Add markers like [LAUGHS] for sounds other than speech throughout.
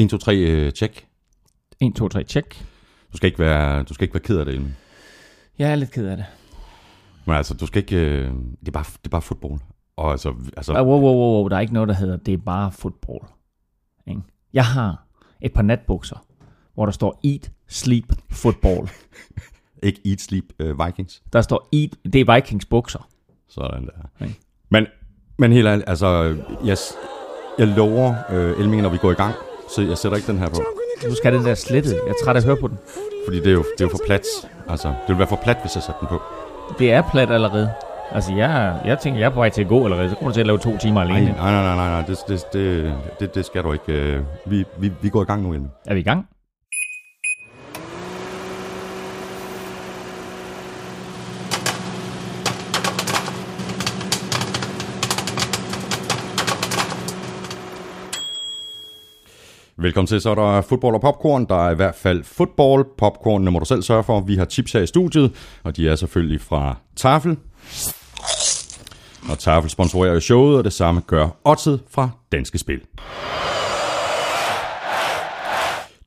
1, 2, 3, uh, check. 1, 2, 3, check. Du skal ikke være, du skal ikke være ked af det, Elming. Jeg er lidt ked af det. Men altså, du skal ikke... Øh, det, er bare, det er bare fodbold. Og altså, altså Wow, wow, wow, wow, der er ikke noget, der hedder, det er bare fodbold. Ikke? Jeg har et par natbukser, hvor der står eat, sleep, football. [LAUGHS] ikke eat, sleep, uh, Vikings. Der står eat, det er Vikings bukser. Sådan der. Ikke? Men, men helt ærligt, altså, jeg, jeg lover øh, Elming, når vi går i gang, så jeg sætter ikke den her på. Du skal den der slettet. Jeg er træt af at høre på den. Fordi det er jo, det er jo for plat. Altså, det vil være for plat, hvis jeg sætter den på. Det er plat allerede. Altså, jeg, jeg tænker, jeg er på vej til at gå allerede. Så kommer du til at lave to timer alene. nej, nej, nej, nej, nej. Det, det, det, det, det skal du ikke. øh. Vi, vi, vi går i gang nu, Elming. Er vi i gang? Velkommen til, så er der fodbold og popcorn. Der er i hvert fald fodbold. Popcorn må du selv sørge for. Vi har chips her i studiet, og de er selvfølgelig fra Tafel. Og Tafel sponsorerer showet, og det samme gør Otted fra Danske Spil.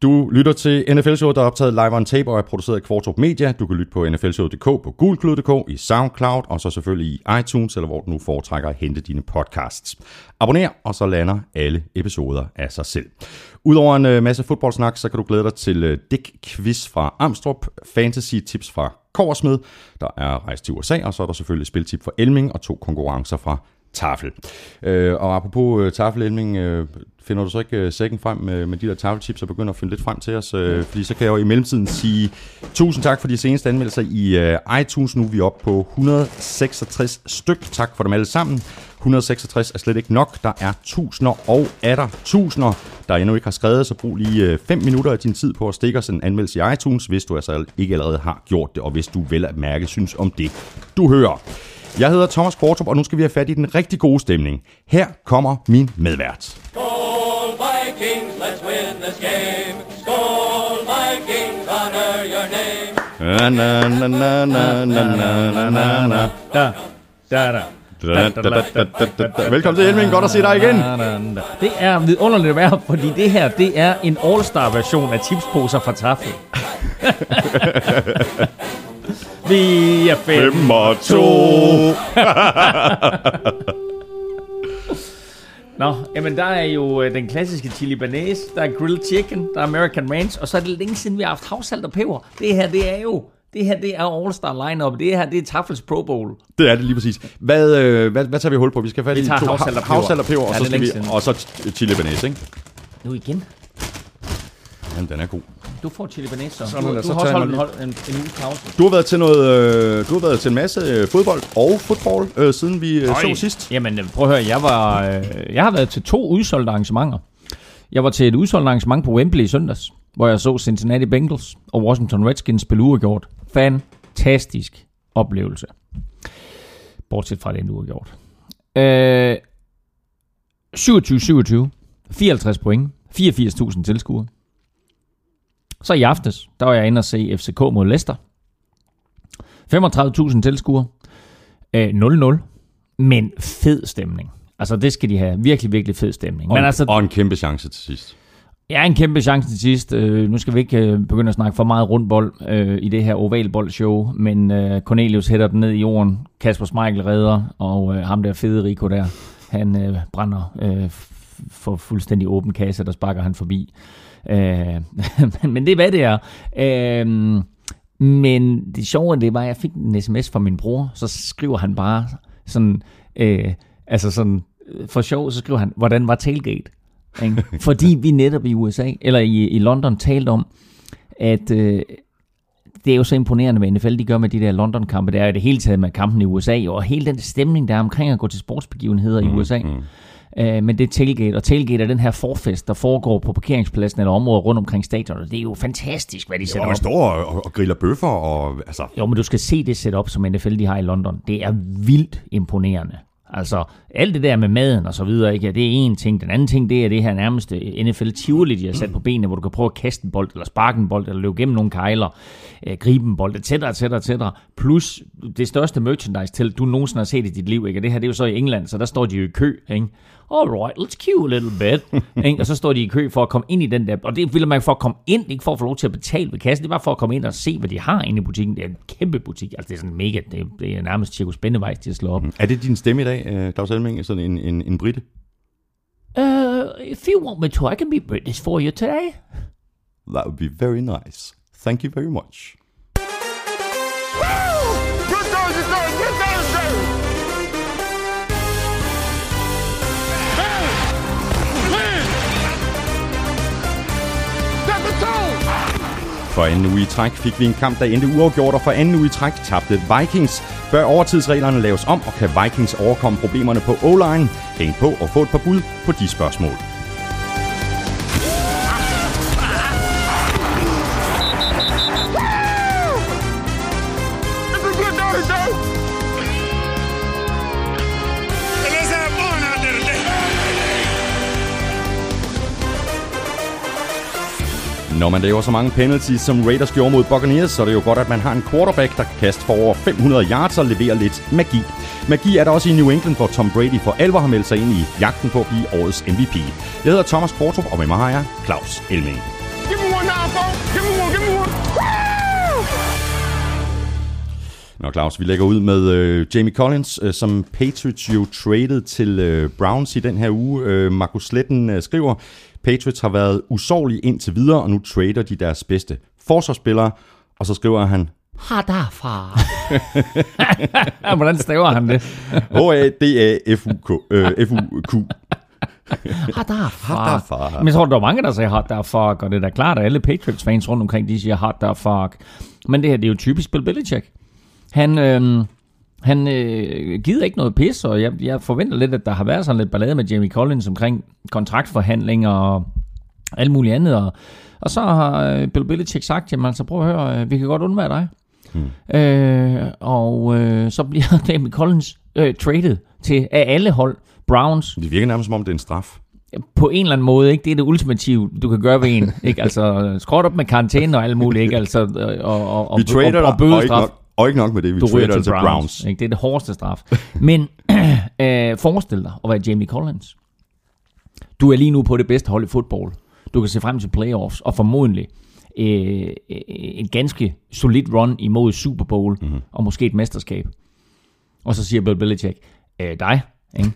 Du lytter til NFL-showet, der er optaget live on tape og er produceret af Kvartrup Media. Du kan lytte på nflshowet.dk, på gulklud.dk, i SoundCloud og så selvfølgelig i iTunes, eller hvor du nu foretrækker at hente dine podcasts. Abonner, og så lander alle episoder af sig selv. Udover en øh, masse fodboldsnak, så kan du glæde dig til øh, Dick Quiz fra Amstrup, Fantasy Tips fra Korsmed, der er rejst til USA, og så er der selvfølgelig spiltip fra Elming og to konkurrencer fra Tafel. Øh, og apropos øh, Tafel Elming, øh, finder du så ikke øh, sækken frem med, med de der tafelchips og begynder at finde lidt frem til os? Øh, fordi så kan jeg jo i mellemtiden sige tusind tak for de seneste anmeldelser i øh, iTunes. Nu er vi oppe på 166 styk. Tak for dem alle sammen. 166 er slet ikke nok. Der er tusinder og er der tusinder, der endnu ikke har skrevet, så brug lige 5 minutter af din tid på at stikke os en anmeldelse i iTunes, hvis du altså ikke allerede har gjort det, og hvis du vel at mærke synes om det, du hører. Jeg hedder Thomas Kvartrup, og nu skal vi have fat i den rigtig gode stemning. Her kommer min medvært. Skål, Vikings, let's win this game. Skål, Vikings, honor your name. Na, na, na, na, na, na, na, na, Velkommen til Helming, godt at se dig igen. Det er vidunderligt at være, fordi det her det er en all-star version af tipsposer fra Tafel. Vi er fem. Fem og to. [LAUGHS] Nå, jamen der er jo øh, den klassiske chili banase, der er grilled chicken, der er American ranch, og så er det længe siden, vi har haft havsalt og peber. Det her, det er jo, det her, det er all-star lineup. Det her, det er Tafels Pro Bowl. Det er det lige præcis. Hvad, øh, hvad, hvad tager vi hul på? Vi skal have fat i to havsalt og peber. havsalt og peber, og, Ja, så skal vi, og så ch- chili banase, ikke? Nu igen. Jamen, den er god. Du får chili banase, så. Sådan Du, du så har også holdt en, hold- en, en uge pause. Du har været til noget, øh, du har været til en masse øh, fodbold og fodbold, øh, siden vi øh, så sidst. Jamen, øh, prøv at høre, jeg, var, øh, jeg har været til to udsolgte arrangementer. Jeg var til et udsolgt arrangement på Wembley i søndags, hvor jeg så Cincinnati Bengals og Washington Redskins spille uafgjort. Fantastisk oplevelse. Bortset fra, det uafgjort. Øh, 27-27. 54 point. 84.000 tilskuere. Så i aftes, der var jeg inde og se FCK mod Leicester. 35.000 tilskuere. Øh, 0-0. Men fed stemning. Altså, det skal de have. Virkelig, virkelig fed stemning. Og, Men en, altså, og en kæmpe chance til sidst. Ja, en kæmpe chance til sidst. Øh, nu skal vi ikke øh, begynde at snakke for meget rundbold øh, i det her ovalboldshow, men øh, Cornelius hætter den ned i jorden, Kasper Schmeichel redder, og øh, ham der fede Rico der, han øh, brænder øh, for fuldstændig åben kasse, der sparker han forbi. Øh, [LAUGHS] men, det er, hvad det er. Øh, men det sjove det var, at jeg fik en sms fra min bror, så skriver han bare sådan, øh, altså sådan, øh, for sjov, så skriver han, hvordan var tailgate? Ikke? [LAUGHS] Fordi vi netop i USA, eller i, i London, talte om, at øh, det er jo så imponerende, hvad NFL de gør med de der London-kampe. Det er jo det hele taget med kampen i USA, og hele den stemning, der er omkring at gå til sportsbegivenheder mm, i USA. Mm. Øh, men det er tailgate, og tailgate er den her forfest, der foregår på parkeringspladsen eller områder rundt omkring stadionet. Det er jo fantastisk, hvad de sætter Og op. står og, og griller bøffer, og altså... Jo, men du skal se det setup, som NFL de har i London. Det er vildt imponerende. Altså, alt det der med maden og så videre, ikke? Ja, det er en ting. Den anden ting, det er det her nærmeste NFL Tivoli, de har sat på benene, hvor du kan prøve at kaste en bold, eller sparke en bold, eller løbe gennem nogle kejler, øh, gribe en bold, etc., etc., etc. Plus det største merchandise til, du nogensinde har set i dit liv, ikke? Og det her, det er jo så i England, så der står de jo i kø, ikke? All right, let's queue a little bit. [LAUGHS] Ikke? og så står de i kø for at komme ind i den der, og det vil man for at komme ind, ikke for at få lov til at betale ved kassen, det er bare for at komme ind og se, hvad de har inde i butikken. Det er en kæmpe butik, altså det er sådan mega, det er, det er nærmest cirkus spændevejs til at slå op. Er det din stemme i dag, øh, Claus Elming, sådan en, en, en britte? Uh, if you want me to, I can be British for you today. That would be very nice. Thank you very much. Good For anden uge i træk fik vi en kamp, der endte uafgjort, og for anden uge i træk tabte Vikings. Bør overtidsreglerne laves om, og kan Vikings overkomme problemerne på O-line? Hæng på og få et par bud på de spørgsmål. Når man laver så mange penalties, som Raiders gjorde mod Buccaneers, så er det jo godt, at man har en quarterback, der kan kaste for over 500 yards og levere lidt magi. Magi er der også i New England, hvor Tom Brady for alvor har meldt sig ind i jagten på at blive årets MVP. Jeg hedder Thomas Kvartrup, og med mig har jeg Claus Elming. Give me one now, folks. Give me one, give me one. Woo! Nå Claus, vi lægger ud med øh, Jamie Collins, øh, som Patriots jo traded til øh, Browns i den her uge. Øh, Markus Sletten øh, skriver, Patriots har været usårlige indtil videre, og nu trader de deres bedste forsvarsspillere. Og så skriver han, Ha derfra. [LAUGHS] Hvordan staver han det? H-A-D-A-F-U-K. Øh, F-U-Q. Ha derfra. Derfra. Men jeg tror, der er mange, der siger hot der fuck, og det er da klart, at alle Patriots-fans rundt omkring, de siger hot der fuck. Men det her, det er jo typisk Bill Belichick. Han, øh, han øh, gider ikke noget pis, og jeg, jeg forventer lidt, at der har været sådan lidt ballade med Jamie Collins omkring kontraktforhandlinger og alt muligt andet. Og, og så har øh, Bill Belichick sagt, jamen altså prøv at høre, øh, vi kan godt undvære dig. Hmm. Øh, og øh, så bliver [LAUGHS] Jamie Collins øh, traded til af alle hold, Browns, Det virker nærmest som om, det er en straf. på en eller anden måde, ikke? Det er det ultimative, du kan gøre ved en, [LAUGHS] ikke? Altså, skråt op med karantæne og alt muligt, ikke? Altså, øh, og, og, og, Vi trader og, og dig, og ikke, bødestraf. nok, og ikke nok med det, vi trader til Browns. Browns. Ikke? Det er det hårdeste straf. Men [CLEARS THROAT] øh, forestil dig at være Jamie Collins. Du er lige nu på det bedste hold i fodbold. Du kan se frem til playoffs, og formodentlig øh, en ganske solid run imod Super Bowl, Mhm. mm-hmm. og måske et mesterskab. Og så siger Bill Belichick, øh, dig, ikke?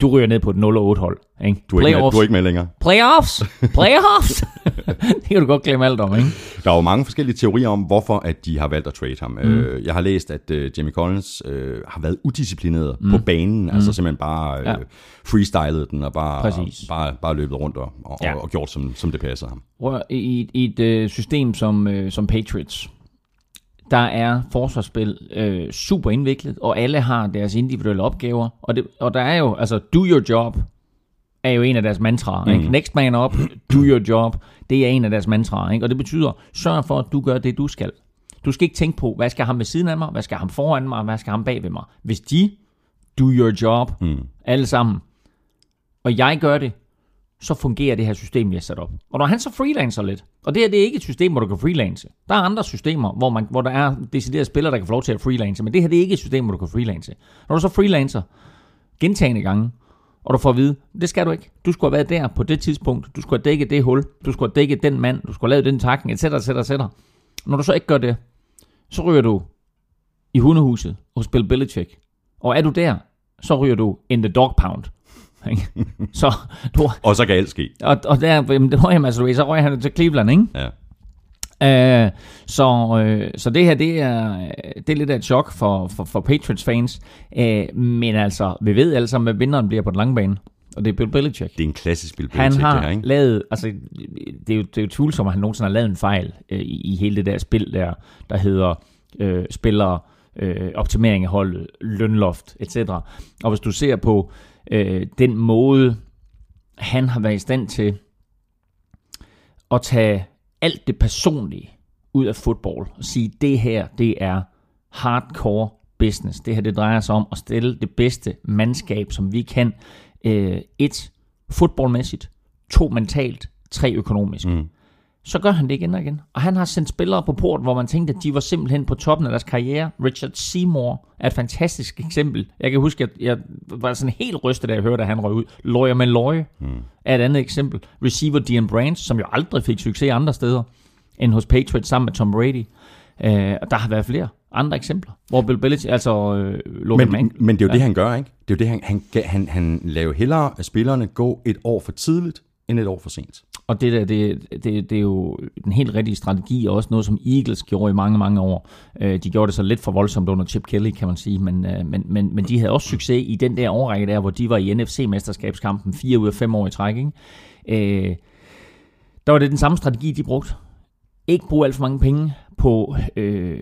Du ryger ned på et 0-8 hold. Ikke? Du er, ikke med, du er ikke med længere. Playoffs! Playoffs! [LAUGHS] det kan du godt glemme alt om, ikke? Der er jo mange forskellige teorier om, hvorfor at de har valgt at trade ham. Mm. Øh, jeg har læst, at øh, Jamie Collins øh, har været udisciplineret mm. på banen, mm. altså simpelthen bare øh, Ja. freestylet den og bare, Præcis. bare, bare løbet rundt og, og, Ja. og gjort, som, som det passer ham. I, et- i et øh, system som, som Patriots, der er forsvarsspil øh, super indviklet, og alle har deres individuelle opgaver. Og, det, og der er jo, altså, do your job er jo en af deres mantraer. Mm. Ikke? Next man up, do your job, det er en af deres mantraer. Ikke? Og det betyder, sørg for, at du gør det, du skal. Du skal ikke tænke på, hvad skal ham ved siden af mig, hvad skal ham foran mig, hvad skal ham bag ved mig. Hvis de do your job, mm. alle sammen, og jeg gør det, så fungerer det her system, vi har sat op. Og når han så freelancer lidt, og det her det er ikke et system, hvor du kan freelance. Der er andre systemer, hvor, man, hvor der er deciderede spillere, der kan få lov til at freelance, men det her det er ikke et system, hvor du kan freelance. Når du så freelancer gentagende gange, og du får at vide, det skal du ikke. Du skulle have været der på det tidspunkt. Du skulle have dækket det hul. Du skulle have dækket den mand. Du skulle have lavet den takken, etc., etc., etc. Når du så ikke gør det, så ryger du i hundehuset hos Bill Belichick. Og er du der, så ryger du in the dog pound. Ikke? [LAUGHS] så du, Og så kan alt ske. og, og der, jamen, det var jamen, altså, så røg han til Cleveland, ikke? Ja. Uh, så, øh, så det her, det er, det er lidt af et chok for, for, for Patriots fans. Uh, men altså, vi ved alle sammen, hvad vinderen bliver på den lange bane. Og det er Bill Belichick. Det er en klassisk Bill Han Belichick, har det her, ikke? lavet, altså, det er jo, det er jo tvivlsomt, at han nogensinde har lavet en fejl øh, i, i hele det der spil der, der hedder øh, spillere, øh, optimering af holdet, lønloft, etc. Og hvis du ser på øh, den måde, han har været i stand til at tage alt det personlige ud af fodbold og sige, det her, det er hardcore business. Det her, det drejer sig om at stille det bedste mandskab, som vi kan. Øh, et, fodboldmæssigt. To, mentalt. Tre, økonomisk. Mm så gør han det igen og igen. Og han har sendt spillere på port, hvor man tænkte, at de var simpelthen på toppen af deres karriere. Richard Seymour er et fantastisk eksempel. Jeg kan huske, at jeg var sådan helt rystet, da jeg hørte, at han røg ud. Lawyer Malloy mm. er et andet eksempel. Receiver Dean Branch, som jo aldrig fik succes andre steder end hos Patriots sammen med Tom Brady. Øh, og der har været flere andre eksempler, hvor Bill Belichick, altså øh, Logan Men, Mann, men det er jo ja. det, han gør, ikke? Det er jo det, han, han, han, han laver hellere, at spillerne gå et år for tidligt, end et år for sent. Og det der, det, det, det er jo den helt rigtige strategi, og også noget, som Eagles gjorde i mange, mange år. Øh, de gjorde det så lidt for voldsomt under Chip Kelly, kan man sige, men, øh, men, men, men de havde også succes i den der årrække der, hvor de var i NFC-mesterskabskampen fire ud af fem år i træk. Ikke? Øh, der var det den samme strategi, de brugte. Ikke bruge alt for mange penge på øh,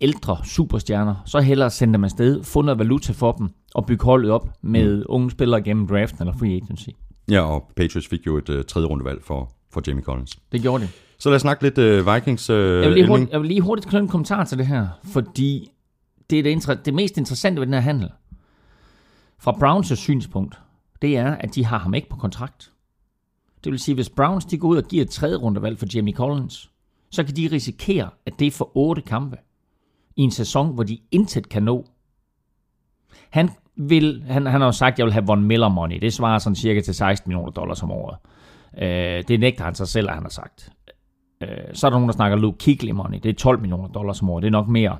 ældre superstjerner, så hellere sende dem afsted, få noget valuta for dem, og bygge holdet op med mm. unge spillere gennem draften eller free agency. Ja, og Patriots fik jo et uh, tredje rundevalg for, for Jamie Collins. Det gjorde de. Så lad os snakke lidt uh, Vikings uh, jeg, vil lige hurtigt, jeg vil lige hurtigt knytte en kommentar til det her, fordi det er det, inter- det mest interessante ved den her handel. Fra Browns' synspunkt, det er, at de har ham ikke på kontrakt. Det vil sige, hvis Browns de går ud og giver et tredje rundevalg for Jamie Collins, så kan de risikere, at det er for otte kampe i en sæson, hvor de intet kan nå. Han, vil, han, han har jo sagt, at jeg vil have Von Miller money. Det svarer sådan cirka til 16 millioner dollars om året. Øh, det nægter han sig selv, at han har sagt. Øh, så er der nogen, der snakker Luke Kigley money. Det er 12 millioner dollars om året. Det er nok mere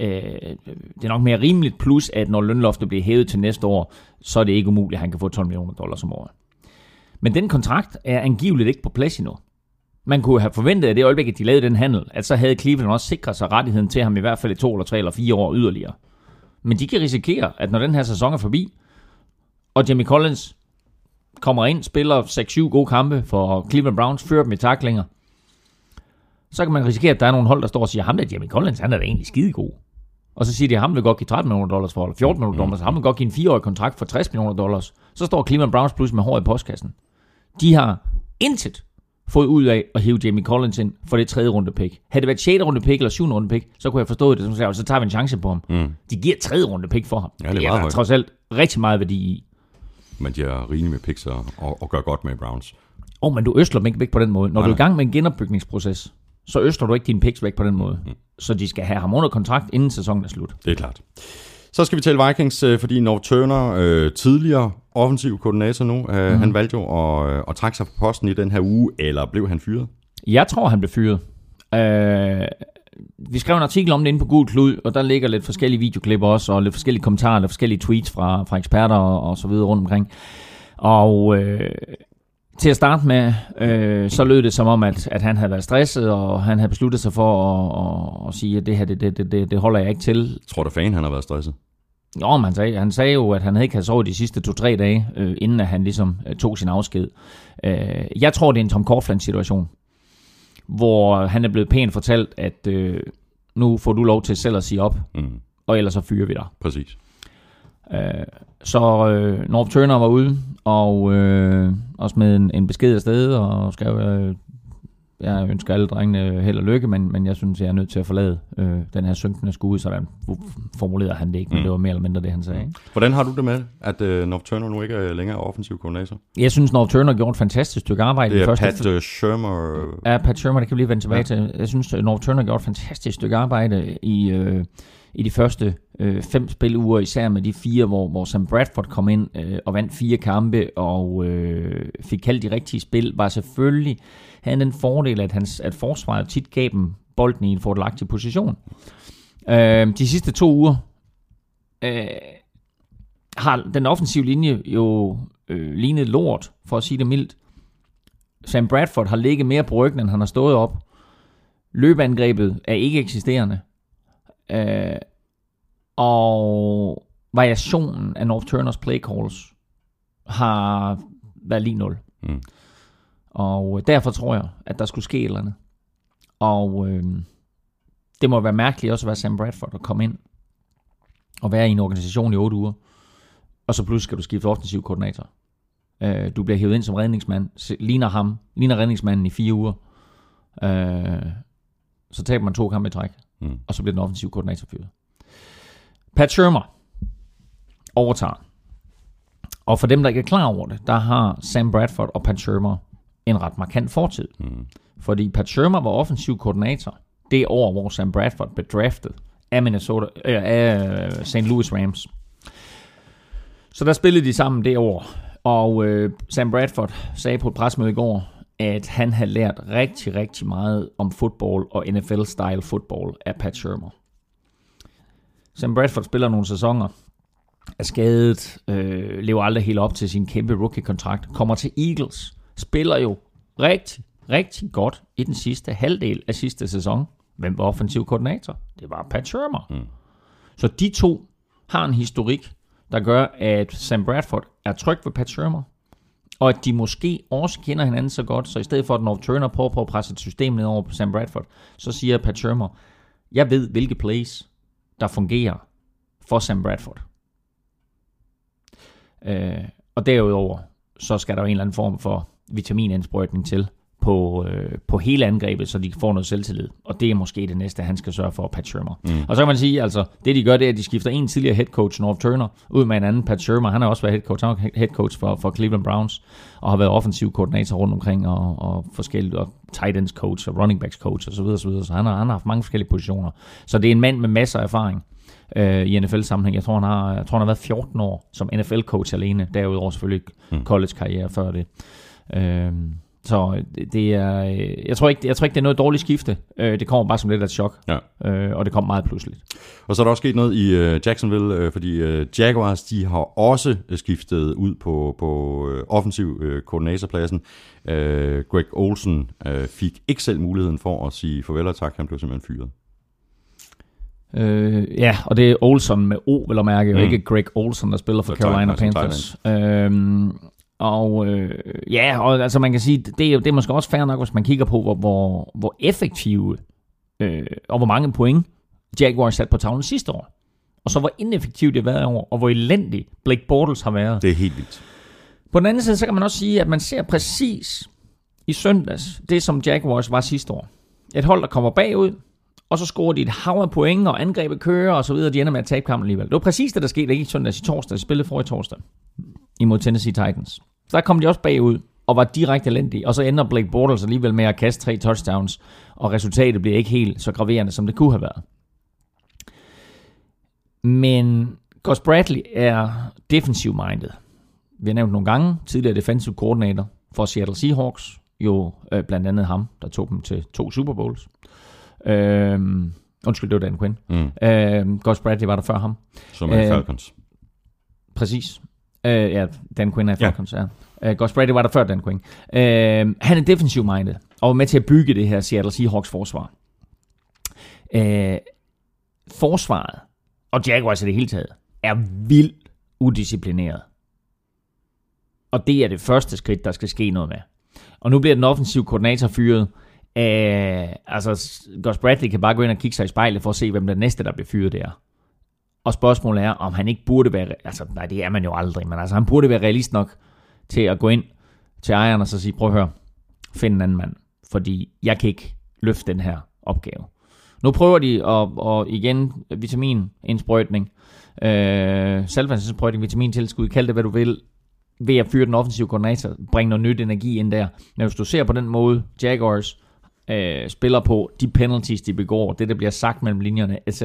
øh, det er nok mere rimeligt, plus at når lønloftet bliver hævet til næste år, så er det ikke umuligt, at han kan få 12 millioner dollars om året. Men den kontrakt er angiveligt ikke på plads endnu. Man kunne have forventet, at det øjeblik, at de lavede den handel, at så havde Cleveland også sikret sig rettigheden til ham i hvert fald i to eller tre eller fire år yderligere. Men de kan risikere, at når den her sæson er forbi, og Jamie Collins kommer ind, spiller 6-7 gode kampe for Cleveland Browns, fører dem i taklinger, så kan man risikere, at der er nogle hold, der står og siger, ham der Jamie Collins, han er da egentlig skidegod. Og så siger de, at ham vil godt give 13 millioner dollars for, eller 14 millioner dollars, ham vil godt give en 4-årig kontrakt for 60 millioner dollars. Så står Cleveland Browns plus med hår i postkassen. De har intet fået ud af at hive Jamie Collins ind for det tredje runde pick. Havde det været 6. runde pick eller 7. runde pick, så kunne jeg forstå det, som så tager vi en chance på ham. Mm. De giver tredje runde pick for ham. Ja, det er, det er trods alt rigtig meget værdi i. Men de er rigeligt med picks og, og, og gør godt med Browns. Åh, oh, men du øsler dem ikke væk på den måde. Når nej, du er i gang med en genopbygningsproces, så øsler du ikke dine picks væk på den måde. Mm. Så de skal have ham under kontrakt, inden sæsonen er slut. Det er klart. Så skal vi tale Vikings, øh, fordi North Turner, øh, tidligere offensiv koordinator nu, øh, mm. han valgte jo at, øh, at trække sig fra posten i den her uge, eller blev han fyret? Jeg tror, han blev fyret. Øh, vi skrev en artikel om det inde på Gul Klud, og der ligger lidt forskellige videoklip også, og lidt forskellige kommentarer, lidt forskellige tweets fra, fra eksperter og, og så videre rundt omkring. Og øh, til at starte med, øh, så lød det som om, at, at han havde været stresset, og han havde besluttet sig for at, at, at sige, at det her, det, det, det, det holder jeg ikke til. Tror du, fan han har været stresset? Jo, men han sagde, han sagde jo, at han havde ikke havde sovet de sidste to-tre dage, øh, inden at han ligesom øh, tog sin afsked. Øh, jeg tror, det er en Tom Coughlin-situation, hvor han er blevet pænt fortalt, at øh, nu får du lov til selv at sige op, mm. og ellers så fyrer vi dig. Præcis. Øh, så øh, North Turner var ude, og øh, også med en, en besked af sted, og skrev, øh, jeg ønsker alle drengene held og lykke, men, men jeg synes, jeg er nødt til at forlade øh, den her synkende skue, sådan formulerede han det ikke, men mm. det var mere eller mindre det, han sagde. Ikke? Hvordan har du det med, at øh, North Turner nu ikke er længere offensiv koordinator? Jeg synes, North Turner gjorde et fantastisk stykke arbejde. Det er første Pat uh, Shermer. Ja, Pat Shermer, det kan vi lige vende tilbage ja. til. Jeg synes, North Turner gjorde et fantastisk stykke arbejde i... Øh, i de første øh, fem spiluger, især med de fire, hvor, hvor Sam Bradford kom ind øh, og vandt fire kampe og øh, fik kaldt de rigtige spil, var selvfølgelig havde den fordel, at, hans, at forsvaret tit gav dem bolden i en fordelagtig position. Øh, de sidste to uger øh, har den offensive linje jo øh, lignet lort, for at sige det mildt. Sam Bradford har ligget mere på ryggen, end han har stået op. Løbeangrebet er ikke eksisterende. Øh, og variationen af North Turners play calls har været lige 0. Mm. Og derfor tror jeg, at der skulle ske et eller andet. Og øh, det må være mærkeligt også at være Sam Bradford og komme ind og være i en organisation i 8 uger. Og så pludselig skal du skifte offensiv koordinator. Øh, du bliver hævet ind som redningsmand, ligner ham, ligner redningsmanden i fire uger. Øh, så taber man to kampe i træk, mm. og så bliver den offensiv koordinator fyret. Pat Shermer overtager. Og for dem, der ikke er klar over det, der har Sam Bradford og Pat Shermer en ret markant fortid. Mm. Fordi Pat Shermer var offensiv koordinator det år, hvor Sam Bradford blev draftet af, Minnesota, øh, af St. Louis Rams. Så der spillede de sammen det år, og øh, Sam Bradford sagde på et presmøde i går, at han havde lært rigtig, rigtig meget om fodbold og NFL-style fodbold af Pat Shermer. Sam Bradford spiller nogle sæsoner, er skadet, øh, lever aldrig helt op til sin kæmpe rookie-kontrakt, kommer til Eagles, spiller jo rigtig, rigtig godt i den sidste halvdel af sidste sæson. Hvem var offensiv koordinator? Det var Pat Shermer. Mm. Så de to har en historik, der gør, at Sam Bradford er tryg ved Pat Shermer, og at de måske også kender hinanden så godt, så i stedet for at North Turner prøver på at presse et system ned over på Sam Bradford, så siger Pat Shermer, jeg ved, hvilke plays, der fungerer for Sam Bradford. Øh, og derudover, så skal der jo en eller anden form for vitaminindsprøjtning til, på, øh, på hele angrebet, så de får noget selvtillid. Og det er måske det næste, han skal sørge for, Pat Shermer. Mm. Og så kan man sige, altså, det de gør, det er, at de skifter en tidligere head coach, North Turner, ud med en anden, Pat Shermer. Han har også været head coach, han var head coach for, for Cleveland Browns, og har været offensiv koordinator rundt omkring, og, og forskellige, og tight ends coach, og running backs coach, og så videre, så videre. Så han har, han har haft mange forskellige positioner. Så det er en mand med masser af erfaring øh, i NFL-sammenhæng. Jeg tror, han har, jeg tror, han har været 14 år som NFL-coach alene. Derudover selvfølgelig mm. college-karriere før det. Øh, så det er, øh, jeg tror, ikke, jeg tror ikke, det er noget dårligt skifte. Øh, det kommer bare som lidt af et chok, ja. Øh, og det kom meget pludseligt. Og så er der også sket noget i Jacksonville, fordi Jaguars de har også skiftet ud på, på offensiv koordinatorpladsen. Greg Olsen fik ikke selv muligheden for at sige farvel og tak, han blev simpelthen fyret. Øh, ja, og det er Olsen med O, vil jeg mærke, mm. og ikke Greg Olsen, der spiller for Carolina Panthers. Øhm, og øh, ja, og altså man kan sige, det er, det er måske også fair nok, hvis man kigger på, hvor, hvor, hvor effektive øh, og hvor mange point Jaguars sat på tavlen sidste år. Og så hvor ineffektivt det har været år, og hvor elendig Blake Bortles har været. Det er helt vildt. På den anden side, så kan man også sige, at man ser præcis i søndags, det som Jaguars var sidste år. Et hold, der kommer bagud, og så scorer de et hav af point, og angrebet kører, og så videre, de ender med at tabe kampen alligevel. Det var præcis det, der skete ikke i søndags i torsdag, de spillede for i torsdag imod Tennessee Titans. Så der kom de også bagud og var direkte elendige. Og så ender Blake Bortles alligevel med at kaste tre touchdowns, og resultatet bliver ikke helt så graverende, som det kunne have været. Men Gus Bradley er defensive-minded. Vi har nævnt nogle gange, tidligere defensive coordinator for Seattle Seahawks, jo øh, blandt andet ham, der tog dem til to Super Bowls. Øh, undskyld, det var Dan Quinn. Mm. Øh, Gus Bradley var der før ham. Som er øh, Falcons. Præcis. Uh, ja, Dan Quinn er Falcons, ja. ja. Uh, Gus Bradley var der før Dan Quinn. Uh, han er defensiv minded og var med til at bygge det her Seattle Seahawks forsvar. Uh, forsvaret, og Jaguars i det hele taget, er vildt udisciplineret. Og det er det første skridt, der skal ske noget med. Og nu bliver den offensive koordinator fyret. Uh, altså, Gus Bradley kan bare gå ind og kigge sig i spejlet for at se, hvem den næste, der bliver fyret, der. Og spørgsmålet er, om han ikke burde være, altså nej, det er man jo aldrig, men altså han burde være realist nok til at gå ind til ejeren og så sige, prøv at høre, find en anden mand, fordi jeg kan ikke løfte den her opgave. Nu prøver de at, og igen vitaminindsprøjtning, øh, saltvandsindsprøjtning, vitamintilskud, kald det hvad du vil, ved at fyre den offensive koordinator, bringe noget nyt energi ind der. Men hvis du ser på den måde, Jaguars øh, spiller på, de penalties, de begår, det der bliver sagt mellem linjerne, etc.,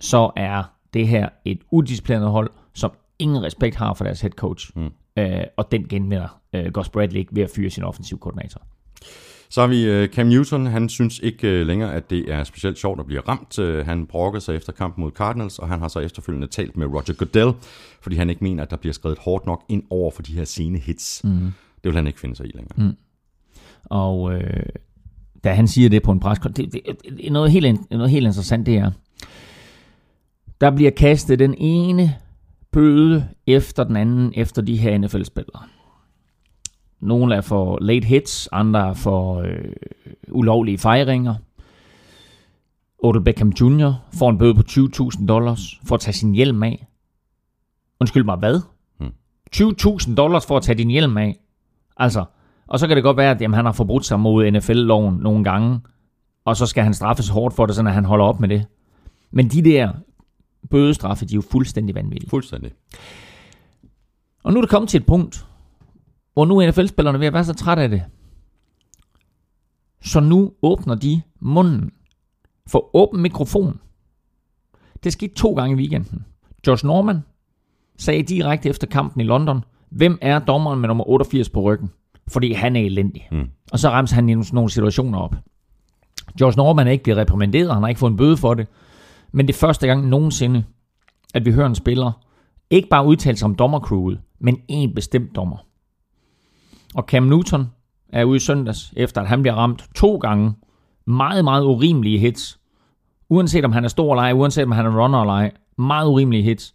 så er det her et udisciplineret hold, som ingen respekt har for deres head coach. Mm. Øh, og den genvinder øh, Gus Bradley ikke ved at fyre sin offensiv koordinator. Så har vi øh, Cam Newton. Han synes ikke øh, længere, at det er specielt sjovt at blive ramt. Øh, han brokkede sig efter kampen mod Cardinals, og han har så efterfølgende talt med Roger Goodell, fordi han ikke mener, at der bliver skrevet hårdt nok ind over for de her sene hits. Mm. Det vil han ikke finde sig i længere. Mm. Og øh, da han siger det på en pres, det, det, det, noget, helt, noget helt interessant, det er, der bliver kastet den ene bøde efter den anden efter de her NFL-spillere. Nogle er for late hits, andre er for øh, ulovlige fejringer. Odell Beckham Jr. får en bøde på 20.000 dollars for at tage sin hjelm af. Undskyld mig, hvad? Hmm. 20.000 dollars for at tage din hjelm af. Altså, og så kan det godt være, at jamen, han har forbrudt sig mod NFL-loven nogle gange, og så skal han straffes hårdt for det, så han holder op med det. Men de der bødestraffe, de er jo fuldstændig vanvittige. Fuldstændig. Og nu er det kommet til et punkt, hvor nu er NFL-spillerne ved at være så trætte af det. Så nu åbner de munden for åben mikrofon. Det skete to gange i weekenden. Josh Norman sagde direkte efter kampen i London, hvem er dommeren med nummer 88 på ryggen? Fordi han er elendig. Mm. Og så ramte han i nogle situationer op. Josh Norman er ikke blevet reprimanderet, han har ikke fået en bøde for det. Men det er første gang nogensinde, at vi hører en spiller ikke bare udtale sig om dommercrewet, men en bestemt dommer. Og Cam Newton er ude i søndags, efter at han bliver ramt to gange. Meget, meget urimelige hits. Uanset om han er stor eller ej, uanset om han er runner eller ej. Meget urimelige hits.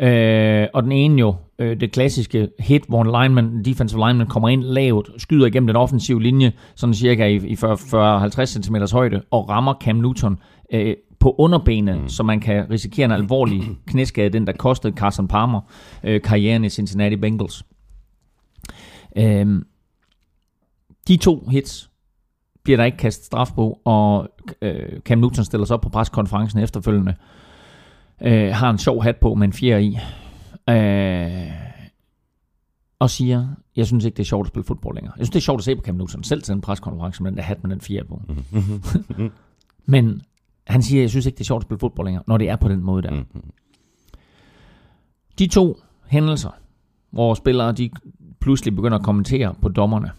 Øh, og den ene jo, øh, det klassiske hit, hvor en lineman, defensive lineman kommer ind lavt, skyder igennem den offensive linje, sådan cirka i, i 40-50 cm højde, og rammer Cam Newton øh, på underbenet, mm. så man kan risikere en alvorlig [CLEARS THROAT] knæskade, den der kostede Carson Palmer øh, karrieren i Cincinnati Bengals. Øh, de to hits bliver der ikke kastet straf på, og øh, Cam Newton stiller sig op på preskonferencen efterfølgende, øh, har en sjov hat på med en fjer i, øh, og siger, jeg synes ikke, det er sjovt at spille fodbold længere. Jeg synes, det er sjovt at se på Cam Newton selv til en preskonference med den der hat med den fjer på. [LAUGHS] Men han siger, jeg synes ikke, det er sjovt at spille fodbold længere, når det er på den måde der. De to hændelser, hvor spillere de pludselig begynder at kommentere på dommerne,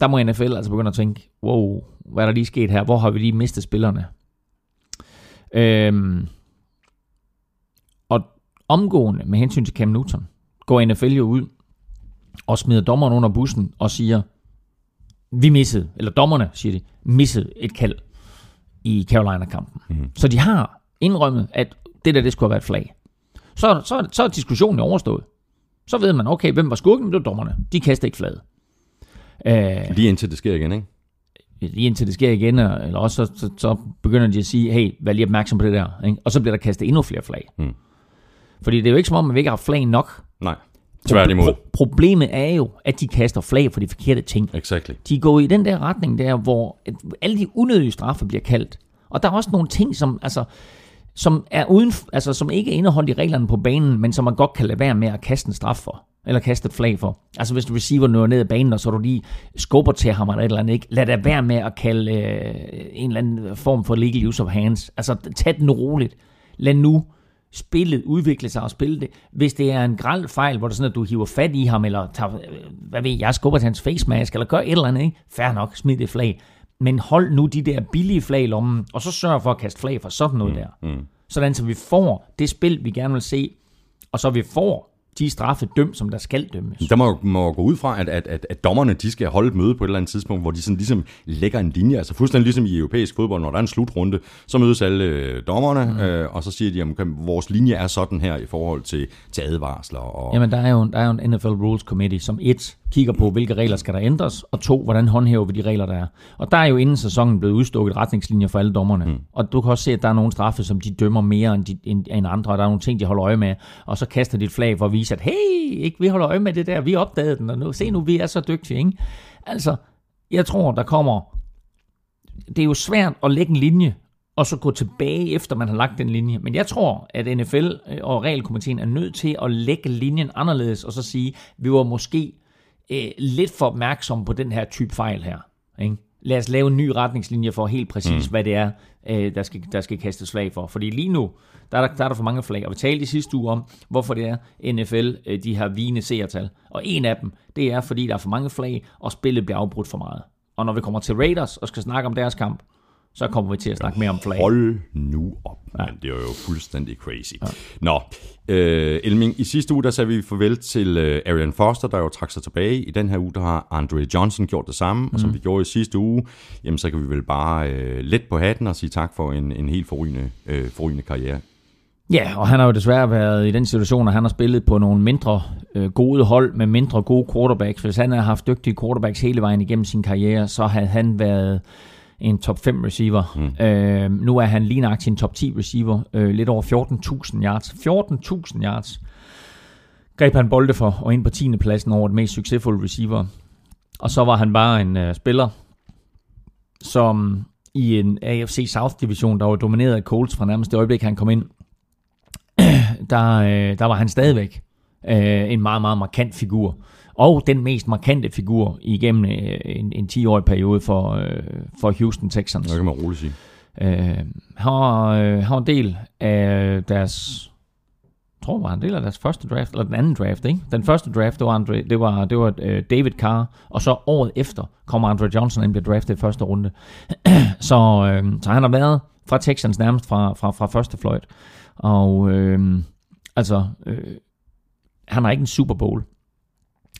der må NFL altså begynde at tænke, wow, hvad er der lige sket her? Hvor har vi lige mistet spillerne? Øhm, og omgående med hensyn til Cam Newton, går NFL jo ud og smider dommeren under bussen og siger, vi missede, eller dommerne, siger de, missede et kald i Carolina-kampen. Mm. Så de har indrømmet, at det der, det skulle have været et flag. Så, så, så er diskussionen overstået. Så ved man, okay, hvem var skurken? Det var dommerne. De kaster ikke flaget. Øh, lige indtil det sker igen, ikke? Lige indtil det sker igen, eller også så, så, så begynder de at sige, hey, vær lige opmærksom på det der. Ikke? Og så bliver der kastet endnu flere flag. Mm. Fordi det er jo ikke som om, at vi ikke har flag nok. Nej, tværtimod. Pro- problemet er jo, at de kaster flag for de forkerte ting. Exactly. De går i den der retning der, hvor alle de unødige straffe bliver kaldt. Og der er også nogle ting, som, altså, som, er uden, altså, som ikke er indeholdt i reglerne på banen, men som man godt kan lade være med at kaste en straf for. Eller kaste et flag for. Altså hvis du receiver noget ned ad banen, og så du lige skubber til ham eller et eller andet, ikke? lad det være med at kalde øh, en eller anden form for legal use of hands. Altså tag den roligt. Lad nu spillet udvikle sig og spille det. Hvis det er en græld fejl, hvor det er sådan, at du hiver fat i ham, eller tager, øh, hvad ved jeg, skubber til hans face mask, eller gør et eller andet, ikke? Fair nok, smid det flag. Men hold nu de der billige flag i lommen, og så sørg for at kaste flag for sådan noget mm, der. Mm. Sådan så vi får det spil, vi gerne vil se, og så vi får de straffe dømt, som der skal dømmes. Der må, må gå ud fra, at, at, at, at dommerne de skal holde et møde på et eller andet tidspunkt, hvor de sådan ligesom lægger en linje. Altså fuldstændig ligesom i europæisk fodbold, når der er en slutrunde, så mødes alle øh, dommerne, mm. øh, og så siger de, at vores linje er sådan her i forhold til, til advarsler. Og... Jamen, der er, jo, der er jo en NFL Rules Committee, som et kigger på, hvilke regler skal der ændres, og to, hvordan håndhæver vi de regler, der er. Og der er jo inden sæsonen blevet udstukket retningslinjer for alle dommerne. Mm. Og du kan også se, at der er nogle straffe, som de dømmer mere end, de, end, end andre, og der er nogle ting, de holder øje med. Og så kaster de et flag for at vise, at hey, ikke, vi holder øje med det der, vi opdagede den, og nu, se nu, vi er så dygtige. Ikke? Altså, jeg tror, der kommer... Det er jo svært at lægge en linje, og så gå tilbage efter man har lagt den linje. Men jeg tror, at NFL og regelkomiteen er nødt til at lægge linjen anderledes, og så sige, vi var måske øh, lidt for opmærksom på den her type fejl her. Ikke? Lad os lave en ny retningslinje for helt præcis, mm. hvad det er, øh, der, skal, der skal kastes slag for. Fordi lige nu, der er der, der er der for mange flag. Og vi talte i sidste uge om, hvorfor det er, NFL øh, de har vigende seertal. Og en af dem, det er, fordi der er for mange flag, og spillet bliver afbrudt for meget. Og når vi kommer til Raiders og skal snakke om deres kamp, så kommer vi til at snakke mere om flag. Hold nu op, ja. men det er jo fuldstændig crazy. Ja. Nå, øh, Elming, i sidste uge der sagde vi farvel til øh, Arian Foster, der jo trak sig tilbage. I den her uge der har Andre Johnson gjort det samme, mm. og som vi gjorde i sidste uge, jamen så kan vi vel bare øh, let på hatten og sige tak for en, en helt forrygende, øh, forrygende karriere. Ja, og han har jo desværre været i den situation, at han har spillet på nogle mindre øh, gode hold med mindre gode quarterbacks. Hvis han har haft dygtige quarterbacks hele vejen igennem sin karriere, så havde han været en top 5 receiver. Mm. Øh, nu er han lige nøjagtig en top 10 receiver. Øh, lidt over 14.000 yards. 14.000 yards greb han bolde for, og ind på 10. pladsen over det mest succesfulde receiver. Og så var han bare en øh, spiller, som i en AFC South division, der var domineret af Colts fra nærmest det øjeblik, han kom ind, [CLEARS THROAT] der, øh, der var han stadigvæk Øh, en meget, meget markant figur. Og den mest markante figur igennem øh, en, en 10-årig periode for, øh, for Houston Texans. Det kan man roligt sige. Øh, han, var, øh, han var en del af deres jeg tror, var en del af deres første draft, eller den anden draft, ikke? Den første draft, det var, Andre, det var, det var uh, David Carr, og så året efter kommer Andre Johnson ind og bliver draftet i første runde. [CLEARS THROAT] så, øh, så han har været fra Texans nærmest fra, fra, fra første fløjt. Og øh, altså, øh, han har ikke en Super Bowl.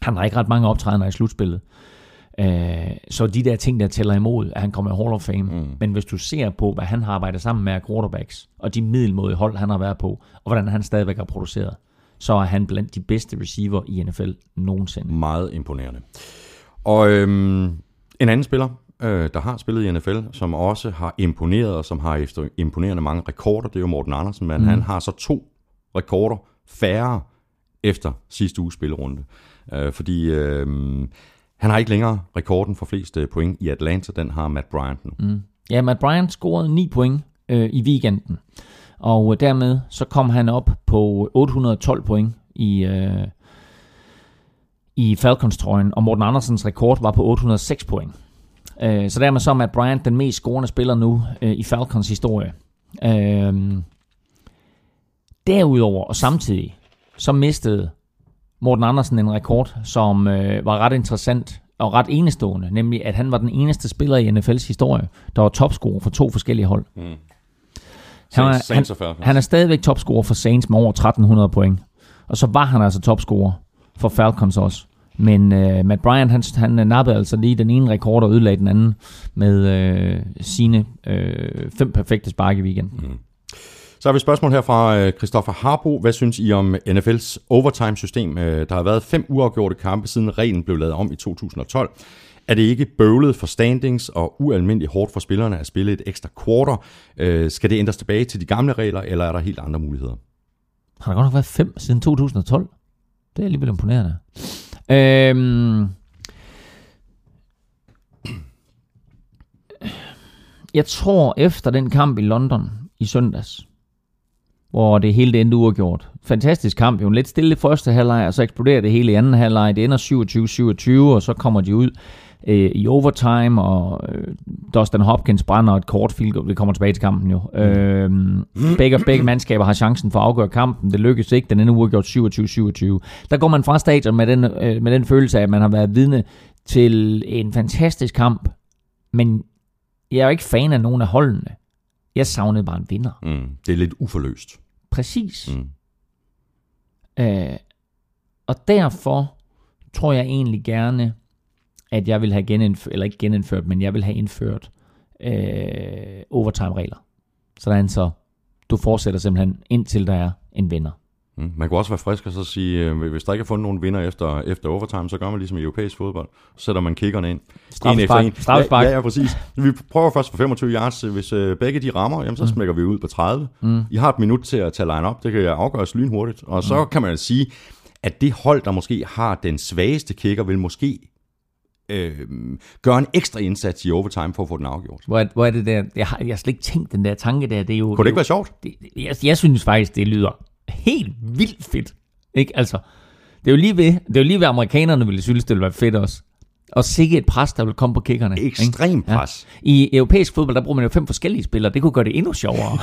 Han har ikke ret mange optrædener i slutspillet. Øh, så de der ting, der tæller imod, at han kommer i Hall of Fame. Mm. Men hvis du ser på, hvad han har arbejdet sammen med quarterbacks, og de middelmåde hold, han har været på, og hvordan han stadigvæk har produceret, så er han blandt de bedste receiver i NFL nogensinde. Meget imponerende. Og øhm, en anden spiller, øh, der har spillet i NFL, som også har imponeret, og som har efter imponerende mange rekorder, det er jo Morten Andersen, men mm. han har så to rekorder færre efter sidste uges spillerunde. Øh, fordi øh, han har ikke længere rekorden for flest øh, point i Atlanta, den har Matt Bryant nu. Mm. Ja, Matt Bryant scorede 9 point øh, i weekenden, og øh, dermed så kom han op på 812 point i, øh, i Falcons-trøjen, og Morten Andersens rekord var på 806 point. Øh, så dermed så er Matt Bryant den mest scorende spiller nu øh, i Falcons historie. Øh, derudover og samtidig, så mistede Morten Andersen en rekord, som øh, var ret interessant og ret enestående, nemlig at han var den eneste spiller i NFL's historie, der var topscorer for to forskellige hold. Mm. Han, er, Saints han, Falcons. han er stadigvæk topscorer for Saints med over 1300 point. Og så var han altså topscorer for Falcons også. Men øh, Matt Bryant, han, han nappede altså lige den ene rekord og ødelagde den anden med øh, sine øh, fem perfekte spark i weekenden. Mm. Så har vi et spørgsmål her fra øh, Christoffer Harbo. Hvad synes I om NFL's overtime-system? Øh, der har været fem uafgjorte kampe, siden reglen blev lavet om i 2012. Er det ikke bøvlet for standings og ualmindeligt hårdt for spillerne at spille et ekstra quarter? Øh, Skal det ændres tilbage til de gamle regler, eller er der helt andre muligheder? Har der godt nok været fem siden 2012? Det er alligevel imponerende. Øhm, jeg tror efter den kamp i London i søndags, hvor det hele det endte uafgjort. Fantastisk kamp, jo en lidt stille første halvleg, og så eksploderer det hele i anden halvleg. Det ender 27-27, og så kommer de ud øh, i overtime, og øh, Dustin Hopkins brænder et kort field. Vi kommer tilbage til kampen jo. Mm. Øh, begge, begge mandskaber har chancen for at afgøre kampen. Det lykkes ikke. Den ender uafgjort 27-27. Der går man fra stadion med den, øh, med den følelse af, at man har været vidne til en fantastisk kamp, men jeg er jo ikke fan af nogen af holdene. Jeg savnede bare en vinder. Mm. Det er lidt uforløst. Præcis. Mm. Øh, og derfor tror jeg egentlig gerne, at jeg vil have genindført, eller ikke genindført, men jeg vil have indført øh, overtime-regler. Sådan så du fortsætter simpelthen indtil der er en vinder. Mm. Man kunne også være frisk og så sige, øh, hvis der ikke er fundet nogen vinder efter, efter overtime, så gør man ligesom i europæisk fodbold. Så sætter man kickerne ind. En efter en. Ja, ja, ja, præcis. Vi prøver først for 25 yards. Hvis øh, begge de rammer, jamen, så smækker vi ud på 30. Mm. I har et minut til at tage line op. Det kan afgøres lynhurtigt. Og så mm. kan man sige, at det hold, der måske har den svageste kicker, vil måske øh, gøre en ekstra indsats i overtime for at få den afgjort. Hvor, er- hvor er det der? Jeg har, jeg har slet ikke tænkt den der tanke der. Det er jo, Kunne det ikke være sjovt? det- jeg, jeg synes faktisk, det lyder helt vildt fedt. Ikke? Altså, det er jo lige ved, det er jo lige ved amerikanerne ville synes, det ville være fedt også. Og sikke et pres, der vil komme på kickerne. ikke? Ekstrem pres. Ja. I europæisk fodbold, der bruger man jo fem forskellige spillere. Det kunne gøre det endnu sjovere.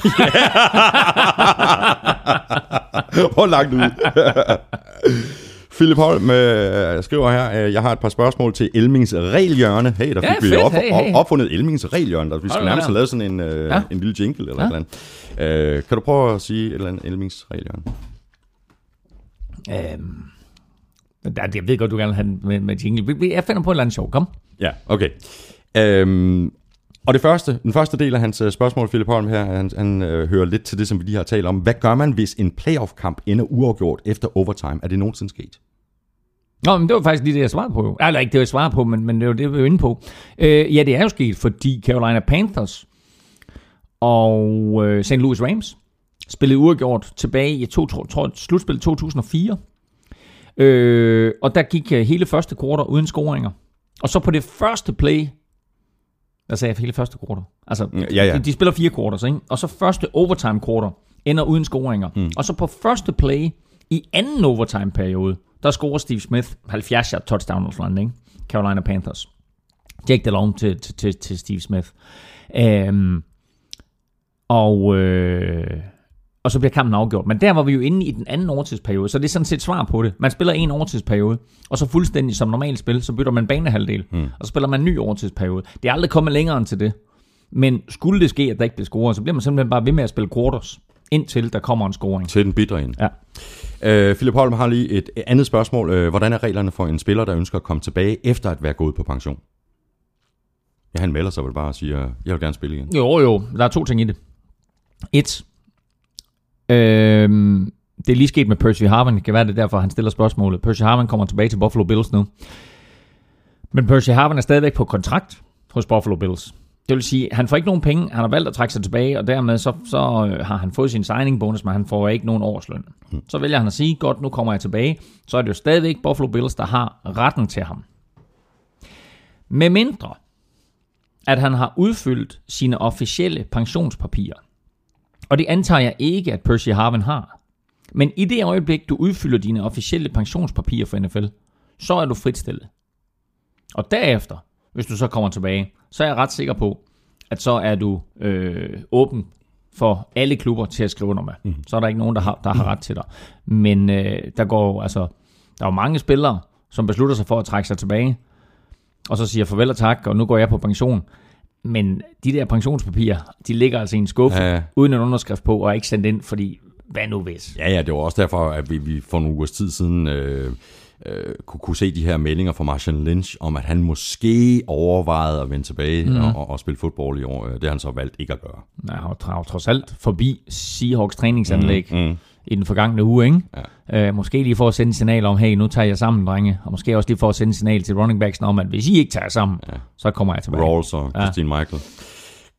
[LAUGHS] Hvor langt ud. [LAUGHS] Philip Holm øh, skriver her, øh, jeg har et par spørgsmål til Elmings regelhjørne. Hey, der Ja, fik vi fedt. op, Hey, hey. opfundet Elmings regelhjørne. Der, vi Hold skal nærmest have lavet sådan en, øh, Ja. en lille jingle eller Ja. ja. et eller andet. Øh, kan du prøve at sige et eller andet Elmings regelhjørne? øhm, der- jeg ved godt, du gerne vil have den med, med jingle. Vi- vi- Jeg finder på et eller andet sjov. Kom. Ja, okay. Øhm, og det første, den første del af hans øh, spørgsmål, Philip Holm her, han, han øh, hører lidt til det, som vi lige har talt om. Hvad gør man, hvis en playoff-kamp ender uafgjort efter overtime? Er det nogensinde sket? Nå, men det var faktisk lige det, jeg svarede på. Eller ikke det, jeg svarede på, men, men det var det, vi var inde på. Øh, ja, det er jo sket, fordi Carolina Panthers og øh, St. Louis Rams spillede uafgjort tilbage i to, tror, tror, slutspil 2004. Øh, og der gik øh, hele første kvartal uden scoringer. Og så på det første play, sagde jeg hele første kvartal? Altså, Ja, ja. De, de spiller fire quarters, ikke? Og så første overtime quarter ender uden scoringer. Mm. Og så på første play I anden overtime-periode, der scorer Steve Smith 70 yard touchdown hos ikke? Carolina Panthers. Jake DeLong til, til, til, til Steve Smith. Øhm, og, øh, og så bliver kampen afgjort. Men der var vi jo inde i den anden overtidsperiode, så det er sådan set svar på det. Man spiller en overtidsperiode, og så fuldstændig som normalt spil, så bytter man banehalvdel, mm. og så spiller man en ny overtidsperiode. Det er aldrig kommet længere end til det. Men skulle det ske, at der ikke bliver scoret, så bliver man simpelthen bare ved med at spille quarters, indtil der kommer en scoring. Til den bitre ind. Ja. Øh, Philip Holm har lige et andet spørgsmål. Øh, hvordan er reglerne for en spiller, der ønsker at komme tilbage efter at være gået på pension? Ja, han melder sig vel bare og siger, jeg vil gerne spille igen. Jo, jo. Der er to ting i det. Et. Øhm, det er lige sket med Percy Harvin. Det kan være det er derfor, han stiller spørgsmålet. Percy Harvin kommer tilbage til Buffalo Bills nu. Men Percy Harvin er stadigvæk på kontrakt hos Buffalo Bills. Det vil sige, han får ikke nogen penge, han har valgt at trække sig tilbage, og dermed så, så øh, har han fået sin signing bonus, men han får ikke nogen årsløn. Så vælger han at sige, godt, nu kommer jeg tilbage. Så er det jo stadigvæk Buffalo Bills, der har retten til ham. Med mindre, at han har udfyldt sine officielle pensionspapirer. Og det antager jeg ikke, at Percy Harvin har. Men i det øjeblik, du udfylder dine officielle pensionspapirer for NFL, så er du fritstillet. Og derefter, hvis du så kommer tilbage, så er jeg ret sikker på, at så er du øh, åben for alle klubber til at skrive under med. Mm. Så er der ikke nogen, der har, der har ret til dig. Men øh, der går altså, der er jo mange spillere, som beslutter sig for at trække sig tilbage, og så siger farvel og tak, og nu går jeg på pension. Men de der pensionspapirer, de ligger altså i en skuffe, Ja. ja. uden en underskrift på, og er ikke sendt ind, fordi hvad nu hvis? Ja, ja, det var også derfor, at vi, vi for nogle ugers tid siden øh, øh, kunne, kunne se de her meldinger fra Marshall Lynch om, at han måske overvejede at vende tilbage mm. og, og, og spille fodbold i år. Det har han så valgt ikke at gøre. Ja, var jo trods alt forbi Seahawks træningsanlæg Mm, mm. I den forgangne uge, ikke? Ja. Øh, måske lige for at sende et signal om, hey, nu tager jeg sammen, drenge. Og måske også lige for at sende et signal til running backs om, at hvis I ikke tager sammen, ja. så kommer jeg tilbage. Rawls og Christine Michael.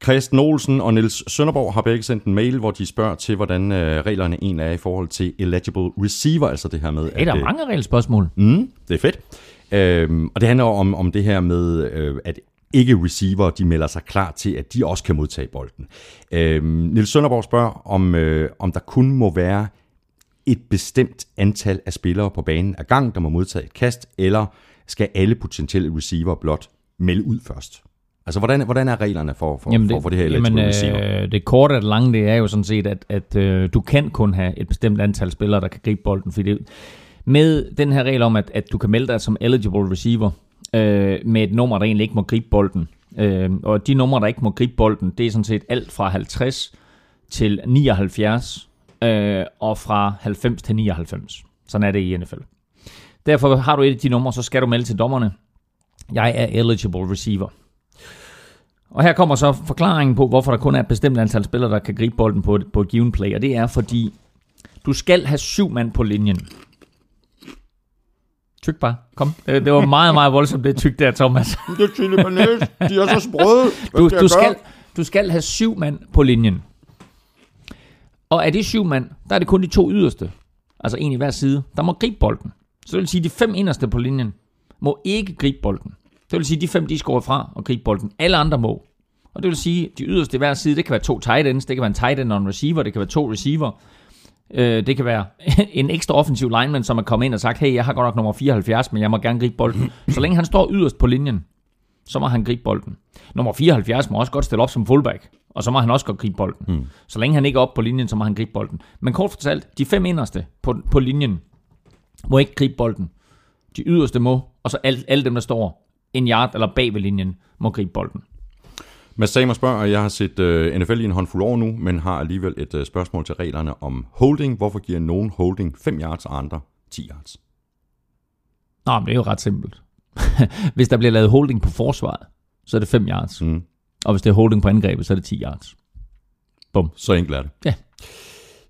Christian Olsen og Niels Sønderborg har begge sendt en mail, hvor de spørger til, hvordan øh, reglerne egentlig er i forhold til eligible receiver, altså det her med... Hey, der at, er øh, mange regelspørgsmål. Mm, det er fedt. Øhm, og det handler om, om det her med, øh, at ikke receiver, de melder sig klar til, at de også kan modtage bolden. Øhm, Niels Sønderborg spørger, om, øh, om der kun må være et bestemt antal af spillere på banen ad gang, der må modtage et kast, eller skal alle potentielle receiver blot melde ud først? Altså, hvordan, hvordan er reglerne for, for, jamen det, for, for det her jamen, øh, det korte og det lange, det er jo sådan set, at, at øh, du kan kun have et bestemt antal spillere, der kan gribe bolden. Fordi det, med den her regel om, at, at du kan melde dig som eligible receiver øh, med et nummer, der egentlig ikke må gribe bolden. Øh, og de numre, der ikke må gribe bolden, det er sådan set alt fra 50 til 79 øh, og fra 90 til 99. Sådan er det i NFL. Derfor har du et af de numre, så skal du melde til dommerne. Jeg er eligible receiver. Og her kommer så forklaringen på, hvorfor der kun er et bestemt antal spillere, der kan gribe bolden på et, på et given play. Og det er fordi, du skal have syv mand på linjen. Tyk bare. Kom. Det, det var meget, meget voldsomt, det tyk der, Thomas. [LAUGHS] Det er chili banæs, de er så sprøde. Du, du, skal, du skal have syv mand på linjen. Og af de syv mand, der er det kun de to yderste, altså en i hver side, der må gribe bolden. Så det vil sige, at de fem inderste på linjen må ikke gribe bolden. Det vil sige, at de fem, de skårer fra og gribe bolden. Alle andre må. Og det vil sige, at de yderste i hver side, det kan være to tight ends, det kan være en tight end og en receiver, det kan være to receiver. Øh, det kan være [LAUGHS] en ekstra offensiv lineman, som er kommet ind og sagt, hey, jeg har godt nok nummer 74, men jeg må gerne gribe bolden. [CLEARS THROAT] Så længe han står yderst på linjen, så må han gribe bolden. Nummer 74 må også godt stille op som fullback, og så må han også godt gribe bolden. Mm. Så længe han ikke er oppe på linjen, så må han gribe bolden. Men kort fortalt, de fem inderste på, på linjen må ikke gribe bolden. De yderste må, og så alle, alle dem, der står en yard eller bag ved linjen, må gribe bolden. Mads Samer spørger, og jeg har set uh, NFL i en håndfuld år nu, men har alligevel et uh, spørgsmål til reglerne om holding. Hvorfor giver nogen holding 5 yards og andre 10 yards? Nå, men det er jo ret simpelt. [LAUGHS] hvis der bliver lavet holding på forsvaret, så er det 5 yards. Mm. Og hvis det er holding på angrebet, så er det 10 yards. Bum. Så enkelt er det. Ja.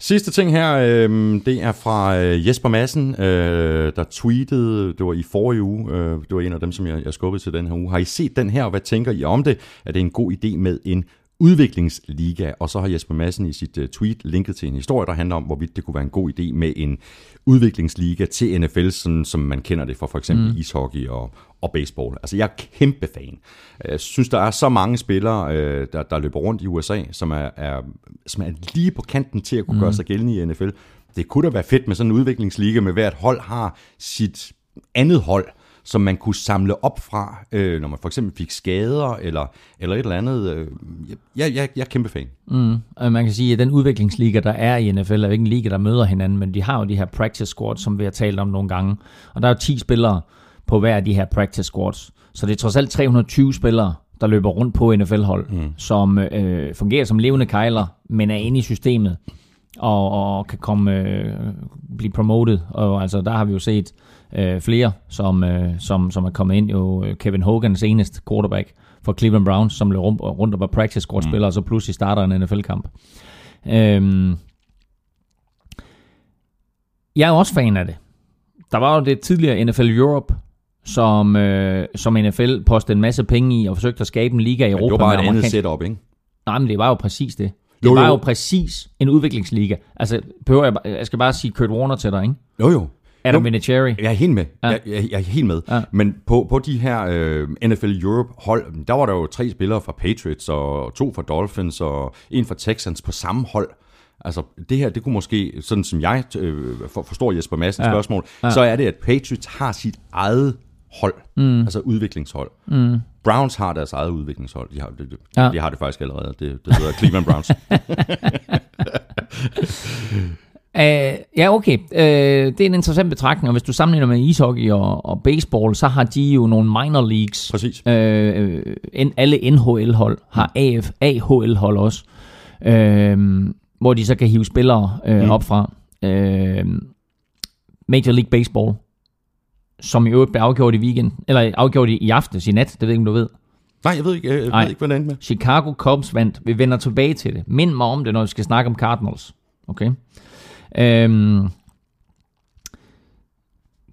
Sidste ting her, øh, det er fra øh, Jesper Madsen, øh, der tweetede, det var i forrige uge, øh, det var en af dem, som jeg, jeg skubbede til den her uge. Har I set den her, og hvad tænker I om det? Er det en god idé med en udviklingsliga? Og så har Jesper Madsen i sit uh, tweet linket til en historie, der handler om, hvorvidt det kunne være en god idé med en udviklingsliga til NFL, sådan, som man kender det fra for eksempel mm. ishockey og, og baseball. Altså jeg er kæmpe fan. Jeg synes, der er så mange spillere, øh, der, der løber rundt i USA, som er, er, som er lige på kanten til at kunne mm. gøre sig gældende i NFL. det kunne da være fedt med sådan en udviklingsliga, med hvert hold har sit andet hold, som man kunne samle op fra, øh, når man for eksempel fik skader eller, eller et eller andet. Øh, jeg, jeg, jeg er kæmpe fan. Mm. Og man kan sige, at den udviklingsliga, der er i NFL, er ikke en liga, der møder hinanden, men de har jo de her practice squads, som vi har talt om nogle gange. Og der er jo 10 spillere på hver af de her practice squads. Så det er trods alt 320 spillere, der løber rundt på NFL-hold, mm. som øh, fungerer som levende kejler, men er inde i systemet og, og kan komme øh, blive promoted. Og altså, der har vi jo set øh, flere, som, øh, som, som er kommet ind. Jo øh, Kevin Hogan, senest quarterback for Cleveland Browns, som løb rundt, rundt og var practice squad spiller, mm. og så pludselig starter en NFL-kamp. Øhm, jeg er også fan af det. Der var jo det tidligere NFL Europe, som, øh, som NFL postede en masse penge i og forsøgte at skabe en liga i Europa. Men det var bare et andet setup, ikke? Nej, men det var jo præcis det. Det Jo, var jo. jo præcis en udviklingsliga. Altså, behøver jeg, jeg skal bare sige Kurt Warner til dig, ikke? Jo, jo. Adam Jo. Vinatieri. Jeg er helt med. Ja. Ja. Jeg, jeg, jeg er helt med. Ja. Ja. Men på, på de her øh, NFL Europe hold, der var der jo tre spillere fra Patriots, og to fra Dolphins, og en fra Texans på samme hold. Altså, det her, det kunne måske, sådan som jeg øh, for, forstår Jesper Madsens Ja. ja. spørgsmål, Ja. ja. så er det, at Patriots har sit eget hold, mm. altså udviklingshold. Mm. Browns har deres eget udviklingshold. De har det, det, Ja. ja. de har det faktisk allerede. Det, det hedder [LAUGHS] Cleveland Browns. [LAUGHS] Uh, ja, okay. Uh, det er en interessant betragtning, og hvis du sammenligner med ishockey og, og baseball, så har de jo nogle minor leagues. Præcis. Uh, en, alle NHL-hold har AF, AHL-hold også, uh, hvor de så kan hive spillere uh, mm. op fra. Uh, Major League Baseball, som i øvrigt blev afgjort i weekend, eller afgjort i, i aftes, i nat, det ved jeg ikke, om du ved. Nej, jeg ved ikke, jeg, jeg ved ikke hvad det endte med. Chicago Cubs vandt. Vi vender tilbage til det. Mind mig om det, når vi skal snakke om Cardinals. Okay? Øhm,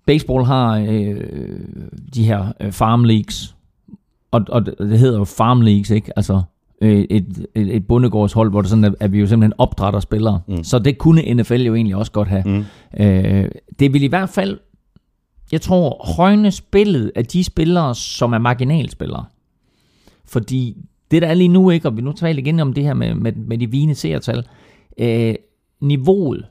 baseball har øh, de her øh, farm leagues, og, og det det hedder jo farm leagues, ikke? Altså øh, et, et, et bundegårdshold, hvor det sådan, at, at vi jo simpelthen opdrætter spillere. Mm. Så det kunne NFL jo egentlig også godt have. Mm. Øh, det vil i hvert fald, jeg tror, højne spillet af de spillere, som er marginalspillere. Fordi det der er lige nu, ikke, og vi nu taler igen om det her med, med, med de vigende seertal, øh, niveauet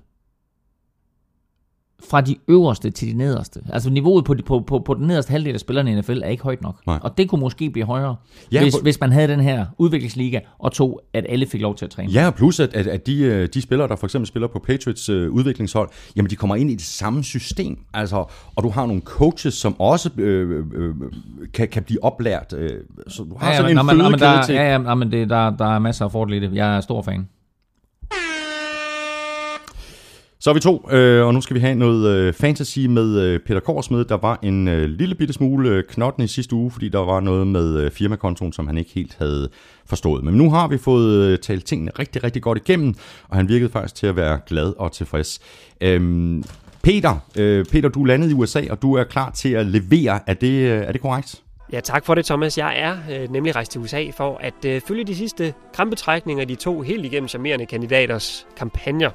fra de øverste til de nederste. Altså niveauet på, de, på, på, på den nederste halvdel af spillerne i NFL er ikke højt nok. Nej. Og det kunne måske blive højere, ja, Ja, hvis, hvis man havde den her udviklingsliga, og to, at alle fik lov til at træne. Ja, og plus at, at, at de, øh, de spillere, der for eksempel spiller på Patriots øh, udviklingshold, jamen de kommer ind i det samme system. Altså, og du har nogle coaches, som også øh, øh, kan, kan blive oplært. Øh, så du har Ja, ja, sådan men, en men fødekæde til... ja, ja, men det, der, der er masser af fordele i det. Jeg er stor fan. Så er vi to, øh, og nu skal vi have noget øh, fantasy med øh, Peter Korsmed. Der var en øh, lille bitte smule øh, knotten i sidste uge, fordi der var noget med øh, firmakontoen, som han ikke helt havde forstået. Men nu har vi fået øh, talt tingene rigtig, rigtig godt igennem, og han virkede faktisk til at være glad og tilfreds. Øhm, Peter, øh, Peter, du er landet i USA, og du er klar til at levere. Er det, øh, er det korrekt? Ja, tak for det, Thomas. Jeg er øh, nemlig rejst til USA for at øh, følge de sidste krampetrækninger af de to helt igennem charmerende kandidaters kampagner.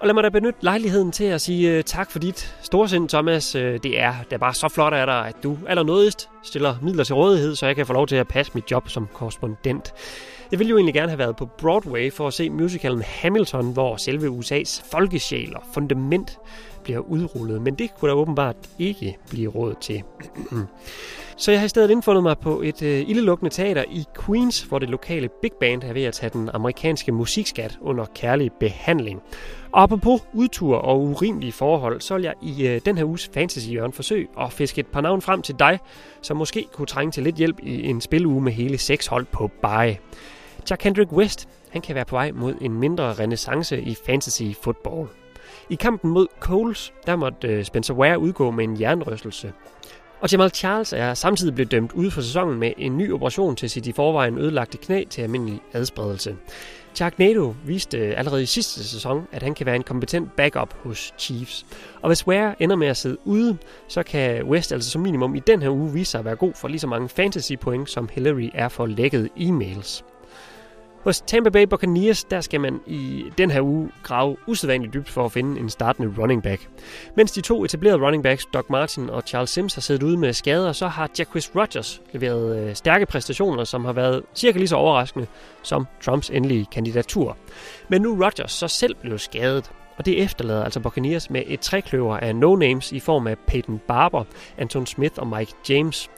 Og lad mig da benytte lejligheden til at sige øh, tak for dit storsind, Thomas. Øh, det er da bare så flot af dig, at du allernådigst stiller midler til rådighed, så jeg kan få lov til at passe mit job som korrespondent. Jeg ville jo egentlig gerne have været på Broadway for at se musicalen Hamilton, hvor selve USA's folkesjæl og fundament bliver udrullet, men det kunne der åbenbart ikke blive råd til. Mm. Så jeg har i stedet indfundet mig på et øh, ildelukkende teater i Queens, hvor det lokale big band er ved at tage den amerikanske musikskat under kærlig behandling. Og apropos udtur og urimelige forhold, så vil jeg i øh, den her uges fantasy hjørne forsøge at fiske et par navn frem til dig, som måske kunne trænge til lidt hjælp i en spiluge med hele seks hold på bye. Jack Hendrick West, han kan være på vej mod en mindre renaissance i fantasy football. I kampen mod Coles, der måtte øh, Spencer Ware udgå med en jernrystelse. Og Jamal Charles er samtidig blevet dømt ude for sæsonen med en ny operation til sit i forvejen ødelagte knæ til almindelig adspredelse. Sharknado viste øh, allerede i sidste sæson, at han kan være en kompetent backup hos Chiefs. Og hvis Ware ender med at sidde ude, så kan West altså som minimum i den her uge vise sig at være god for lige så mange fantasy point, som Hillary er for lækket e-mails. Hos Tampa Bay Buccaneers, der skal man i den her uge grave usædvanligt dybt for at finde en startende running back. Mens de to etablerede running backs, Doc Martin og Charles Sims, har siddet ude med skader, så har Jacquizz Rodgers leveret øh, stærke præstationer, som har været cirka lige så overraskende som Trumps endelige kandidatur. Men nu er Rodgers så selv blevet skadet, Og det efterlader altså Buccaneers med et trækløver af no-names i form af Peyton Barber, Anton Smith og Mike James.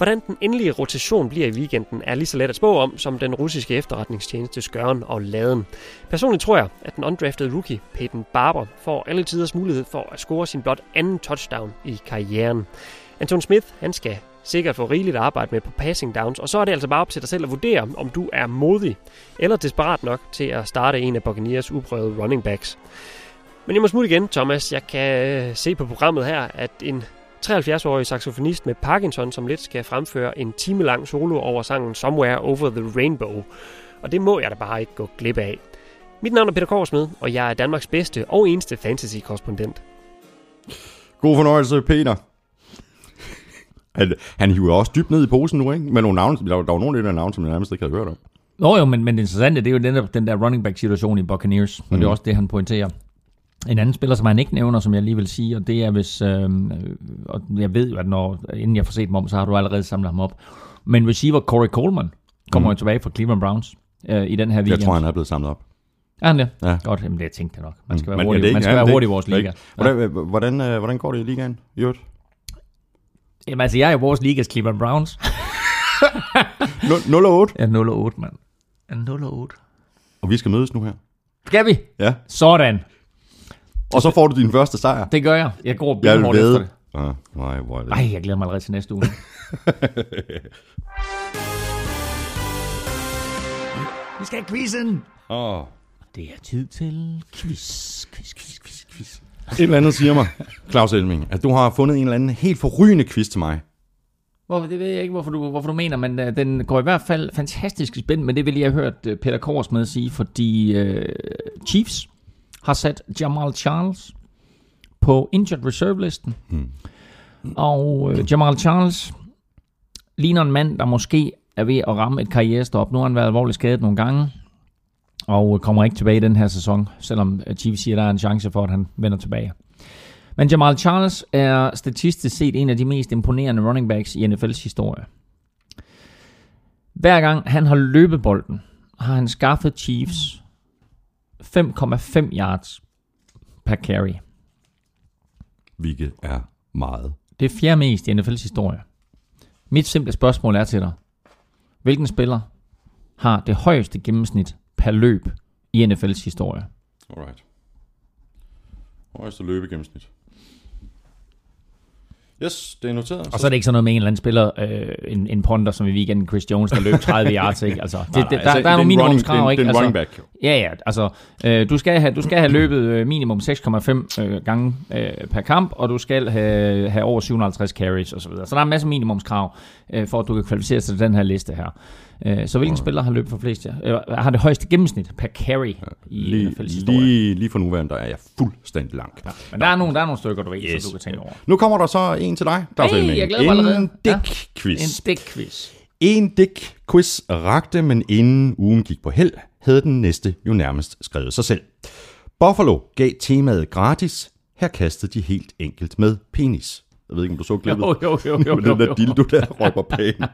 Hvordan den endelige rotation bliver i weekenden er lige så let at spå om, som den russiske efterretningstjeneste Skøren og Laden. Personligt tror jeg, at den undraftede rookie Peyton Barber får alle tiders mulighed for at score sin blot anden touchdown i karrieren. Anton Smith, han skal sikkert få rigeligt arbejde med på passing downs, og så er det altså bare op til dig selv at vurdere, om du er modig eller desperat nok til at starte en af Buccaneers uprøvede running backs. Men jeg må smutte igen, Thomas. Jeg kan øh, se på programmet her, at en 73-årig saxofonist med Parkinson, som lidt skal fremføre en time lang solo over sangen Somewhere Over the Rainbow. Og det må jeg da bare ikke gå glip af. Mit navn er Peter Korsmed, og jeg er Danmarks bedste og eneste fantasy-korrespondent. God fornøjelse, Peter. Han, han hiver også dybt ned i posen nu, ikke? Med nogle navne, der, var- der var nogle af de der navne, som jeg nærmest ikke havde hørt om. Nå jo, men, men det interessante, det er jo den der, den der running back situation i Buccaneers, og det er Mm. også det, han pointerer. En anden spiller, som han ikke nævner, som jeg lige vil sige, og det er hvis, øh, og jeg ved jo, at når, inden jeg får set dem om, så har du allerede samlet ham op. Men receiver Corey Coleman kommer Mm. jo tilbage fra Cleveland Browns øh, i den her Jeg weekend. tror, han er blevet samlet op. Er han det? Ja. Godt, jamen det jeg tænkte jeg nok. Man skal Mm. være Men hurtig, det man ikke- skal ja, være hurtig i ikke- vores liga. ikke- Hvordan, hvordan, øh, hvordan går det i ligaen? I øvrigt? Jamen altså, jeg er jo vores ligas Cleveland Browns. 0 og 8. Ja, 0 og 8, mand. Ja, 0 og 8. Og vi skal mødes nu her. Skal vi? Ja. Sådan. Og så får du din første sejr. Det gør jeg. Jeg går Jeg vil efter det. Ah, nej, hvor er det. Ej, jeg glæder mig allerede til næste uge. [LAUGHS] Vi skal have quizzen. Oh. Det er tid til quiz, quiz, quiz, quiz, quiz. Et eller andet siger mig, Claus Elming, at du har fundet en eller anden helt forrygende quiz til mig. Hvorfor, det ved jeg ikke, hvorfor du, hvorfor du mener, men uh, den går i hvert fald fantastisk i spænd, men det vil jeg have hørt uh, Peter Kors med sige, fordi uh, Chiefs har sat Jamal Charles på injured reserve-listen. Hmm. Og uh, Jamal Charles ligner en mand, der måske er ved at ramme et karrierestop. Nu har han været alvorligt skadet nogle gange, og øh, kommer ikke tilbage i den her sæson, selvom øh, Chiefs siger, at der er en chance for, at han vender tilbage. Men Jamal Charles er statistisk set en af de mest imponerende running backs i NFL's historie. Hver gang han har løbet bolden, har han skaffet Chiefs 5,5 yards per carry. Hvilket er meget. Det er fjerde mest i NFL's historie. Mit simple spørgsmål er til dig. Hvilken spiller har det højeste gennemsnit per løb i NFL's historie? Alright. Højeste løbegennemsnit. Yes, det er noteret. Og så er det ikke sådan noget med en eller anden spiller, øh, en, en ponder som i weekenden, Chris Jones, der løb 30 [LAUGHS] yards, ikke? Altså, det, Nej, det, nej, der, altså, der er det nogle minimumskrav, er ikke? Det er en altså, running back. Ja, ja, altså, øh, du, skal have, du skal have løbet øh, minimum 6,5 øh, gange øh, per kamp, og du skal have, have over 750 carries osv. Så, videre. så der er en masse minimumskrav, øh, for at du kan kvalificere dig til den her liste her. Øh, så hvilken spiller har løbet for flest? Ja? Øh, har det højeste gennemsnit per carry i Lige, NFL's historie? lige, lige for nuværende, der er jeg fuldstændig lank. Ja, men der er, nogle, der er nogle stykker, du ved, yes. Som du kan tænke over. Nu kommer der så en til dig, Claus Hey, jeg glæder mig allerede. En Ja. dick-quiz. En stik-quiz. En dick-quiz rakte, men inden ugen gik på held, havde den næste jo nærmest skrevet sig selv. Buffalo gav temaet gratis. Her kastede de helt enkelt med penis. Jeg ved ikke, om du så klippet. Jo, jo, jo, jo, med [LAUGHS] den der jo. dildo der røg på banen.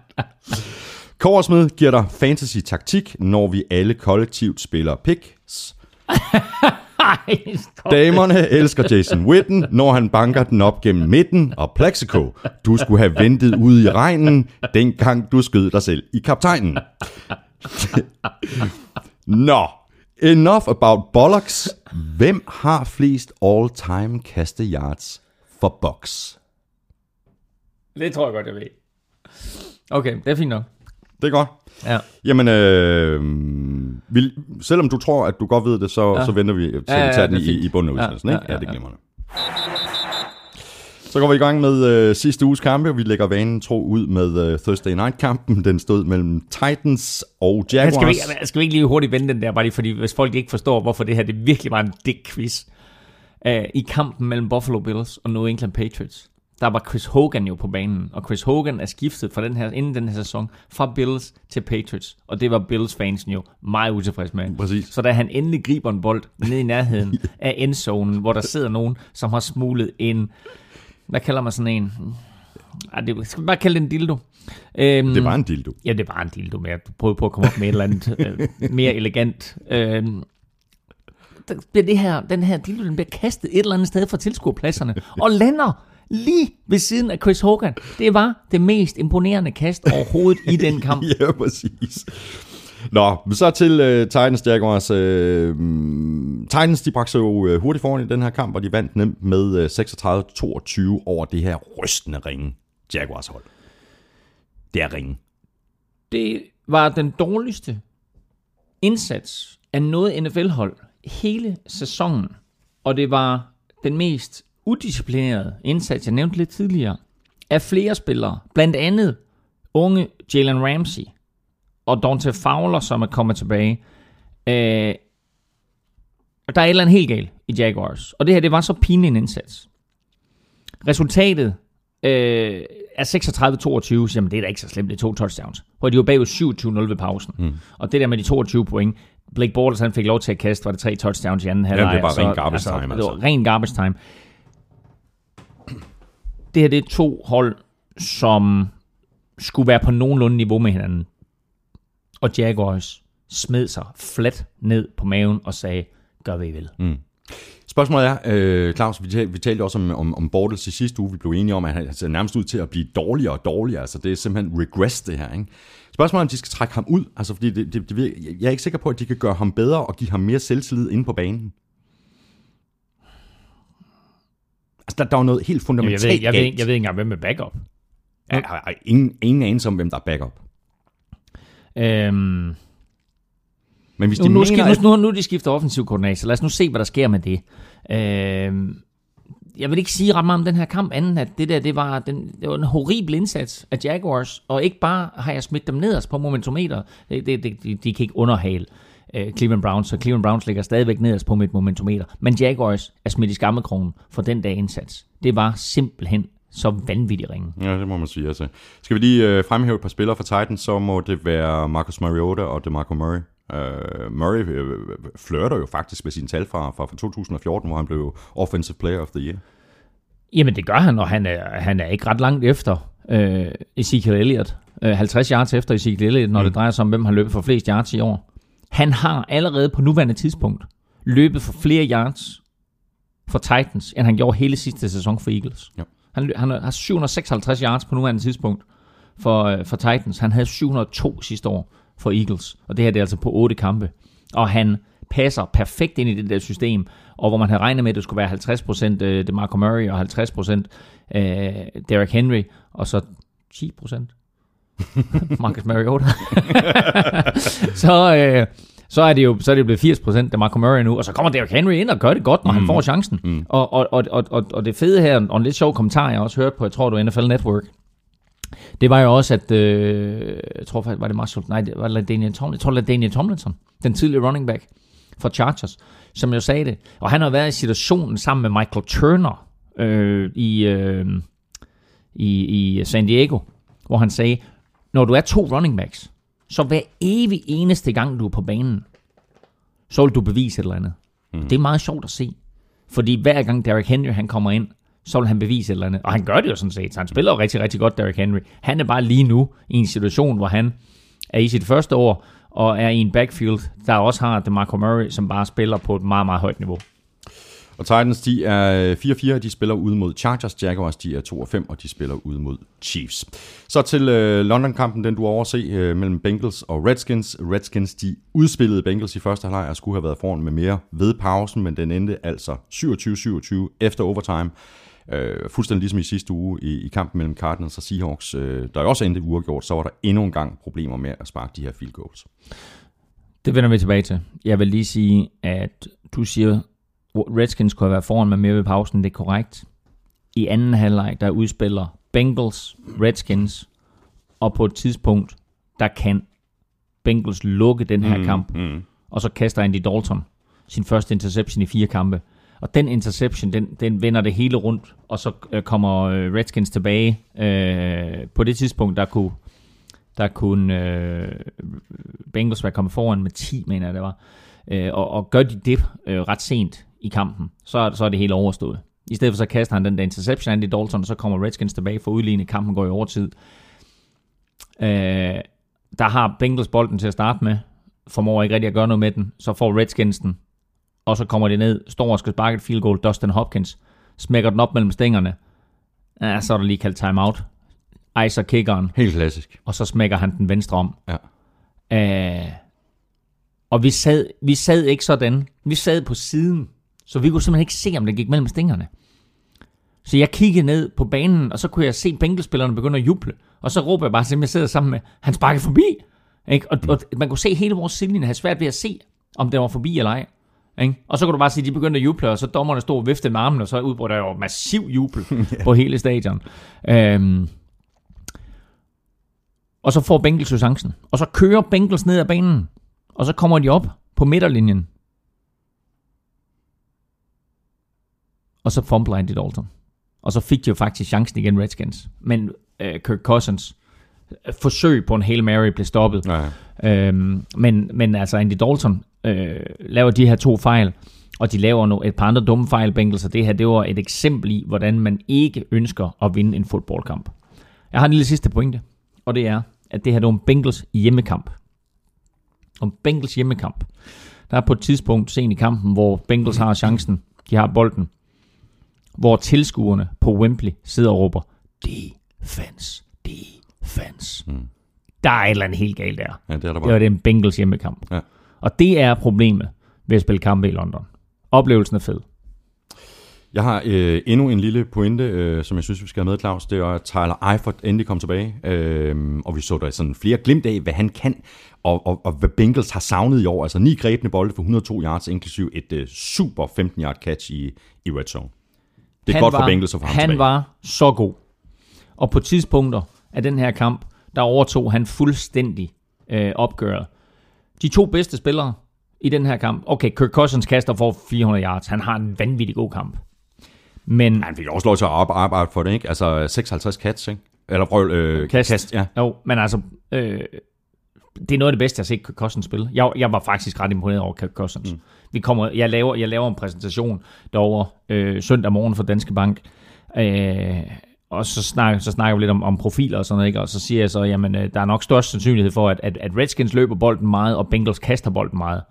Korsmed giver dig fantasy-taktik, når vi alle kollektivt spiller picks. Damerne elsker Jason Witten, når han banker den op gennem midten. Og Plexico, du skulle have ventet ude i regnen, dengang du skød dig selv i kaptajnen. Nå, enough about bollocks. Hvem har flest all-time kaste yards for box? Det tror jeg godt, jeg ved. Okay, det er fint nok. Det er godt. Ja. Jamen, øh, vil, selvom du tror, at du godt ved det, så, ja. Ja. så venter vi til Ja, ja, ja, ja, tager den det i, i bunden af Ja, udsendelsen, ikke? ja, Ja, det ja, glemmer det. Så går vi i gang med øh, sidste uges kampe, og vi lægger vanen tro ud med øh, Thursday Night-kampen. Den stod mellem Titans og Jaguars. skal, vi, ikke- skal vi ikke lige hurtigt vende den der, bare lige fordi, hvis folk ikke forstår, hvorfor det her det virkelig var en dick quiz. Uh, I kampen mellem Buffalo Bills og New England Patriots, der var Chris Hogan jo på banen, og Chris Hogan er skiftet fra den her, inden den her sæson fra Bills til Patriots, og det var Bills fansen jo meget utilfreds med. Præcis. Så da han endelig griber en bold ned i nærheden [LAUGHS] af endzonen, hvor der sidder nogen, som har smuglet en, hvad kalder man sådan en? Ah, det, skal vi bare kalde det en dildo? Øhm, Det var en dildo. Ja, det var en dildo, men jeg prøvede på at komme op med et eller andet [LAUGHS] øh, mere elegant. Øh, der bliver det her, den her dildo, den bliver kastet et eller andet sted fra tilskuerpladserne, [LAUGHS] og lander lige ved siden af Chris Hogan. Det var det mest imponerende kast overhovedet i den kamp. [LAUGHS] ja, præcis. Nå, så til uh, Titans Jaguars. Uh, Titans, de bragte sig jo uh, hurtigt foran i den her kamp, og de vandt nemt med uh, 36-22 over det her rystende ringe Jaguars hold. Det er ringen. Det var den dårligste indsats af noget NFL-hold hele sæsonen. Og det var den mest udisciplinerede indsats, jeg nævnte lidt tidligere, af flere spillere. Blandt andet unge Jalen Ramsey og Dante Fowler, som er kommet tilbage. Øh, og der er et eller andet helt galt i Jaguars. Og det her, det var så pinlig en indsats. Resultatet øh, er 36-22, jamen det er da ikke så slemt, det er to touchdowns. Hvor de var bagud 27-0 ved pausen. Mm. Og det der med de 22 point, Blake Bortles han fik lov til at kaste, var det tre touchdowns i anden halvleg. Ja, det var ren garbage altså, time. Altså. Det var ren garbage time. Det her det er to hold, som skulle være på nogenlunde niveau med hinanden. Og Jaguars smed sig flat ned på maven og sagde, gør hvad I vil. Mm. Spørgsmålet er, øh, Claus, vi, talte, vi talte også om, om, om Bortles i sidste uge. Vi blev enige om, at han ser nærmest ud til at blive dårligere og dårligere. Altså, det er simpelthen regress, det her. Ikke? Spørgsmålet er, om de skal trække ham ud. Altså, fordi det, det, det, jeg er ikke sikker på, at de kan gøre ham bedre og give ham mere selvtillid inde på banen. Altså, der, der er noget helt fundamentalt jeg ved, jeg, ved, jeg ved, jeg ved ikke engang, hvem er backup. Jeg har ingen, ingen anelse om, hvem der er backup. Øhm, men hvis de nu, mener, nu, nu, nu de skifter offensiv koordinator, lad os nu se, hvad der sker med det. Øh, jeg vil ikke sige ret meget om den her kamp, anden at det der, det var, den, det var en horribel indsats af Jaguars, og ikke bare har jeg smidt dem nederst på momentometer, det, det, det, de, de kan ikke underhale øh, Cleveland Browns, så Cleveland Browns ligger stadigvæk nederst på mit momentometer, men Jaguars er smidt i skammekronen for den der indsats. Det var simpelthen så vanvittig ringe. Ja, det må man sige. Altså. Skal vi lige øh, fremhæve et par spillere fra Titans, så må det være Marcus Mariota og DeMarco Murray. Uh, Murray uh, flirter jo faktisk med sine tal fra, fra, fra 2014, hvor han blev Offensive Player of the Year. Jamen det gør han, og han er, han er ikke ret langt efter uh, Ezekiel Elliott. Uh, 50 yards efter Ezekiel Elliott, når mm. det drejer sig om, hvem har løbet for flest yards i år. Han har allerede på nuværende tidspunkt løbet for flere yards for Titans, end han gjorde hele sidste sæson for Eagles. Ja. Han, han har 756 yards på nuværende tidspunkt for, for Titans. Han havde 702 sidste år for Eagles. Og det her det er altså på otte kampe. Og han passer perfekt ind i det der system, og hvor man havde regnet med, at det skulle være 50% øh, DeMarco Murray og 50% øh, Derrick Henry, og så 10% [LAUGHS] Marcus Mariota. [LAUGHS] så, øh, så er det jo så er det blevet 80% af Marco Murray nu, og så kommer Derrick Henry ind og gør det godt, når mm. han får chancen. Mm. Og, og, og, og, og det fede her, og en lidt sjov kommentar, jeg også hørt på, jeg tror du NFL Network, det var jo også, at øh, jeg tror faktisk, var det Marshall, nej, det var Daniel Tomlinson, jeg tror, det var Daniel Tomlinson, den tidligere running back for Chargers, som jo sagde det. Og han har været i situationen sammen med Michael Turner øh, i, øh, i, i San Diego, hvor han sagde, når du er to running backs, så hver evig eneste gang, du er på banen, så vil du bevise et eller andet. Mm. Det er meget sjovt at se. Fordi hver gang Derrick Henry han kommer ind, så vil han bevise et eller andet. Og han gør det jo sådan set. Så han spiller jo rigtig, rigtig godt, Derrick Henry. Han er bare lige nu i en situation, hvor han er i sit første år, og er i en backfield, der også har DeMarco Murray, som bare spiller på et meget, meget højt niveau. Og Titans, de er øh, 4-4, de spiller ud mod Chargers. Jaguars, de er 2-5, og de spiller ud mod Chiefs. Så til øh, London-kampen, den du overse øh, mellem Bengals og Redskins. Redskins, de udspillede Bengals i første halvleg og skulle have været foran med mere ved pausen, men den endte altså 27-27 efter overtime. Øh, fuldstændig ligesom i sidste uge i, i kampen mellem Cardinals og Seahawks, øh, der også endte uafgjort, så var der endnu en gang problemer med at sparke de her field goals. Det vender vi tilbage til. Jeg vil lige sige, at du siger, Redskins kunne have været foran med mere ved pausen, det er korrekt. I anden halvleg, der udspiller Bengals, Redskins, og på et tidspunkt, der kan Bengals lukke den her mm, kamp, mm. og så kaster Andy Dalton sin første interception i fire kampe. Og den interception, den, den vender det hele rundt, og så øh, kommer øh, Redskins tilbage. Øh, på det tidspunkt, der kunne, der kunne øh, Bengals være kommet foran med 10, mener jeg det var. Øh, og, og gør de det øh, ret sent i kampen, så, så er det hele overstået. I stedet for så kaster han den der interception, Andy Dalton, og så kommer Redskins tilbage for udlignet. Kampen går i overtid. Øh, der har Bengals bolden til at starte med. Formår ikke rigtig at gøre noget med den. Så får Redskins den og så kommer de ned, står og skal sparke et field goal, Dustin Hopkins, smækker den op mellem stængerne, ja, så er der lige kaldt timeout, Icer kickeren, Helt klassisk. og så smækker han den venstre om. Ja. Øh, og vi sad, vi sad ikke sådan. Vi sad på siden, så vi kunne simpelthen ikke se, om det gik mellem stængerne. Så jeg kiggede ned på banen, og så kunne jeg se Bengals-spillerne begynde at juble. Og så råber jeg bare dem, jeg sidder sammen med, han sparker forbi. Ikke? Og, og man kunne se hele vores sidelinje have svært ved at se, om det var forbi eller ej. Ikke? Og så kunne du bare se, at de begyndte at juble, og så dommerne stod og viftede med armen, og så udbrød der jo massiv jubel [LAUGHS] på hele stadion. Øhm, og så får Bengals jo chancen. Og så kører Bengals ned ad banen. Og så kommer de op på midterlinjen. Og så fumbler Andy Dalton. Og så fik de jo faktisk chancen igen, Redskins. Men øh, Kirk Cousins øh, forsøg på en Hail Mary blev stoppet. Ja. Øhm, men, men altså Andy Dalton øh, laver de her to fejl, og de laver nu et par andre dumme fejl, Bengals, og det her, det var et eksempel i, hvordan man ikke ønsker at vinde en fodboldkamp. Jeg har en lille sidste pointe, og det er, at det her det var en Bengals hjemmekamp. Om Bengals hjemmekamp. Der er på et tidspunkt sent i kampen, hvor Bengals har chancen, de har bolden, hvor tilskuerne på Wembley sidder og råber, defense, defense. Mm. Der er et eller andet helt galt der. ja, det er der Det bare. var det en Bengals hjemmekamp. Ja. Og det er problemet ved at spille kampe i London. Oplevelsen er fed. Jeg har øh, endnu en lille pointe, øh, som jeg synes, vi skal have med, Claus. Det er, at Tyler Eifert endelig kom tilbage. Øh, og vi så der sådan flere glimt af, hvad han kan, og, og, og hvad Bengals har savnet i år. Altså ni grebne bolde for 102 yards, inklusiv et øh, super 15-yard catch i, i red zone. Det er Han godt for Bengals at få ham Han tilbage. var så god. Og på tidspunkter af den her kamp, der overtog han fuldstændig øh, opgøret. De to bedste spillere i den her kamp. Okay, Kirk Cousins kaster for 400 yards. Han har en vanvittig god kamp. Men Han fik også lov til at arbejde for det, ikke? Altså 56 catch, ikke? Eller prøv, øh, Kast. kast. ja. Jo, men altså, øh, det er noget af det bedste, jeg har set Kirk Cousins spille. Jeg, jeg var faktisk ret imponeret over Kirk Cousins. Mm. Vi kommer, jeg, laver, jeg laver en præsentation derovre øh, søndag morgen for Danske Bank, øh, og så snakker, så snakker vi lidt om, om profiler og sådan noget, ikke? og så siger jeg så, jamen, øh, der er nok størst sandsynlighed for, at, at, at Redskins løber bolden meget, og Bengals kaster bolden meget.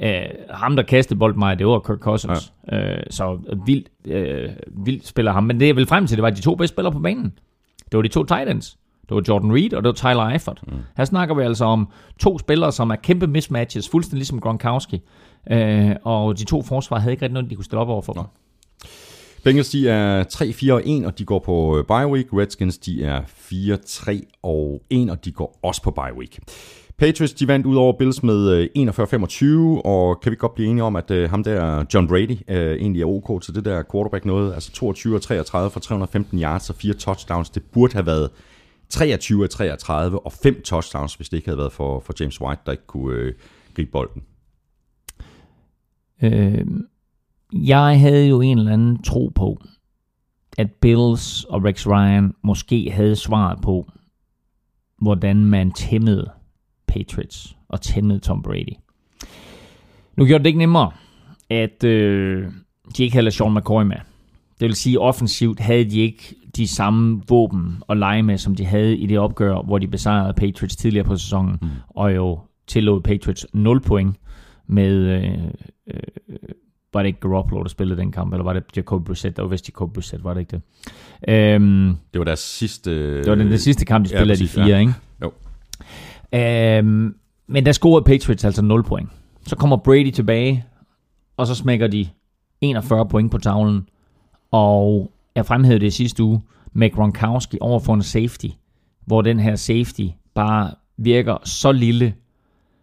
Øh, ham, der kastede bolden meget, det var Kirk Cousins. Ja. Øh, så vildt, øh, vildt spiller ham. Men det jeg vil frem til, det var de to bedste spillere på banen. Det var de to tight ends. Det var Jordan Reed, og det var Tyler Eifert. Mm. Her snakker vi altså om to spillere, som er kæmpe mismatches, fuldstændig ligesom Gronkowski. Øh, og de to forsvar havde ikke rigtig noget, de kunne stille op over for. Nå. Bengals, de er 3-4 og 1, og de går på øh, bye week. Redskins, de er 4-3 og 1, og de går også på bye week. Patriots, de vandt ud over Bills med øh, 41-25, og kan vi godt blive enige om, at øh, ham der, John Brady, øh, egentlig er ok til det der quarterback noget, altså 22 og 33 for 315 yards og 4 touchdowns. Det burde have været 23 af 33 og 5 touchdowns, hvis det ikke havde været for, for James White, der ikke kunne øh, gribe bolden. Øh, jeg havde jo en eller anden tro på, at Bills og Rex Ryan måske havde svaret på, hvordan man tæmmede Patriots og tæmmede Tom Brady. Nu gjorde det ikke nemmere, at øh, de ikke havde Sean McCoy med. Det vil sige, offensivt havde de ikke de samme våben at lege med, som de havde i det opgør, hvor de besejrede Patriots tidligere på sæsonen, mm. og jo tillod Patriots 0 point med, øh, øh, var det ikke Garoppolo, der spillede den kamp, eller var det Jacob Brissett? Det var vist Jacob Brissett, var det ikke det? Øhm, Det var deres sidste... det var den, den sidste kamp, de spillede, ja, de præcis, fire, ja. ikke? Jo. Øhm, men der scorede Patriots altså 0 point. Så kommer Brady tilbage, og så smækker de 41 point på tavlen. Og jeg fremhævede det i sidste uge med Gronkowski over for en safety, hvor den her safety bare virker så lille.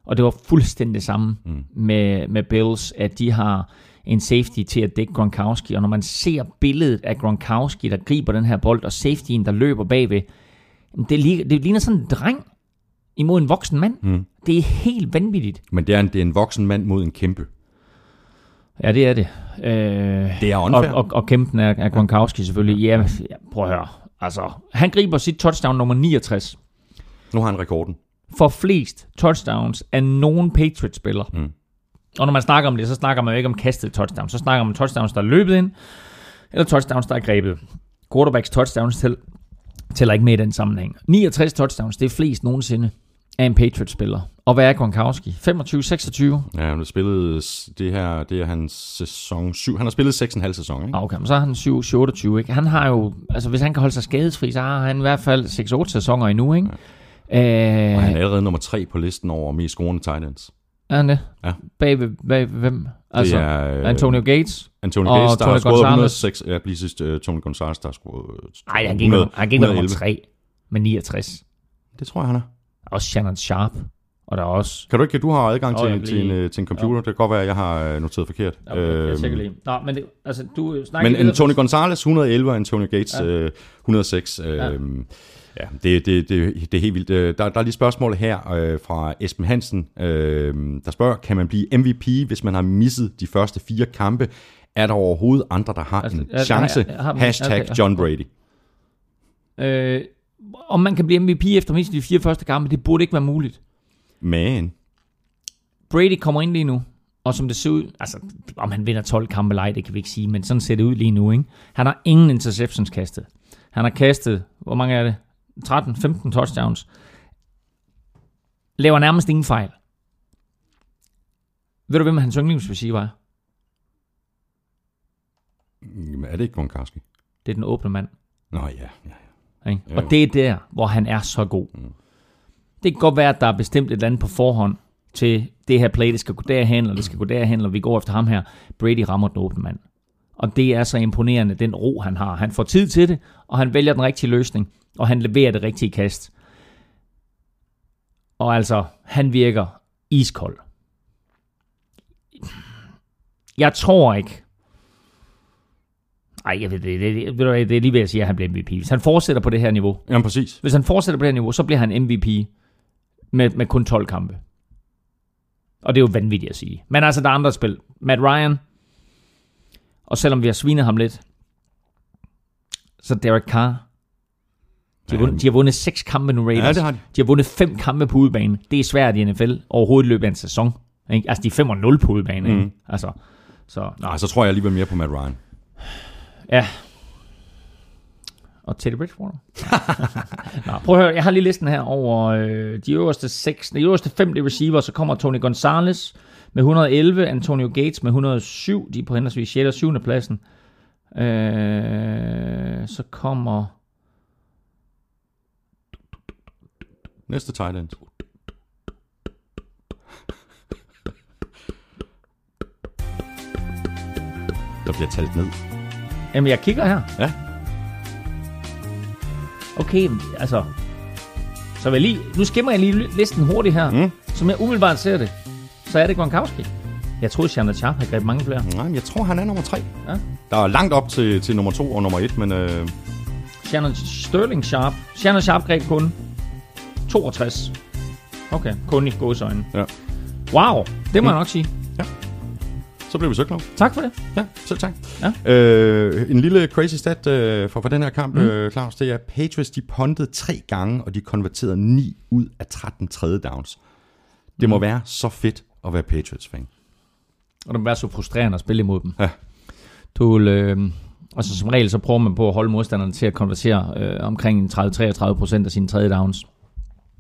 Og det var fuldstændig det samme mm. med, med Bills, at de har en safety til at dække Gronkowski. Og når man ser billedet af Gronkowski, der griber den her bold, og safetyen, der løber bagved, det, ligner, det ligner sådan en dreng imod en voksen mand. Mm. Det er helt vanvittigt. Men det er, en, det er en voksen mand mod en kæmpe. Ja, det er det. Øh, Det er og, unfair. og, og kæmpen er, er Gronkowski selvfølgelig. Ja, ja, prøv at høre. Altså, han griber sit touchdown nummer 69 Nu har han rekorden. For flest touchdowns af nogen Patriots-spiller. Mm. Og når man snakker om det, så snakker man jo ikke om kastet touchdowns. Så snakker man om touchdowns, der er løbet ind, eller touchdowns, der er grebet. Quarterbacks touchdowns til, tæller ikke med i den sammenhæng. 69 touchdowns, det er flest nogensinde af en Patriots-spiller. Og hvad er Gronkowski? 25-26? Ja, han har spillet det her, det er hans sæson 7. Han har spillet 6,5 sæson, ikke? Ah, Okay, men så er han 7-28, ikke? Han har jo, altså hvis han kan holde sig skadesfri, så har han i hvert fald 6-8 sæsoner endnu, ikke? Ja. Øh, Og han er allerede nummer 3 på listen over mest scorende tight ends. er han det? Ja. Bag ved, bag ved hvem? Altså, det er øh, Antonio Gates? Antonio Gates, der Tony har scoret Gonzalez. 106. Ja, lige sidst uh, Tony Gonzalez, der har scoret øh, Nej, han gik, 100 nummer, han gik nummer 111. 3 med 69. Det tror jeg, han er. Også Shannon Sharp. Og der er også... Kan du ikke, du har adgang Åh, til, jeg til, en, øh, til en computer. Det kan godt være, at jeg har noteret forkert. Okay, jeg Øhm, tjekker lige. Nå, men det, altså, du snakker Men. Antonio Gonzalez 111 og Antonio Gates Ja. ja. øh, 106. Øh, ja. Ja, det, det, det, det er helt vildt. Øh, Der, der er lige spørgsmål her øh, fra Esben Hansen, øh, der spørger, kan man blive MVP, hvis man har misset de første fire kampe? Er der overhovedet andre, der har Altså, en jeg- chance? jeg har dem- Hashtag okay. John Brady. Øh, om man kan blive MVP efter mindst de fire første kampe, det burde ikke være muligt. Men, Brady kommer ind lige nu, og som det ser ud, altså om han vinder 12 kampe eller ej, det kan vi ikke sige, men sådan ser det ud lige nu. Ikke? Han har ingen interceptions kastet. Han har kastet, hvor mange er det? 13-15 touchdowns. Laver nærmest ingen fejl. Ved du, hvem hans yndlingsreceiver er? jamen, er det ikke Gronkowski? Det er den åbne mand. Nå ja, ja. Ikke? Jo. Og det er der, hvor han er så god. Det kan godt være, at der er bestemt et eller andet på forhånd til det her play, det skal gå derhen, eller det skal gå derhen, eller vi går efter ham her. Brady rammer den åbne mand. Og det er så imponerende, den ro han har. Han får tid til det, og han vælger den rigtige løsning, og han leverer det rigtige kast. Og altså, han virker iskold. Jeg tror ikke, ej, jeg ved det, det, det, hvad, det er lige ved at sige, at han bliver MVP. Hvis han fortsætter på det her niveau, Jamen præcis. hvis han fortsætter på det her niveau, så bliver han MVP med, med kun 12 kampe. Og det er jo vanvittigt at sige. Men altså, der er andre spil. Matt Ryan, og selvom vi har svinet ham lidt, så Derek Carr, de har, vundet, de har vundet seks kampe nu, Raiders. Ja, det har de. De har vundet fem kampe på udebane. Det er svært i NFL overhovedet i løbet af en sæson. Ikke? Altså, de er 5-0 på udebane. Mm. Ikke? Altså, så, Nej, så tror jeg alligevel mere på Matt Ryan. Ja. Og Teddy Bridgewater. [LAUGHS] Nå, prøv at høre, jeg har lige listen her over øh, de øverste seks, de øverste fem de receiver, så kommer Tony Gonzalez med 111, Antonio Gates med 107, de er på henholdsvis 6. og 7. pladsen. Øh, så kommer Næste tight end. Der bliver talt ned. Jamen, jeg kigger her. Ja. Okay, altså... Så vil jeg lige, nu skimmer jeg lige listen hurtigt her. Mm. Som jeg umiddelbart ser det, så er det Gronkowski. Jeg troede, Shannon Sharp havde grebet mange flere. Nej, men jeg tror, han er nummer tre. Ja. Der er langt op til, til nummer to og nummer et, men øh, Shannon Sterling Sharp. Shannon Sharp greb kun 62. Okay, kun i gåsøjne. Ja. Wow, det må mm. jeg nok sige. så bliver vi så klog. Tak for det. Ja, selv tak. Ja. Øh, en lille crazy stat øh, for, for den her kamp, mm. øh, Claus, det er, at Patriots de puntede tre gange, og de konverterede 9 ud af 13 tredje downs. Det må Mm. være så fedt at være Patriots-fan. Og det må være så frustrerende at spille imod dem. Ja. Du vil, øh, altså som regel, så prøver man på at holde modstanderne til at konvertere øh, omkring 30-33 procent af sine tredje downs.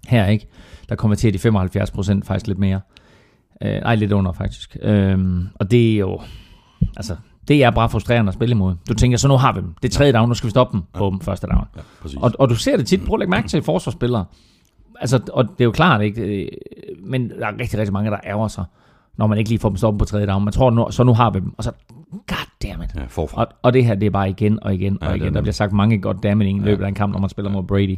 Her ikke. Der konverterer de 75 procent, faktisk lidt mere. Øh, nej, lidt under faktisk. Øh, og det er jo, altså, det er bare frustrerende at spille imod. Du tænker, så nu har vi dem. Det er tredje down, nu skal vi stoppe dem på dem første down. Ja, præcis. Og, og du ser det tit. Prøv at lægge mærke til forsvarsspillere. Altså, og det er jo klart, ikke? Øh, Men der er rigtig, rigtig mange, der ærger sig, når man ikke lige får dem stoppet på tredje down. Man tror, nu, så nu har vi dem. Og så, goddammit. ja, forfra. Og, og det her, det er bare igen og igen og Ja, igen. Der bliver sagt mange goddammit i løbet af en kamp, når man spiller mod Brady.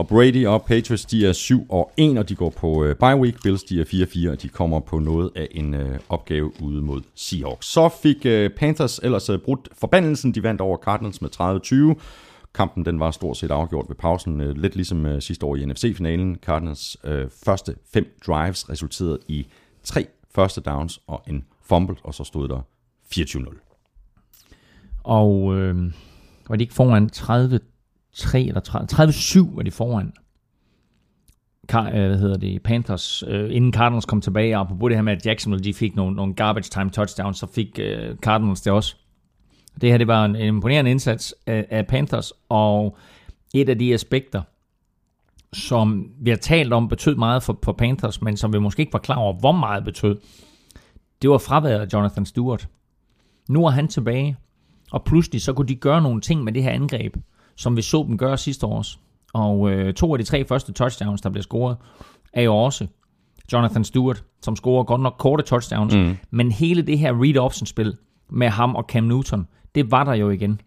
Og Brady og Patriots, de er 7 og 1, og de går på øh, bye week. Bills, de er 4-4, og de kommer på noget af en øh, opgave ude mod Seahawks. Så fik øh, Panthers ellers øh, brudt forbandelsen. De vandt over Cardinals med 30-20. Kampen den var stort set afgjort ved pausen, øh, lidt ligesom øh, sidste år i NFC-finalen. Cardinals øh, første fem drives resulterede i tre første downs og en fumble, og så stod der 24-0. Og øh, var de ikke foran 30 3 eller 30, 37 var de foran. Car, øh, hvad hedder det, Panthers, øh, inden Cardinals kom tilbage, og på det her med, at Jacksonville de fik nogle, nogle garbage time touchdowns, så fik øh, Cardinals det også. Det her, det var en, en imponerende indsats af, af Panthers, og et af de aspekter, som vi har talt om, betød meget for, for Panthers, men som vi måske ikke var klar over, hvor meget betød, det var fraværet af Jonathan Stewart. Nu er han tilbage, og pludselig så kunne de gøre nogle ting med det her angreb, som vi så dem gøre sidste år. Og øh, to af de tre første touchdowns, der blev scoret, er jo også Jonathan Stewart, som scorer godt nok korte touchdowns, mm. men hele det her read option spil med ham og Cam Newton, det var der jo igen.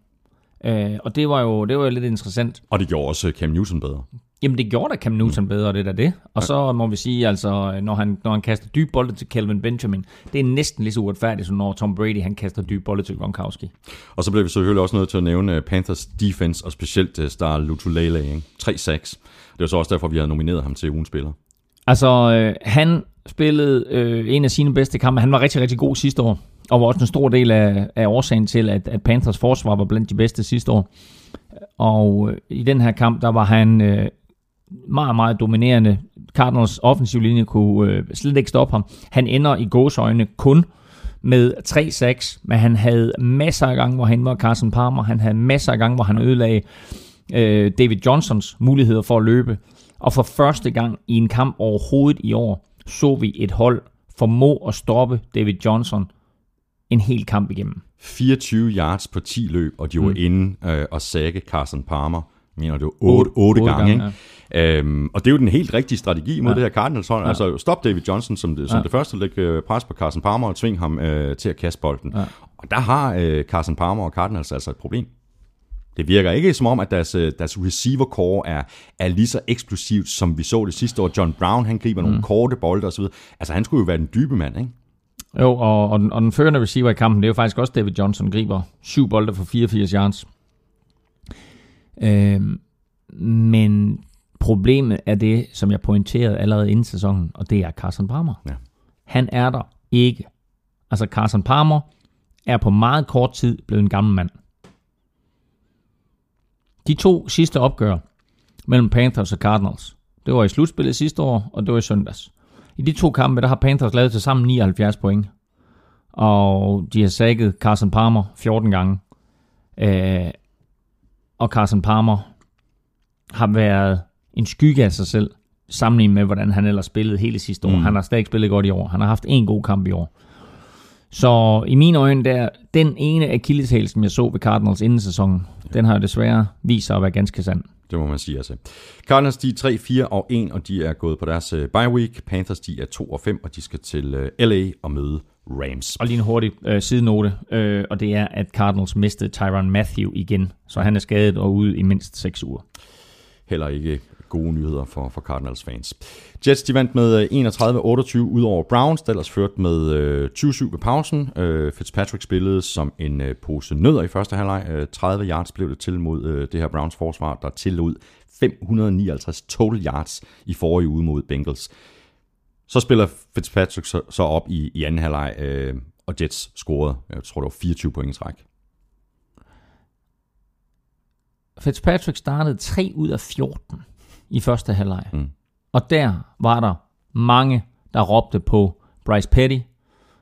Øh, og det var, jo, det var jo lidt interessant. Og det gjorde også Cam Newton bedre. Jamen det gjorde da Cam Newton mm. bedre, det er da det. Og så må vi sige, altså, når han, når han kaster dyb bolde til Kelvin Benjamin, det er næsten lige så uretfærdigt, som når Tom Brady han kaster dyb bolde til Gronkowski. Og så bliver vi selvfølgelig også nødt til at nævne Panthers defense, og specielt uh, Star Lutulele, 3-6. Det var så også derfor, vi har nomineret ham til ugens spiller. Altså, øh, han spillede øh, en af sine bedste kampe. Han var rigtig, rigtig god sidste år, og var også en stor del af, af årsagen til, at, at Panthers forsvar var blandt de bedste sidste år. Og øh, i den her kamp, der var han øh, meget, meget dominerende. Cardinals offensiv linje kunne øh, slet ikke stoppe ham. Han ender i gåsøjne kun med 3-6, men han havde masser af gange, hvor han var Carson Palmer. Han havde masser af gange, hvor han ødelagde øh, David Johnsons muligheder for at løbe. Og for første gang i en kamp overhovedet i år, så vi et hold formå at stoppe David Johnson en hel kamp igennem. 24 yards på 10 løb, og de var mm. inde øh, og sække Carson Palmer. Mener, var 8, 8, 8 gange. gange ja. Øhm, og det er jo den helt rigtige strategi mod ja. det her Cardinals hold. Ja. Altså stop David Johnson som det, som ja. det første, lægge øh, pres på Carson Palmer og tvinge ham øh, til at kaste bolden. Ja. Og der har øh, Carson Palmer og Cardinals altså et problem. Det virker ikke som om, at deres, øh, deres receiver core er, er lige så eksplosivt, som vi så det sidste år. John Brown, han griber mm. nogle korte bolde osv. Altså, han skulle jo være den dybe mand, ikke? Jo, og, og, den, og den førende receiver i kampen, det er jo faktisk også David Johnson, griber syv bolde for 84 yards. Øhm, men problemet er det, som jeg pointerede allerede inden sæsonen, og det er Carson Palmer. Ja. Han er der ikke. Altså Carson Palmer er på meget kort tid blevet en gammel mand. De to sidste opgør mellem Panthers og Cardinals, det var i slutspillet sidste år, og det var i søndags. I de to kampe, der har Panthers lavet til sammen 79 point. Og de har sækket Carson Palmer 14 gange. Øh, og Carson Palmer har været en skygge af sig selv, sammenlignet med, hvordan han ellers spillede hele sidste år. Mm. Han har stadig spillet godt i år. Han har haft en god kamp i år. Så i mine øjne, der, den ene akilleshæl, som jeg så ved Cardinals inden sæsonen, ja. den har desværre vist sig at være ganske sand. Det må man sige altså. Cardinals de er 3, 4 og 1, og de er gået på deres uh, bye week. Panthers de er 2 og 5, og de skal til øh, LA og møde Rams. Og lige en hurtig uh, sidenote, uh, og det er, at Cardinals mistede Tyron Matthew igen, så han er skadet og ude i mindst 6 uger. Heller ikke gode nyheder for, for Cardinals fans. Jets de vandt med øh, 31-28 ud over Browns, der ellers ført med øh, 20-7 ved pausen. Øh, Fitzpatrick spillede som en øh, pose nødder i første halvleg. Øh, 30 yards blev det til mod øh, det her Browns forsvar, der tillod 559 total yards i forrige uge mod Bengals. Så spiller Fitzpatrick så, så op i, i anden halvleg, øh, og Jets scorede, jeg tror det var 24 point i træk. Fitzpatrick startede 3 ud af 14 i første halvleg. Mm. Og der var der mange, der råbte på Bryce Petty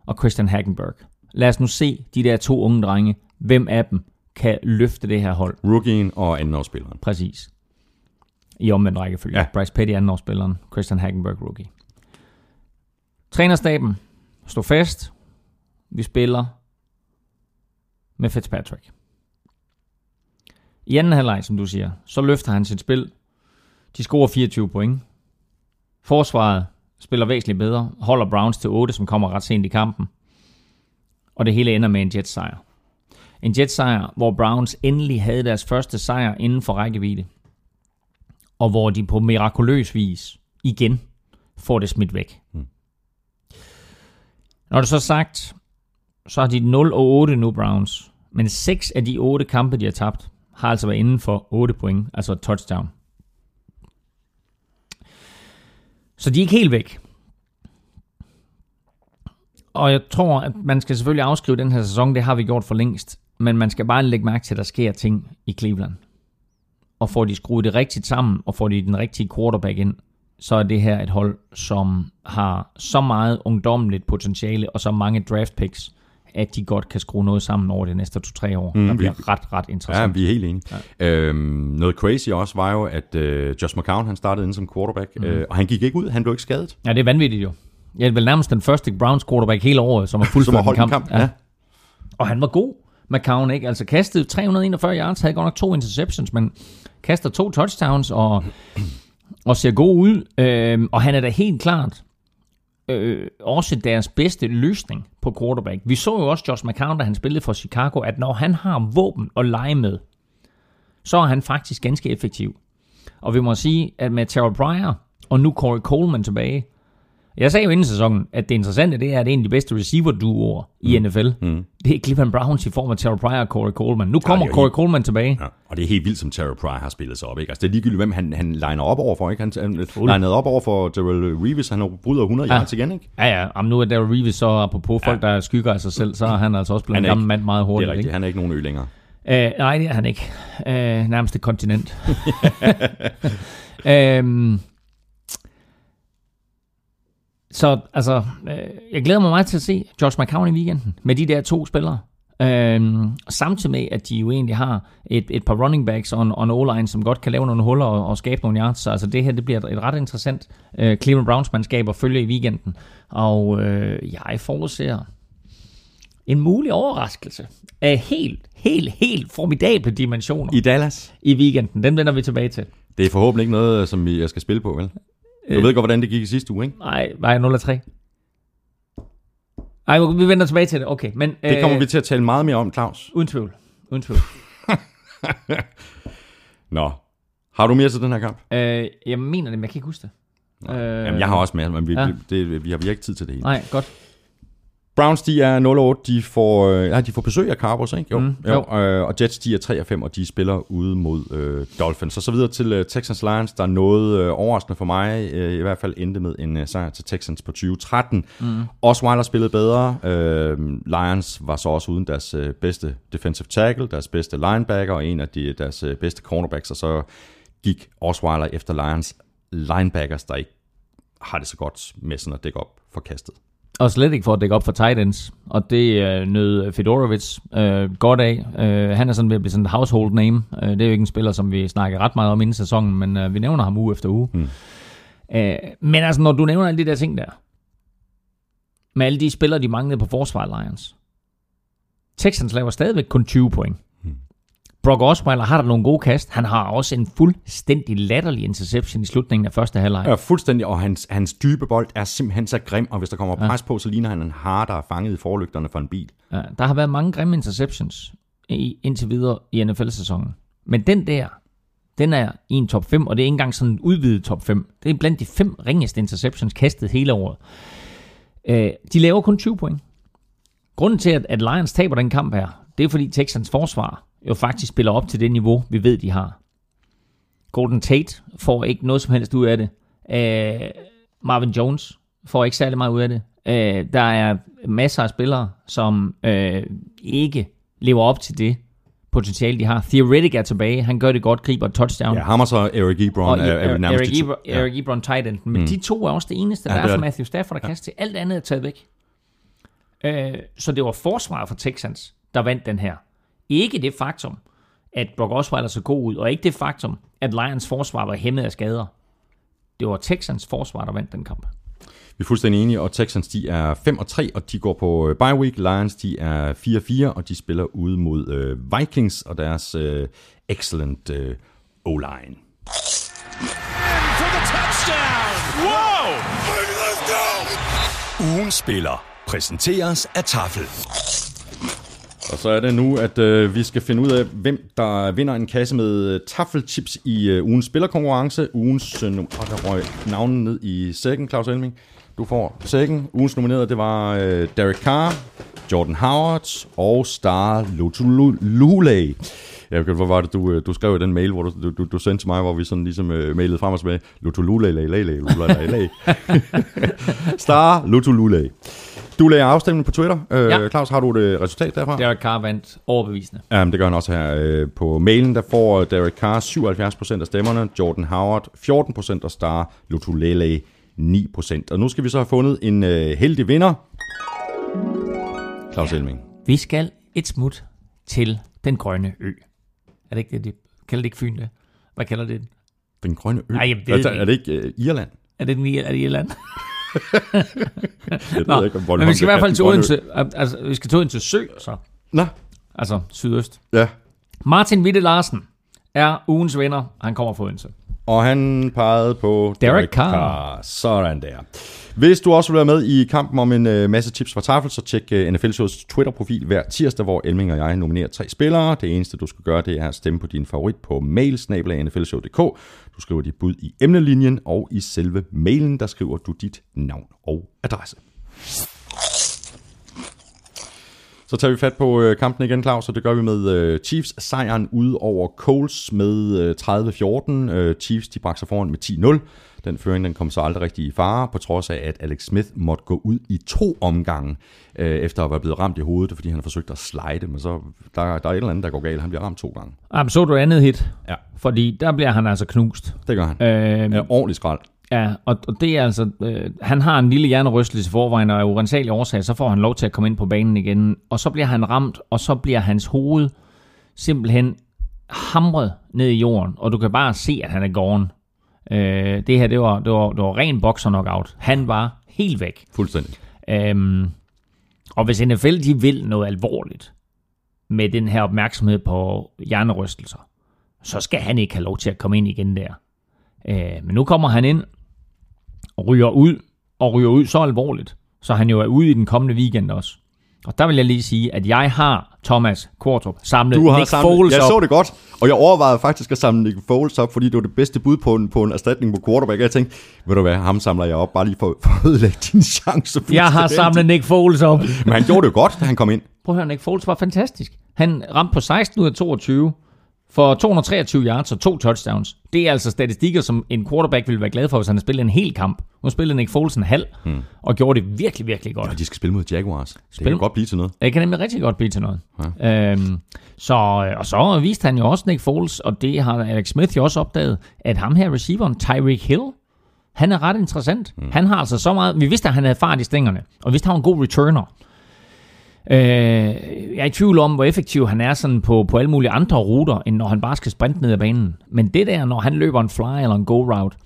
og Christian Hackenberg. Lad os nu se de der to unge drenge. Hvem af dem kan løfte det her hold? Rookien og andenårsspilleren. Præcis. I omvendt rækkefølge. Ja. Bryce Petty andenårsspilleren, Christian Hackenberg rookie. Trænerstaben stod fast. Vi spiller med Fitzpatrick. I anden halvleg, som du siger, så løfter han sit spil de scorer 24 point. Forsvaret spiller væsentligt bedre, holder Browns til 8, som kommer ret sent i kampen. Og det hele ender med en Jets-sejr. En Jets-sejr, hvor Browns endelig havde deres første sejr inden for rækkevidde. Og hvor de på mirakuløs vis igen får det smidt væk. Mm. Når det så er sagt, så har de 0 og 8 nu, Browns. Men 6 af de 8 kampe, de har tabt, har altså været inden for 8 point, altså touchdown. Så de er ikke helt væk. Og jeg tror, at man skal selvfølgelig afskrive den her sæson, det har vi gjort for længst. Men man skal bare lægge mærke til, at der sker ting i Cleveland. Og får de skruet det rigtigt sammen, og får de den rigtige quarterback ind, så er det her et hold, som har så meget ungdommeligt potentiale, og så mange draft picks at de godt kan skrue noget sammen over de næste to-tre år. Mm, der bliver vi- ret, ret Ja, interessant. vi er helt enige. Ja. Øhm, noget crazy også var jo, at øh, Josh McCown han startede inde som quarterback, mm. øh, og han gik ikke ud, han blev ikke skadet. Ja, det er vanvittigt jo. Jeg er vel nærmest den første Browns quarterback hele året, som har Som fuldført har holdt en kamp. Ja. Og han var god, McCown, ikke? Altså kastede 341 yards, havde godt nok to interceptions, men kaster to touchdowns og, og ser god ud. Øhm, og han er da helt klart øh, også deres bedste løsning på quarterback. Vi så jo også Josh McCown, da han spillede for Chicago, at når han har våben at lege med, så er han faktisk ganske effektiv. Og vi må sige, at med Terrell Pryor og nu Corey Coleman tilbage, jeg sagde jo inden sæsonen, at det interessante det er, at en af de bedste receiver-duoer i NFL, mm. det er Cleveland Browns i form af Terrell Pryor og Corey Coleman. Nu kommer er jo Corey helt- Coleman tilbage. Ja, og det er helt vildt, som Terry Pryor har spillet sig op. Ikke? Altså, det er ligegyldigt, hvem han, han liner op over for. Ikke? Han, han linede op over for Darrell Reeves, han har bryder 100 Ja. yards igen. Ikke? Ja, ja. Om nu er Daryl Reeves så, apropos folk, der skygger af sig selv, så er han altså også blevet en gammel mand meget Det er hurtigt. rigtigt, Ikke? han er ikke nogen ø længere. Øh, nej, det er han ikke. Øh, nærmest et kontinent. [LAUGHS] øhm, så altså, øh, jeg glæder mig meget til at se Josh McCown i weekenden med de der to spillere. Øhm, samtidig med, at de jo egentlig har et, et par running backs og en, og en O-line, som godt kan lave nogle huller og, og skabe nogle yards. Så altså, det her det bliver et, et ret interessant øh, Cleveland Browns-mandskab at følge i weekenden. Og øh, jeg forudser en mulig overraskelse af helt, helt, helt formidable dimensioner I Dallas? i weekenden. Den vender vi tilbage til. Det er forhåbentlig ikke noget, som jeg skal spille på, vel? Du Øh. ved godt, hvordan det gik i sidste uge, ikke? Nej, var jeg 0 3? Nej, vi vender tilbage til det. Okay, men... Det kommer vi til at tale meget mere om, Claus. Uden tvivl. Uden tvivl. [LAUGHS] Nå. Har du mere til den her kamp? øh, jeg mener det, men jeg kan ikke huske det. Øh, Jamen, jeg har også mere, men vi, ja. det, vi, har, vi har ikke tid til det hele. Nej, godt. Browns, de er 0-8, de får, øh, ja, de får besøg af Cowboys, ikke? Jo. Mm, jo. jo. Øh, og Jets, de er 3 5, og de spiller ude mod øh, Dolphins. Og så videre til øh, Texans Lions, der er noget øh, overraskende for mig, øh, i hvert fald endte med en øh, sejr til Texans på 2013. Mm. Osweiler spillede bedre. Øh, Lions var så også uden deres øh, bedste defensive tackle, deres bedste linebacker, og en af de, deres øh, bedste cornerbacks, og så gik Osweiler efter Lions linebackers, der ikke har det så godt med sådan at dække op for kastet. Og slet ikke for at dække op for tight ends. Og det øh, nød Fedorovic øh, godt af. Øh, han er sådan ved at blive sådan et household name. Øh, det er jo ikke en spiller, som vi snakker ret meget om inden sæsonen, men øh, vi nævner ham uge efter uge. Mm. Øh, men altså, når du nævner alle de der ting der, med alle de spillere, de manglede på forsvar Lions. Texans laver stadigvæk kun 20 point. Brock Osweiler har der nogle gode kast. Han har også en fuldstændig latterlig interception i slutningen af første halvleg. Ja, fuldstændig, og hans, hans dybe bold er simpelthen så grim, og hvis der kommer pres på, så ligner han en har, der er fanget i forlygterne for en bil. Ja, der har været mange grimme interceptions i, indtil videre i NFL-sæsonen. Men den der, den er i en top 5, og det er ikke engang sådan en udvidet top 5. Det er blandt de fem ringeste interceptions kastet hele året. Øh, de laver kun 20 point. Grunden til, at, at Lions taber den kamp her, det er fordi Texans forsvar jo faktisk spiller op til det niveau, vi ved, de har. Golden Tate får ikke noget som helst ud af det. Øh, Marvin Jones får ikke særlig meget ud af det. Øh, der er masser af spillere, som øh, ikke lever op til det potentiale, de har. Theoretic er tilbage. Han gør det godt, griber et touchdown. Ja, ham og så Eric Ebron Og er, er Eric, nærmest Eric. Ebron, Eric Ebron tight end. Men mm. de to er også det eneste, der Ja, ja, er er for. Matthew Stafford, der kaster til. Alt andet er taget væk. Øh, så det var forsvaret for Texans, der vandt den her. Ikke det faktum, at Brock Osweiler så god ud, og ikke det faktum, at Lions forsvar var hæmmet af skader. Det var Texans forsvar, der vandt den kamp. Vi er fuldstændig enige, og Texans de er 5 og 3, og de går på øh, bye week. Lions de er 4 og 4, og de spiller ude mod øh, Vikings og deres øh, excellent øh, O-line. Ugen spiller præsenteres af Tafel. Og så er det nu, at øh, vi skal finde ud af, hvem der vinder en kasse med øh, taffelchips i øh, ugens spillerkonkurrence. Ugens, øh, num- og der røg navnen ned i sækken, Claus Elming. Du får sækken. Ugens nominerede, det var øh, Derek Carr, Jordan Howard og Star Lutulule. Ja, hvor var det, du, øh, du skrev i den mail, hvor du, du, du sendte til mig, hvor vi sådan ligesom øh, mailede frem og tilbage. Lutulule, Star Lutulule. Du lagde afstemningen på Twitter. Øh, Ja. Claus, har du et resultat derfra? Derek Carr vandt overbevisende. Ja, det gør han også her. Øh, På mailen, der får Derek Carr 77% af stemmerne, Jordan Howard 14% og Star Lutulele 9%. Og nu skal vi så have fundet en øh, heldig vinder. Claus Elming. Vi skal et smut til den grønne ø. Er det ikke det, de kalder det ikke Fyn det? Hvad kalder det? Den grønne ø. Ej, jeg ved er, det er det ikke uh, Irland? Er det den er det Irland? [LAUGHS] [LAUGHS] Jeg Nå, ved ikke, om Bornholm men vi skal i er hvert fald til Odense. Altså, vi skal til Odense Sø, så. Nå, Altså sydøst. ja. Martin Witte Larsen er ugens vinder. Han kommer fra Odense. Og han pegede på Derek Carr. Sådan der. Hvis du også vil være med i kampen om en øh, masse tips fra Tafel, så tjek øh, NFL Shows Twitter-profil hver tirsdag, hvor Elming og jeg nominerer tre spillere. Det eneste, du skal gøre, det er at stemme på din favorit på mail. Du skriver dit bud i emnelinjen, og i selve mailen, der skriver du dit navn og adresse. Så tager vi fat på øh, kampen igen, Claus, og det gør vi med øh, Chiefs sejren ud over Coles med øh, 30-14. Øh, Chiefs de bragte sig foran med 10-0. Den føring den kom så aldrig rigtig i fare, på trods af, at Alex Smith måtte gå ud i to omgange, øh, efter at være blevet ramt i hovedet, fordi han har forsøgt at slide, men så der, der er et eller andet, der går galt. Han bliver ramt to gange. Jamen, så du andet hit? Ja. Fordi der bliver han altså knust. Det gør han. Øhm, Ja, ordentlig skrald. Ja, og, og det er altså, øh, han har en lille hjernerystelse i forvejen, og af urensagelige årsager, så får han lov til at komme ind på banen igen, og så bliver han ramt, og så bliver hans hoved simpelthen hamret ned i jorden, og du kan bare se, at han er gone. Øh, det her, det var, det var, det var ren boxer knockout. Han var helt væk. Fuldstændig. Øhm, og hvis NFL de vil noget alvorligt med den her opmærksomhed på hjernerystelser, så skal han ikke have lov til at komme ind igen der. Øh, men nu kommer han ind ryger ud, og ryger ud så alvorligt, så han jo er ude i den kommende weekend også. Og der vil jeg lige sige, at jeg har Thomas Kvartrup samlet Du har Nick samlet, Foles jeg op. så det godt, og jeg overvejede faktisk at samle Nick Foles op, fordi det var det bedste bud på en, på en erstatning på quarterback. Jeg tænkte, ved du hvad, ham samler jeg op, bare lige for, for at ødelægge [LAUGHS] din chance. Jeg har samlet Nick Foles op. Men han gjorde det jo godt, da han kom ind. Prøv at høre, Nick Foles var fantastisk. Han ramte på 16 ud af 22 for 223 yards og to touchdowns. Det er altså statistikker, som en quarterback ville være glad for, hvis han havde spillet en hel kamp. Nu spillede Nick Foles en halv, hmm. og gjorde det virkelig, virkelig godt. Og de skal spille mod Jaguars. Det Spil- kan godt blive til noget. Det kan nemlig rigtig godt blive til noget. Ja. Øhm, så, og så viste han jo også Nick Foles, og det har Alex Smith jo også opdaget, at ham her receiveren, Tyreek Hill, han er ret interessant. Mm. Han har altså så meget... Vi vidste, at han havde fart i stængerne, og vi vidste, at han var en god returner. Øh, jeg er i tvivl om, hvor effektiv han er sådan på, på alle mulige andre ruter, end når han bare skal sprinte ned ad banen. Men det der, når han løber en fly eller en go route,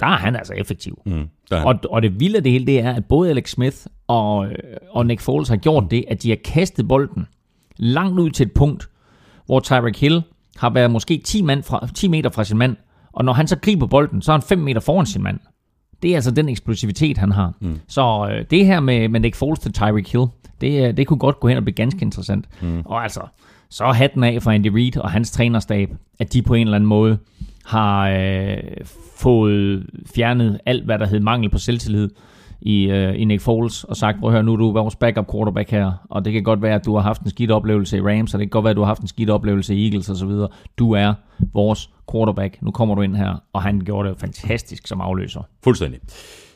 der er han altså effektiv. Mm. Der. Og, og det vilde det hele, det er, at både Alex Smith og, og Nick Foles har gjort det, at de har kastet bolden langt ud til et punkt, hvor Tyreek Hill har været måske 10, mand fra, 10 meter fra sin mand, og når han så griber bolden, så er han 5 meter foran sin mand. Det er altså den eksplosivitet, han har. Mm. Så øh, det her med, med Nick Foles til Tyreek Hill, det, øh, det kunne godt gå hen og blive ganske interessant. Mm. Og altså, så hatten af for Andy Reid og hans trænerstab, at de på en eller anden måde har øh, fået fjernet alt, hvad der hed mangel på selvtillid i, øh, i Nick Foles, og sagt, prøv at høre, nu er du vores backup quarterback her, og det kan godt være, at du har haft en skidt oplevelse i Rams, og det kan godt være, at du har haft en skidt oplevelse i Eagles osv. Du er vores quarterback. Nu kommer du ind her, og han gjorde det fantastisk som afløser. Fuldstændig.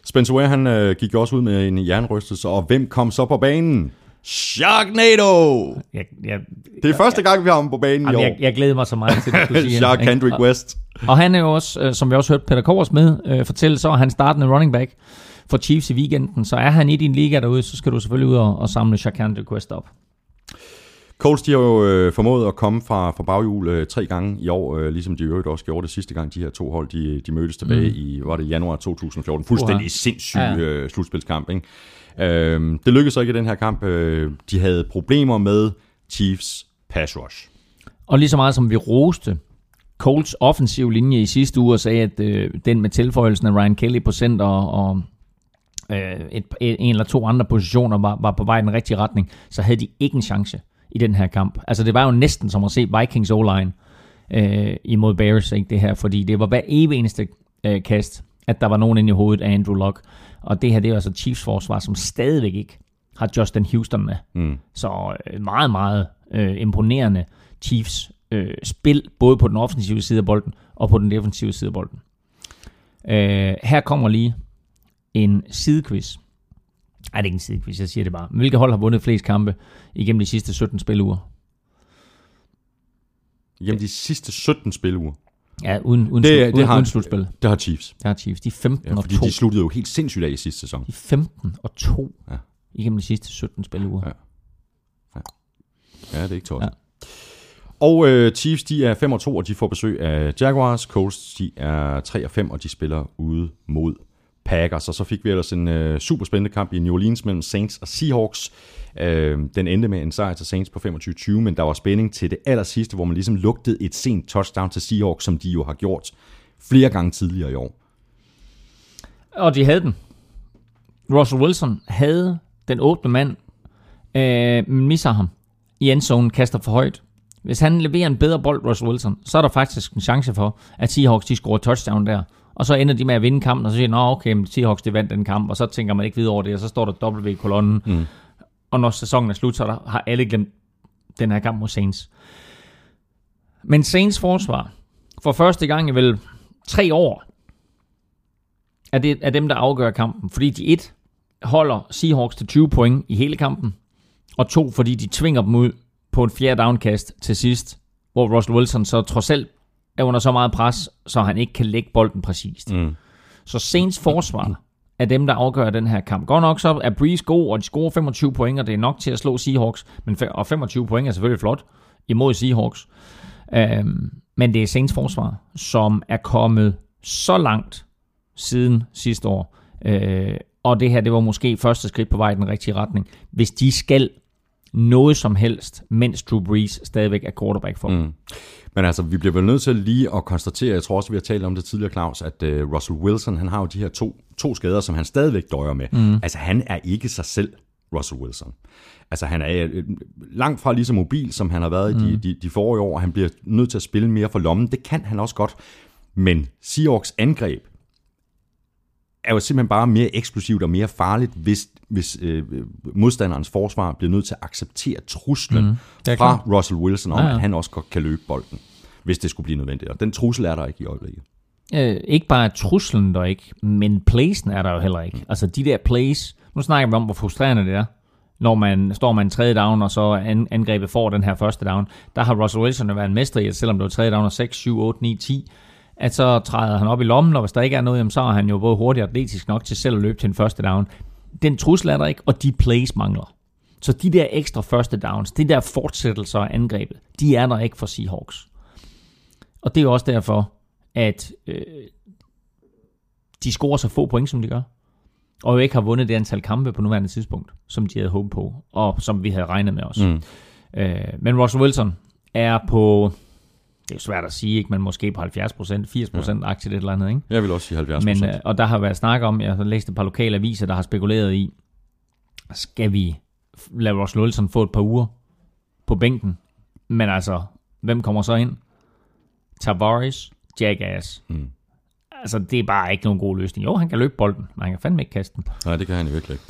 Spencer Ware, han øh, gik også ud med en jernrystelse, og hvem kom så på banen? Sharknado! Jeg, jeg, Det er første gang, vi har ham på banen i jamen, år. jeg, jeg glæder mig så meget til, at du [LAUGHS] skulle sige Shark ikke? Kendrick Og- West. Og han er jo også, øh, som vi også hørte Peter Kors med, øh, fortælle, så er han startende running back for Chiefs i weekenden. Så er han i din liga derude, så skal du selvfølgelig ud og, og samle Shaquan Quest op. Colts, de har jo øh, formået at komme fra, fra baghjul øh, tre gange i år, øh, ligesom de øvrigt også gjorde det sidste gang, de her to hold, de, de mødtes tilbage mm. i, var det januar 2014. Fuldstændig Uha. sindssyg Ja. øh, slutspilskamp, ikke? Øh, det lykkedes så ikke i den her kamp. Øh, de havde problemer med Chiefs pass rush. Og lige så meget som vi roste Colts offensiv linje i sidste uge og sagde, at øh, den med tilføjelsen af Ryan Kelly på center og øh, et, en eller to andre positioner var, var på vej i den rigtige retning, så havde de ikke en chance i den her kamp. Altså det var jo næsten som at se Vikings O-line øh, imod Bears, ikke det her, fordi det var hver evig eneste øh, kast, at der var nogen inde i hovedet af Andrew Luck. Og det her, det er altså Chiefs forsvar, som stadigvæk ikke har Justin Houston med. Mm. Så øh, meget, meget øh, imponerende Chiefs øh, spil, både på den offensive side af bolden og på den defensive side af bolden. Øh, her kommer lige en sidequiz. Ej, det er ikke en sidequiz, jeg siger det bare. Hvilke hold har vundet flest kampe igennem de sidste 17 spiluger? Jamen de sidste 17 spiluger, Ja, uden, uden, Det- det, det uden, har- uden slutspil. der har Chiefs. Der er Chiefs. De er 15 Ja, og fordi 2. de sluttede jo helt sindssygt af i sidste sæson. De er 15 og 2 Ja. igennem de sidste 17 spiluger. Ja. Ja, det er ikke tosset. Ja. Ja. Og øh, Chiefs, de er 5 og 2, og de får besøg af Jaguars. Colts, de er 3 og 5, og de spiller ude mod Packers. Og så fik vi ellers en øh, super spændende kamp i New Orleans mellem Saints og Seahawks. Øh, den endte med en sejr til Saints på 25-20, men der var spænding til det allersidste, hvor man ligesom lugtede et sent touchdown til Seahawks, som de jo har gjort flere gange tidligere i år. Og de havde den. Russell Wilson havde den åbne mand, øh, men misser ham i endzonen, kaster for højt. Hvis han leverer en bedre bold, Russell Wilson, så er der faktisk en chance for, at Seahawks de scorer touchdown der. Og så ender de med at vinde kampen, og så siger de, okay, men Seahawks de vandt den kamp, og så tænker man ikke videre over det, og så står der W i kolonnen. Mm. Og når sæsonen er slut, så er der, har alle glemt den her kamp mod Saints. Men Saints forsvar, for første gang i vel tre år, er, det, er dem, der afgør kampen. Fordi de et holder Seahawks til 20 point i hele kampen, og to, fordi de tvinger dem ud på en fjerde downkast til sidst, hvor Russell Wilson så trods alt er under så meget pres, så han ikke kan lægge bolden præcist. Mm. Så Saints forsvar er dem, der afgør den her kamp. Godt nok så er Breeze god, og de scorer 25 point, og det er nok til at slå Seahawks, men og 25 point er selvfølgelig flot imod Seahawks. Øhm, men det er Saints forsvar, som er kommet så langt siden sidste år. Øh, og det her, det var måske første skridt på vej i den rigtige retning. Hvis de skal noget som helst, mens Drew Brees stadigvæk er quarterback for dem. Mm. Men altså, vi bliver vel nødt til lige at konstatere, jeg tror også, vi har talt om det tidligere, Claus, at uh, Russell Wilson, han har jo de her to, to skader, som han stadigvæk døjer med. Mm. Altså, han er ikke sig selv, Russell Wilson. Altså, han er øh, langt fra lige så mobil, som han har været mm. i de, de, de forrige år, og han bliver nødt til at spille mere for lommen. Det kan han også godt. Men Seahawks angreb er jo simpelthen bare mere eksplosivt og mere farligt, hvis, hvis øh, modstanderens forsvar bliver nødt til at acceptere truslen mm, fra klart. Russell Wilson om, Ja, ja, at han også godt kan løbe bolden, hvis det skulle blive nødvendigt. Og den trussel er der ikke i øjeblikket. Øh, ikke bare truslen der ikke, men playsen er der jo heller ikke. Altså de der plays, nu snakker vi om, hvor frustrerende det er, når man står med en tredje down, og så an, angrebet får den her første down. Der har Russell Wilson været en mester i, at selvom det var tredje down og 6, 7, 8, 9, 10, at så træder han op i lommen, og hvis der ikke er noget, jamen, så er han jo både hurtig og atletisk nok til selv at løbe til en første down. Den trussel er der ikke, og de plays mangler. Så de der ekstra første downs, de der fortsættelser af angrebet, de er der ikke for Seahawks. Og det er jo også derfor, at øh, de scorer så få point, som de gør. Og jo ikke har vundet det antal kampe på nuværende tidspunkt, som de havde håbet på, og som vi havde regnet med os. Mm. Øh, men Russell Wilson er på, det er jo svært at sige, ikke, men måske på 70%, 80% ja. aktiet et eller andet. Ikke? Jeg vil også sige 70 Men, øh, og der har været snak om, jeg har læst et par lokale aviser, der har spekuleret i, skal vi lade Russell Wilson få et par uger på bænken? Men altså, hvem kommer så ind? Tavares, Jackass. Mm. Altså, det er bare ikke nogen god løsning. Jo, han kan løbe bolden, men han kan fandme ikke kaste den. Nej, det kan han i virkelig ikke.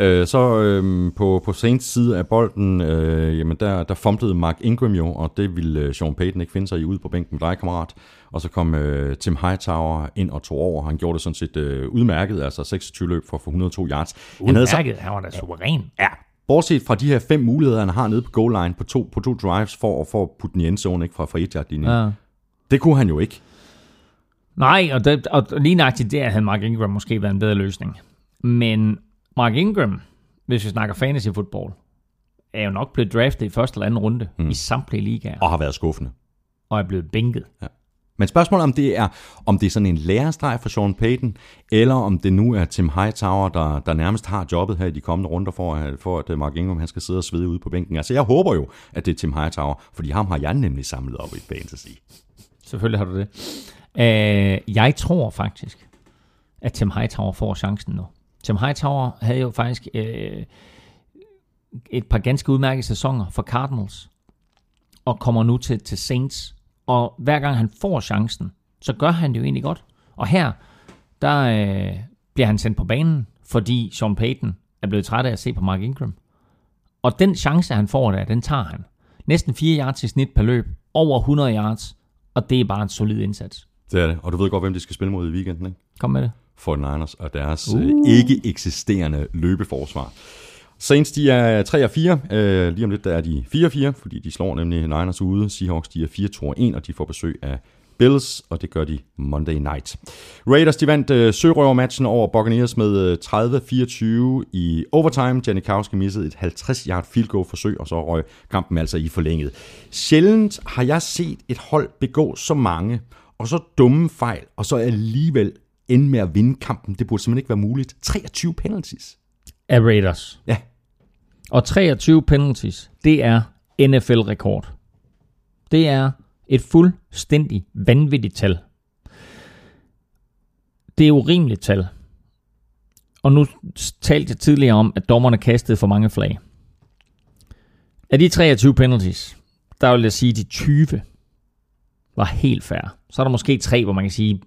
Øh, så øh, på, på Saints side af bolden, øh, jamen der, der fumblede Mark Ingram jo, og det ville øh, Sean Payton ikke finde sig i ude på bænken med dig, kammerat. Og så kom øh, Tim Hightower ind og tog over. Han gjorde det sådan set øh, udmærket, altså 26 løb for, for 102 yards. Han havde så, Udmærket, han var da suveræn. ja, bortset fra de her fem muligheder, han har nede på goal line på to, på to drives for, for at putte den i endzone, ikke fra, fra 1 yard linjen. Ja. Det kunne han jo ikke. Nej, og, det, og lige nøjagtigt der havde Mark Ingram måske været en bedre løsning. Men Mark Ingram, hvis vi snakker fantasy football, er jo nok blevet draftet i første eller anden runde mm. i samtlige ligaer, Og har været skuffende. og er blevet bænket. Men spørgsmålet om det er, om det er sådan en lærestreg for Sean Payton, eller om det nu er Tim Hightower, der, der nærmest har jobbet her i de kommende runder, for, at- for at Mark Ingram han skal sidde og svede ude på bænken. Altså jeg håber jo, at det er Tim Hightower, fordi ham har jeg nemlig samlet op i fantasy. Selvfølgelig har du det. Uh, jeg tror faktisk, at Tim Hightower får chancen nu. Tim Hightower havde jo faktisk uh, et par ganske udmærkede sæsoner for Cardinals, og kommer nu til, til Saints. Og hver gang han får chancen, så gør han det jo egentlig godt. Og her, der øh, bliver han sendt på banen, fordi Sean Payton er blevet træt af at se på Mark Ingram. Og den chance, han får der, den tager han. Næsten 4 yards i snit per løb, over 100 yards, og det er bare en solid indsats. Det er det. Og du ved godt, hvem de skal spille mod i weekenden, ikke? Kom med det. 49ers og deres uh. ikke eksisterende løbeforsvar. Saints, de er 3 og 4. Øh, lige om lidt, der er de 4 4, fordi de slår nemlig Niners ude. Seahawks, de er 4 2 og 1, og de får besøg af Bills, og det gør de Monday night. Raiders de vandt øh, sørøvermatchen over Buccaneers med øh, 30-24 i overtime. Janikowski missede et 50-yard field goal forsøg, og så røg kampen altså i forlænget. Sjældent har jeg set et hold begå så mange og så dumme fejl, og så alligevel ende med at vinde kampen. Det burde simpelthen ikke være muligt. 23 penalties. Af Raiders. Ja. Og 23 penalties, det er NFL-rekord. Det er et fuldstændig vanvittigt tal. Det er urimeligt tal. Og nu talte jeg tidligere om, at dommerne kastede for mange flag. Af de 23 penalties, der vil jeg sige, at de 20 var helt fair. Så er der måske tre, hvor man kan sige,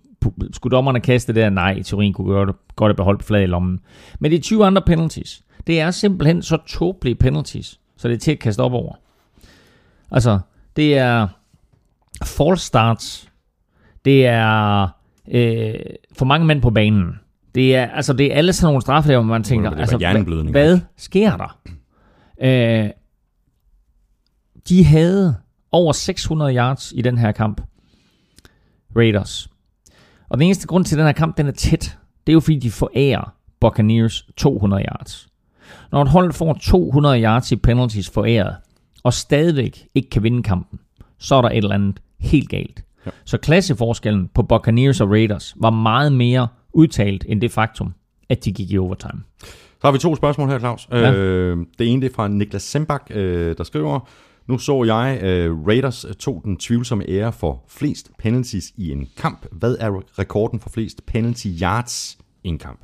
skulle dommerne kaste det der? Nej, i teorien kunne gøre det, godt at beholde flaget i lommen. Men de 20 andre penalties, det er simpelthen så tåbelige penalties, så det er til at kaste op over. Altså, det er false starts, det er øh, for mange mænd på banen. Det er, altså, det er alle sådan nogle straffe, hvor man tænker, altså, hvad, hvad sker der? Øh, de havde over 600 yards i den her kamp. Raiders. Og den eneste grund til, at den her kamp den er tæt, det er jo fordi, de forærer Buccaneers 200 yards. Når et hold får 200 yards i penalties foræret, og stadigvæk ikke kan vinde kampen, så er der et eller andet helt galt. Ja. Så klasseforskellen på Buccaneers og Raiders var meget mere udtalt end det faktum, at de gik i overtime. Så har vi to spørgsmål her, Claus. Ja. Øh, det ene det er fra Niklas Sembak, øh, der skriver, nu så jeg, øh, Raiders tog den tvivlsomme ære for flest penalties i en kamp. Hvad er rekorden for flest penalty yards i en kamp?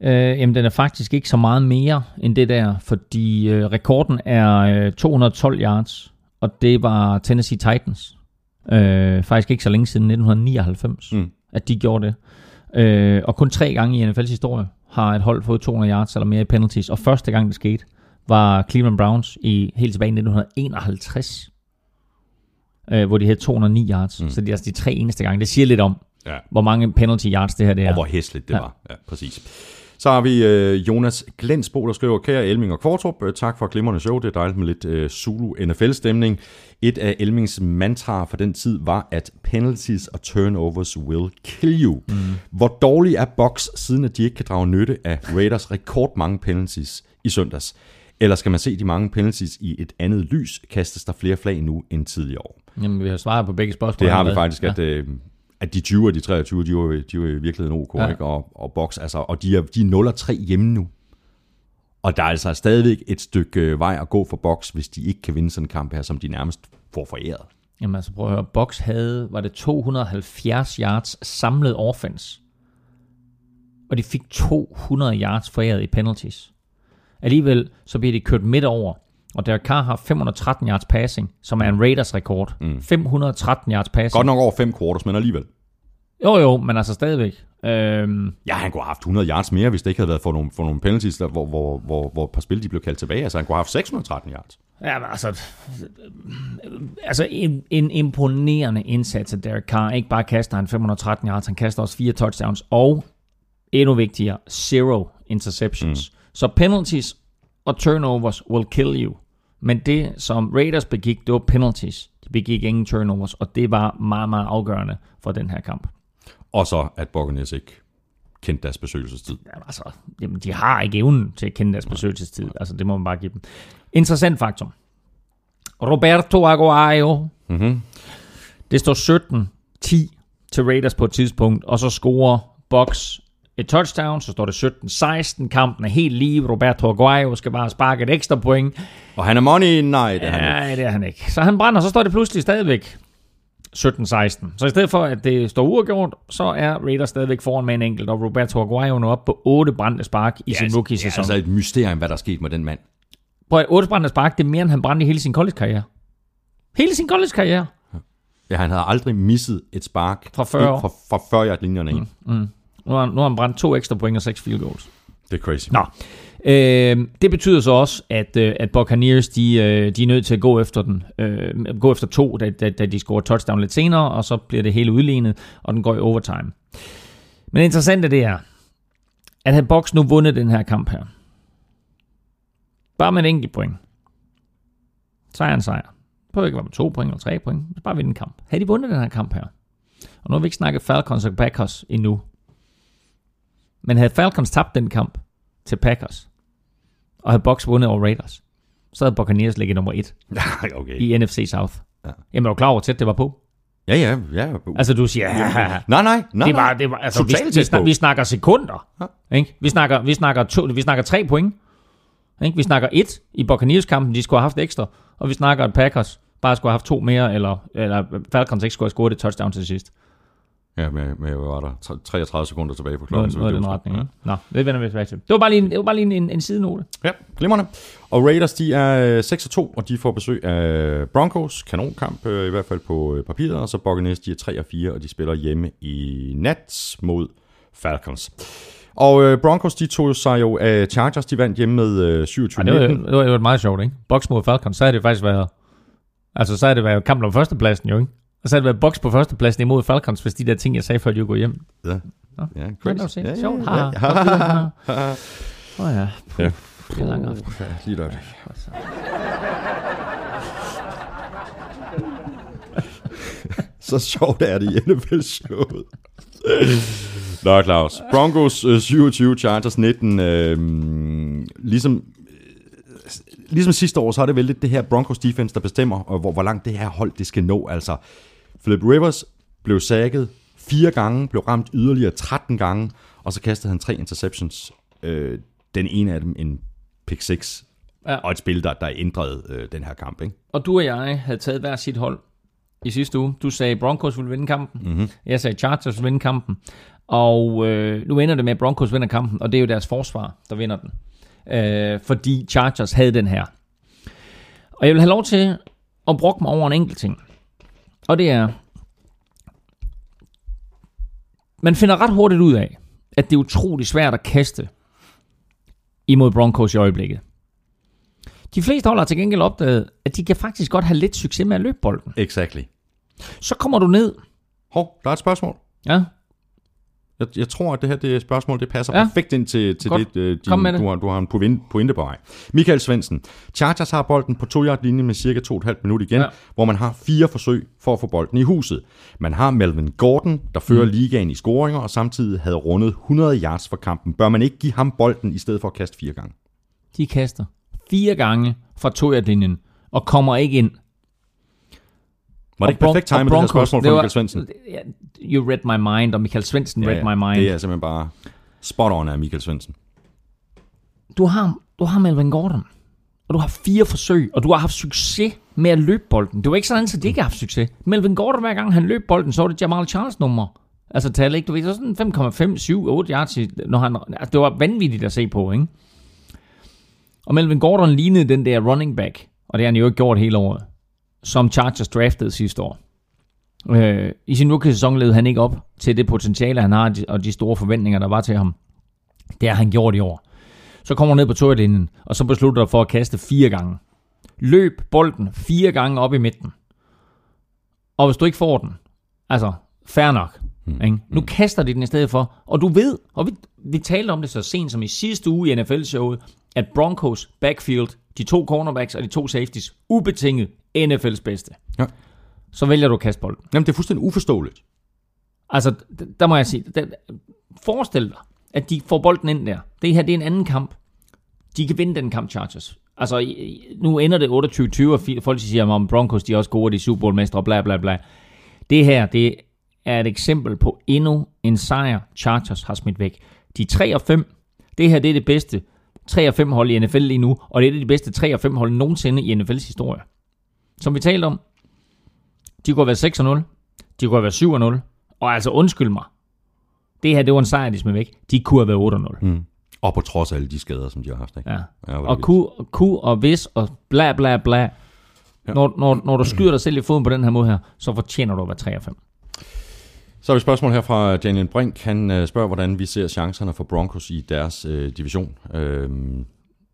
Øh, jamen, den er faktisk ikke så meget mere end det der, fordi øh, rekorden er øh, 212 yards, og det var Tennessee Titans. Øh, faktisk ikke så længe siden 1999, Mm. mm. at de gjorde det. Øh, og kun tre gange i NFL's historie har et hold fået 200 yards eller mere i penalties, og første gang det skete, var Cleveland Browns i helt tilbage i 1951, øh, hvor de havde 209 yards. Mm. Så det er altså de tre eneste gange. Det siger lidt om, Ja. hvor mange penalty yards det her det er. Og hvor hæsligt det ja. Var. Ja, præcis. Så har vi øh, Jonas Glensbo, der skriver, Kære Elming og Kvartrup, øh, tak for glimrende show. Det er dejligt med lidt øh, Zulu NFL-stemning. Et af Elmings mantraer for den tid var, at penalties og turnovers will kill you. Mm. Hvor dårlig er Box, siden at de ikke kan drage nytte af Raiders rekordmange penalties i søndags? Eller skal man se de mange penalties i et andet lys? Kastes der flere flag nu end tidligere år? Jamen, vi har svaret på begge spørgsmål. Det har vi faktisk, at, øh, at de 20 og de 23, de jo- de var i virkeligheden OK, ja. Ja. ikke? Og, og box, altså, og de er, de er 0 og 3 hjemme nu. Og der er altså stadigvæk et stykke øh, vej at gå for box, hvis de ikke kan vinde sådan en kamp her, som de nærmest får foræret. Jamen altså prøv at høre, Box havde, var det 270 yards samlet offense. Og de fik 200 yards foræret i penalties. Alligevel så bliver de kørt midt over. Og Derek Carr har 513 yards passing, som er en Raiders rekord. Mm. 513 yards passing. Godt nok over 5 quarters, men alligevel. Jo jo, men altså stadigvæk. Øhm, Ja, han kunne have haft 100 yards mere, hvis det ikke havde været for nogle, for nogle penalties, der, hvor, hvor, hvor, hvor et par spil de blev kaldt tilbage. Altså, han kunne have haft 613 yards. Ja, men altså, altså en, en imponerende indsats af Derek Carr. Ikke bare kaster han 513 yards, han kaster også fire touchdowns, og endnu vigtigere, zero interceptions. Mm. Så penalties og turnovers will kill you. Men det, som Raiders begik, det var penalties. De begik ingen turnovers, og det var meget, meget afgørende for den her kamp. Og så, at Buccaneers ikke kendte deres besøgelsestid. Jamen, altså, jamen, de har ikke evnen til at kende deres besøgelsestid. Altså, det må man bare give dem. Interessant faktum. Roberto Aguayo. Mm-hmm. Det står 17-10 til Raiders på et tidspunkt, og så scorer Box et touchdown, så står det 17-16. Kampen er helt lige. Roberto Aguayo skal bare sparke et ekstra point. Og han er money? Nej, det er han ikke. Nej, det er han ikke. Så han brænder, så står det pludselig stadigvæk 17-16. Så i stedet for, at det står uafgjort, så er Raiders stadigvæk foran med en enkelt, og Roberto Aguayo nu op på 8 brændte spark i sin Det er rookie-sæson. altså et mysterium, hvad der er sket med den mand. Prøv at 8 brændte spark, det er mere, end han brændte i hele sin college-karriere. Hele sin college-karriere. Ja, han havde aldrig misset et spark Fra 40 år. fra, fra 40 yard linjerne ind. Mm. Nu har, nu har han brændt to ekstra point og seks field goals. Det er crazy. Nå. Øh, det betyder så også, at, øh, at Buccaneers, de, øh, de er nødt til at gå efter den. Øh, gå efter to, da, da, da de scorer touchdown lidt senere, og så bliver det hele udlignet, og den går i overtime. Men det interessante det er, at havde Bucks nu vundet den her kamp her, bare med et enkelt point, så er en sejr. Det behøver ikke være med to point eller tre point, bare vinde en kamp. Havde de vundet den her kamp her, Og nu har vi ikke snakket Falcons og Packers endnu. Men havde Falcons tabt den kamp til Packers, og havde Bucks vundet over Raiders, så havde Buccaneers ligget nummer et [LAUGHS] okay. i NFC South. Ja. Jamen, er du klar over, hvor tæt det var på? Ja, ja, ja. Altså, du siger, ja, nej, nej, nej. det var, det var, altså, vi, Totalt vi, tæt snak, vi snakker sekunder. Ja. Ikke? Vi, snakker, vi, snakker to, vi snakker tre point. Ikke? Vi snakker et i Buccaneers-kampen, de skulle have haft ekstra. Og vi snakker, at Packers bare skulle have haft to mere, eller, eller Falcons ikke skulle have scoret et touchdown til sidst. Ja, med, med hvad var der? Tre- 33 sekunder tilbage på klokken. Noget, så noget det den var- retning. Ikke? Nå, det vender vi tilbage til. Det var bare lige en, det var bare lige en, en, en sidenote. Ja, glimrende. Og Raiders, de er 6-2, og de får besøg af Broncos. Kanonkamp, øh, i hvert fald på øh, papiret. Og så Buccaneers, de er 3-4, og de spiller hjemme i nat mod Falcons. Og øh, Broncos, de tog sig jo af Chargers, de vandt hjemme med øh, 27-19. Ja, det, var, det var jo meget sjovt, ikke? Box mod Falcons, så havde det faktisk været... Altså, så havde det været kampen om førstepladsen jo, ikke? Og så havde det været box på førstepladsen imod Falcons, hvis de der ting, jeg sagde før, de går hjem. Ja, Nå. ja crazy. Ja, ja, Sjovt. ja, ja. [LAUGHS] Åh oh, ja. Puh, Ja. Det er lang aften. Ja, lige øjeblik. [LAUGHS] Så sjovt er det i NFL-showet. [LAUGHS] Nå, Claus. Broncos øh, 27, Chargers 19. Øh, ligesom, øh, ligesom sidste år, så er det vel lidt det her Broncos defense, der bestemmer, og hvor, hvor langt det her hold det skal nå. Altså, Philip Rivers blev sækket fire gange, blev ramt yderligere 13 gange, og så kastede han tre interceptions. Øh, den ene af dem en pick 6, Ja. og et spil, der, der ændrede øh, den her kamp. Ikke? Og du og jeg havde taget hver sit hold i sidste uge. Du sagde, Broncos ville vinde kampen. Mm-hmm. Jeg sagde, Chargers ville vinde kampen. Og øh, nu ender det med, at Broncos vinder kampen, og det er jo deres forsvar, der vinder den. Øh, fordi Chargers havde den her. Og jeg vil have lov til at brokke mig over en enkelt ting. Og det er, man finder ret hurtigt ud af, at det er utrolig svært at kaste imod Broncos i øjeblikket. De fleste hold har til gengæld opdaget, at de kan faktisk godt have lidt succes med at løbe bolden. Exactly. Så kommer du ned. Hov, der er et spørgsmål. Ja, Jeg, jeg tror, at det her det spørgsmål, det passer Ja. perfekt ind til, til Godt. det, øh, din, Kom med det. Du, har, du har en pointe, pointe på vej. Michael Svendsen. Chargers har bolden på 2 yard linjen med cirka 2,5 minutter igen, Ja. hvor man har fire forsøg for at få bolden i huset. Man har Melvin Gordon, der fører Mm. ligaen i scoringer, og samtidig havde rundet 100 yards for kampen. Bør man ikke give ham bolden, i stedet for at kaste fire gange? de kaster fire gange fra tojerlinjen og kommer ikke ind. Var det ikke perfekt med det her spørgsmål fra Michael Svendsen? Ja, You read my mind, og Michael Svendsen read my mind. Det er simpelthen bare spot on af Michael Svendsen. Du har, du har Melvin Gordon, og du har fire forsøg, og du har haft succes med at løbe bolden. Det var ikke sådan, at de ikke har haft succes. Melvin Gordon, hver gang han løb bolden, så var det Jamal Charles nummer. Altså tal ikke, du ved, så sådan 5,5, 7, 8 yards, når han, altså, det var vanvittigt at se på, ikke? Og Melvin Gordon lignede den der running back, og det har han jo ikke gjort hele året, som Chargers draftede sidste år. Øh, I sin rookie-sæson levede han ikke op til det potentiale, han har, og de store forventninger, der var til ham. Det har han gjort i år. Så kommer han ned på toiletlinjen, og så beslutter du for at kaste fire gange. Løb bolden fire gange op i midten. Og hvis du ikke får den, altså, fair nok. Mm. Ikke? Nu kaster de den i stedet for, og du ved, og vi, vi talte om det så sent som i sidste uge i NFL-showet, at Broncos backfield, de to cornerbacks og de to safeties, ubetinget NFL's bedste. Ja. Så vælger du at kaste bolden. Jamen, det er fuldstændig uforståeligt. Altså, der må jeg sige, der, forestil dig, at de får bolden ind der. Det her, det er en anden kamp. De kan vinde den kamp, Chargers. Altså, nu ender det 28-20, og folk siger, om Broncos, de er også gode, de er Super Bowl-mestre, bla bla bla. Det her, det er et eksempel på endnu en sejr, Chargers har smidt væk. De er 3 og 5. Det her, det er det bedste 3 og 5 hold i NFL lige nu, og det er det de bedste 3 og 5 hold nogensinde i NFL's historie. Som vi talte om, de kunne have været 6 og 0, de kunne have været 7 og 0, og altså undskyld mig, det her, det var en sejr, de smed væk. De kunne have været 8 og 0. Mm. Og på trods af alle de skader, som de har haft. Ikke? Ja. Ja, er Og vildt. ku, og hvis og bla bla bla. Ja. Når, når, når du skyder dig selv i foden på den her måde her, så fortjener du at være 3 og 5. Så har vi et spørgsmål her fra Daniel Brink. Han øh, spørger, hvordan vi ser chancerne for Broncos i deres øh, division. Øhm,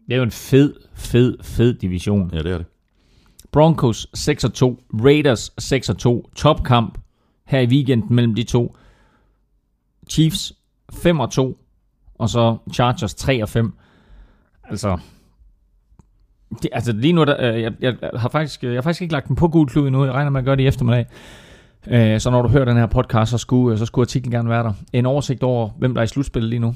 Det er jo en fed, fed, fed division. ja, det er det. Broncos 6-2, Raiders 6-2, topkamp her i weekenden mellem de to. Chiefs 5-2, og så Chargers 3-5. Altså, det, altså lige nu, der, øh, jeg, jeg, har faktisk, øh, jeg har faktisk ikke lagt den på gul klud endnu, jeg regner med at gøre det i eftermiddag. Øh, så når du hører den her podcast, så skulle, øh, så skulle artiklen gerne være der. En oversigt over, hvem der er i slutspillet lige nu.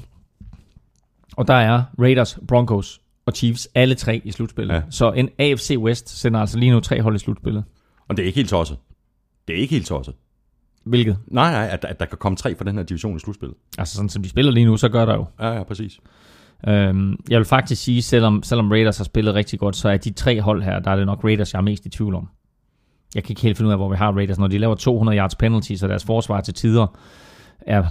Og der er Raiders, Broncos og Chiefs, alle tre i slutspillet. Ja. Så en AFC West sender altså lige nu tre hold i slutspillet. Og det er ikke helt tosset. Det er ikke helt tosset. Hvilket? Nej, nej, at, at der kan komme tre fra den her division i slutspillet. Altså sådan som de spiller lige nu, så gør der jo. Ja, ja, præcis. Øhm, jeg vil faktisk sige, selvom, selvom Raiders har spillet rigtig godt, så er de tre hold her, der er det nok Raiders, jeg er mest i tvivl om. Jeg kan ikke helt finde ud af, hvor vi har Raiders. Når de laver 200 yards penalty, så deres forsvar til tider er,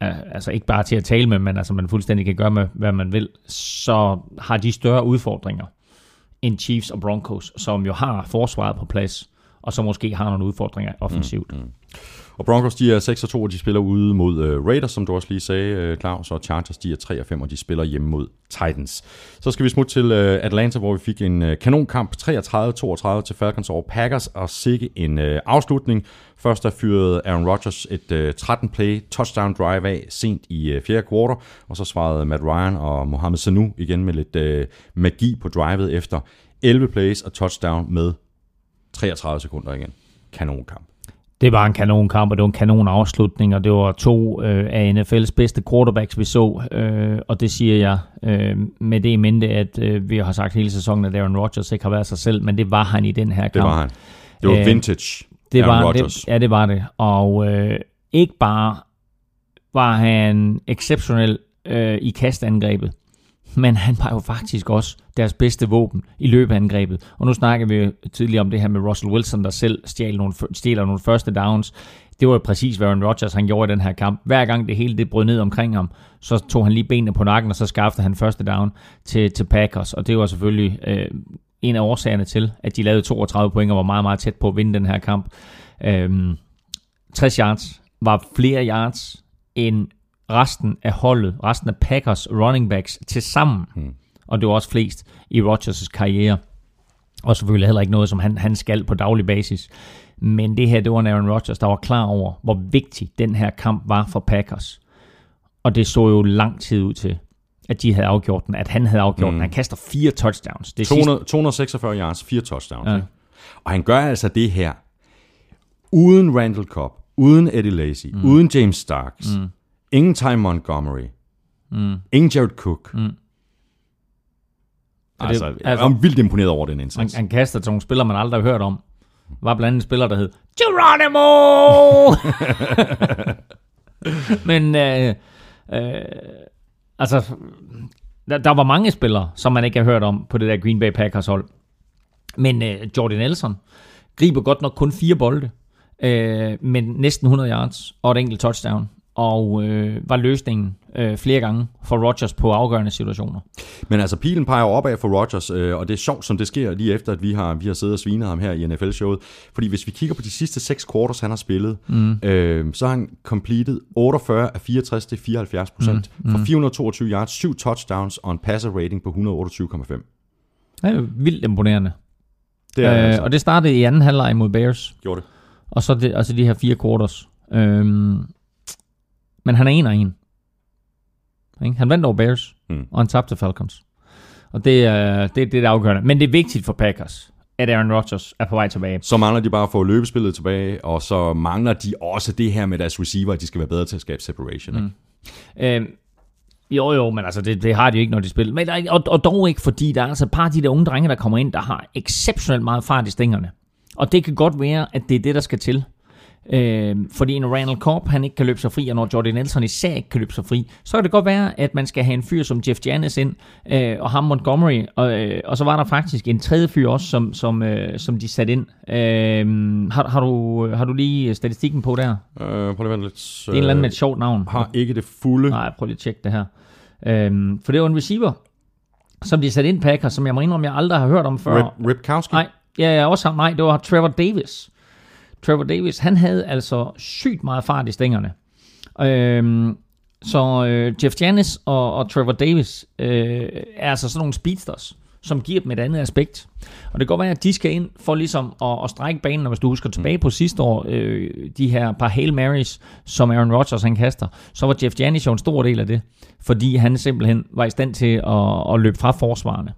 er altså ikke bare til at tale med, men altså man fuldstændig kan gøre med, hvad man vil, så har de større udfordringer end Chiefs og Broncos, som jo har forsvaret på plads, og så måske har nogle udfordringer offensivt. Mm, mm. Og Broncos, de er 6 og 2, og de spiller ude mod uh, Raiders, som du også lige sagde, uh, Claus, og Chargers, de er 3 og 5, og de spiller hjemme mod Titans. Så skal vi smutte til uh, Atlanta, hvor vi fik en uh, kanonkamp 33-32 til Falcons over Packers, og sikke en uh, afslutning. Først der fyrede Aaron Rodgers et uh, 13-play touchdown drive af sent i uh, fjerde kvartal, og så svarede Matt Ryan og Mohamed Sanu igen med lidt uh, magi på drivet efter 11 plays og touchdown med 33 sekunder igen. Kanonkamp. Det var en kanonkamp, og det var en kanon afslutning, og det var to øh, af NFL's bedste quarterbacks, vi så. Øh, og det siger jeg øh, med det i mente, at øh, vi har sagt hele sæsonen, at Aaron Rodgers ikke har været sig selv, men det var han i den her kamp. Det var han. Det var Øh, vintage Det Aaron var, Rodgers. det, ja, det var det. Og øh, ikke bare var han exceptionel øh, i kastangrebet, men han var jo faktisk også deres bedste våben i løbeangrebet. Og nu snakker vi jo tidligere om det her med Russell Wilson, der selv stjæler nogle, stjæler nogle første downs. Det var jo præcis, hvad Aaron Rodgers han gjorde i den her kamp. Hver gang det hele det brød ned omkring ham, så tog han lige benene på nakken, og så skaffede han første down til, til Packers. Og det var selvfølgelig øh, en af årsagerne til, at de lavede 32 point og var meget, meget tæt på at vinde den her kamp. Øh, 60 yards var flere yards end resten af holdet, resten af Packers running backs til sammen. Hmm. Og det var også flest i Rodgers' karriere. Og selvfølgelig heller ikke noget, som han, han skal på daglig basis. Men det her, det var en Aaron Rodgers, der var klar over, hvor vigtig den her kamp var for Packers. Og det så jo lang tid ud til, at de havde afgjort den, at han havde afgjort mm. den. Han kaster fire touchdowns. Det 200, 246 yards, fire touchdowns. Ja. Ja. Og han gør altså det her, uden Randall Cobb, uden Eddie Lacy, mm. uden James Starks, mm. Ingen Ty Montgomery, mm. ingen Jared Cook. Mm. Altså, altså- altså, jeg er vildt imponeret over den indsats. Han, han kaster til nogle spillere, man aldrig har hørt om. Var blandt andet en spiller, der hed Geronimo! [LAUGHS] Men øh, øh, altså, der, der var mange spillere, som man ikke har hørt om på det der Green Bay Packers hold. Men øh, Jordan Nelson griber godt nok kun fire bolde, øh, men næsten 100 yards og et enkelt touchdown. Og øh, var løsningen øh, flere gange for Rodgers på afgørende situationer. Men altså, pilen peger opad for Rodgers, øh, og det er sjovt, som det sker lige efter, at vi har, vi har siddet og svinet ham her i NFL-showet. Fordi hvis vi kigger på de sidste seks quarters, han har spillet, mm. øh, så har han completed 48 af 64 til 74 procent mm. for 422 yards, 7 touchdowns og en passer rating på 128,5. Det er vildt imponerende. Det er Øh, altså, og det startede i anden halvleg mod Bears. gjorde det. Og så det, altså de her fire quarters. Øhm, men han er en af en. Ikke? Han vandt over Bears, Mm. mm. og han tabte Falcons. Og det er det, det, er det afgørende. Men det er vigtigt for Packers, at Aaron Rodgers er på vej tilbage. Så mangler de bare at få løbespillet tilbage, og så mangler de også det her med deres receiver, at de skal være bedre til at skabe separation. Mm. Ikke? Øhm, jo, jo, men altså, det, det har de jo ikke, når de spiller. Men, og, og dog ikke, fordi der er altså et par af de der unge drenge, der kommer ind, der har exceptionelt meget fart i stængerne. Og det kan godt være, at det er det, der skal til. Øh, fordi når Randall Cobb han ikke kan løbe sig fri, og når Jordan Nelson især ikke kan løbe sig fri, så kan det godt være, at man skal have en fyr som Jeff Janis ind, øh, og ham Montgomery, og, øh, og så var der faktisk en tredje fyr også, som, som, øh, som de satte ind. Øh, har, har, du, har du lige statistikken på der? Det Øh, prøv lige at vente lidt. er en eller anden med et sjovt navn. Har ikke det fulde. Nej, prøv lige at tjekke det her. Øhm, for det var en receiver, som de satte ind Packers, som jeg må indrømme, jeg aldrig har hørt om før. Rip, Ripkowski? Nej, ja, ja, også ham. Nej, det var Trevor Davis. Trevor Davis, han havde altså sygt meget fart i stængerne. Øhm, så øh, Jeff Janis og, og Trevor Davis øh, er altså sådan nogle speedsters, som giver dem et andet aspekt. Og det kan godt være, at de skal ind for ligesom at, at strække banen, og hvis du husker tilbage på sidste år, øh, de her par Hail Marys, som Aaron Rodgers han kaster, så var Jeff Janis jo en stor del af det, fordi han simpelthen var i stand til at, at løbe fra forsvarerne.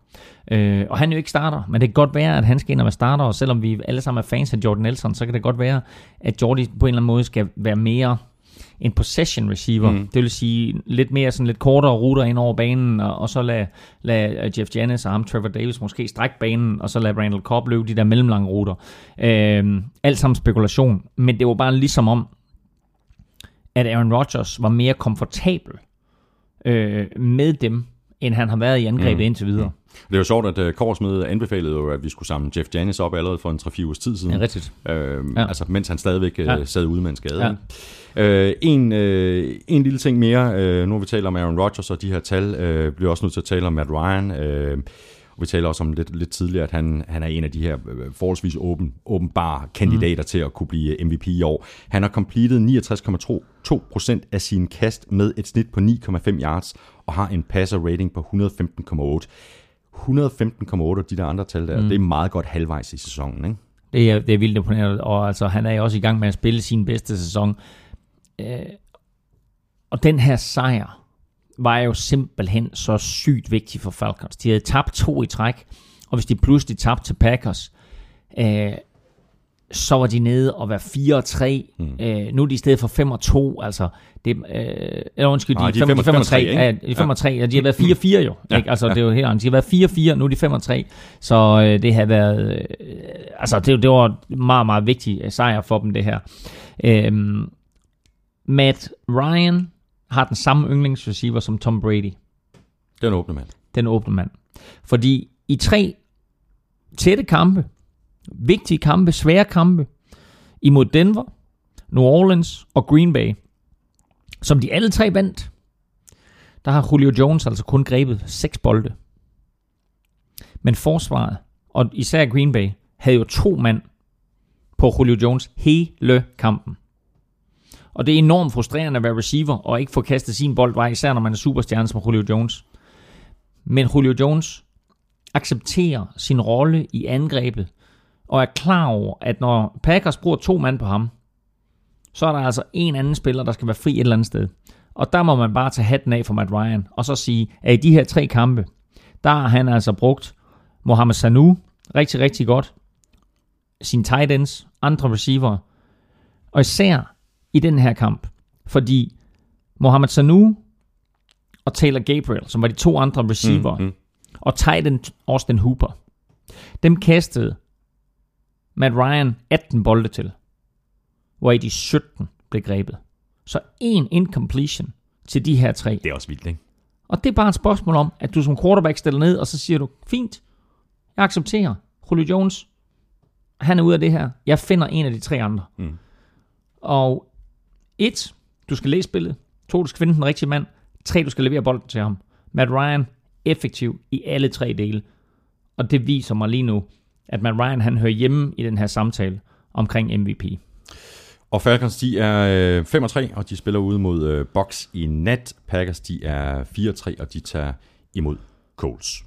Øh, og han er jo ikke starter, men det kan godt være, at han skal ind og være starter, og selvom vi alle sammen er fans af Jordan Nelson, så kan det godt være, at Jordi på en eller anden måde skal være mere en possession receiver. Mm. Det vil sige lidt mere sådan lidt kortere ruter ind over banen, og, og så lade, lade Jeff Janis og ham, Trevor Davis, måske strække banen, og så lade Randall Cobb løbe de der mellemlange ruter. Øh, alt sammen spekulation, men det var bare ligesom om, at Aaron Rodgers var mere komfortabel øh, med dem, end han har været i angrebet mm. indtil videre. Det er jo sjovt, at uh, Korsmed anbefalede jo, at vi skulle samle Jeff Janis op allerede for en 3-4 ugers tid siden. Ja, rigtigt. Øh, Ja. Altså, mens han stadigvæk uh, Ja. sad ude med en skade. Ja. Øh, en, øh, en lille ting mere. Øh, nu har vi talt om Aaron Rodgers og de her tal. Øh, bliver også nødt til at tale om Matt Ryan. Øh, og vi taler også om lidt, lidt tidligere, at han, han er en af de her øh, forholdsvis åben, åbenbare kandidater mm. til at kunne blive MVP i år. Han har completed 69,2% af sine kast med et snit på 9,5 yards, og har en passer rating på 115,8. 115,8 og de der andre tal der, mm. det er meget godt halvvejs i sæsonen, ikke? Det er, det er vildt imponerende, og altså, han er jo også i gang med at spille sin bedste sæson. Øh, og den her sejr var jo simpelthen så sygt vigtig for Falcons. De havde tabt to i træk, og hvis de pludselig tabte til Packers, øh, så var de nede og var 4 og 3. Mm. Øh, nu er de i stedet for 5 og 2. Altså, det, øh, eller undskyld, Nej, de, de er er 5, fem og 5 og 3. tre, ikke? Ja, de er 5 og 3, og de har været 4 4 jo. Ja. Ikke? Altså, det er jo helt andet. De har været 4 4, nu er de 5 og 3. Så øh, det har været... Øh, altså, det, det var en meget, meget vigtig øh, sejr for dem, det her. Øhm, Matt Ryan har den samme yndlingsreceiver som Tom Brady Den åbne mand. den åbne mand. Fordi i tre tætte kampe, vigtige kampe, svære kampe, imod Denver, New Orleans og Green Bay, som de alle tre vandt, der har Julio Jones altså kun grebet seks bolde. Men forsvaret, og især Green Bay, havde jo to mand på Julio Jones hele kampen. Og det er enormt frustrerende at være receiver og ikke få kastet sin bold vej, især når man er superstjerne som Julio Jones. Men Julio Jones accepterer sin rolle i angrebet, og er klar over, at når Packers bruger to mand på ham, så er der altså en anden spiller, der skal være fri et eller andet sted. Og der må man bare tage hatten af for Matt Ryan, og så sige, at i de her tre kampe, der har han altså brugt Mohamed Sanu rigtig, rigtig godt, sine tight ends, andre receiver, og især i den her kamp, fordi Mohamed Sanu og Taylor Gabriel, som var de to andre receiver, mm, mm. og tight end Austin Hooper, dem kastede Matt Ryan 18 bolde til, hvor i de 17 blev grebet. Så en incompletion til de her tre. Det er også vildt, ikke? Og det er bare et spørgsmål om, at du som quarterback stiller ned, og så siger du, fint, jeg accepterer. Julio Jones, han er ude af det her. Jeg finder en af de tre andre. Mm. Og et, du skal læse spillet. To, du skal finde den rigtige mand. Tre, du skal levere bolden til ham. Matt Ryan, effektiv i alle tre dele. Og det viser mig lige nu, at Matt Ryan, han hører hjemme i den her samtale omkring MVP. Og Falcons, de er øh, 5 og 3, og de spiller ude mod Box Bucks i nat. Packers, de er 4 og 3, og de tager imod Colts.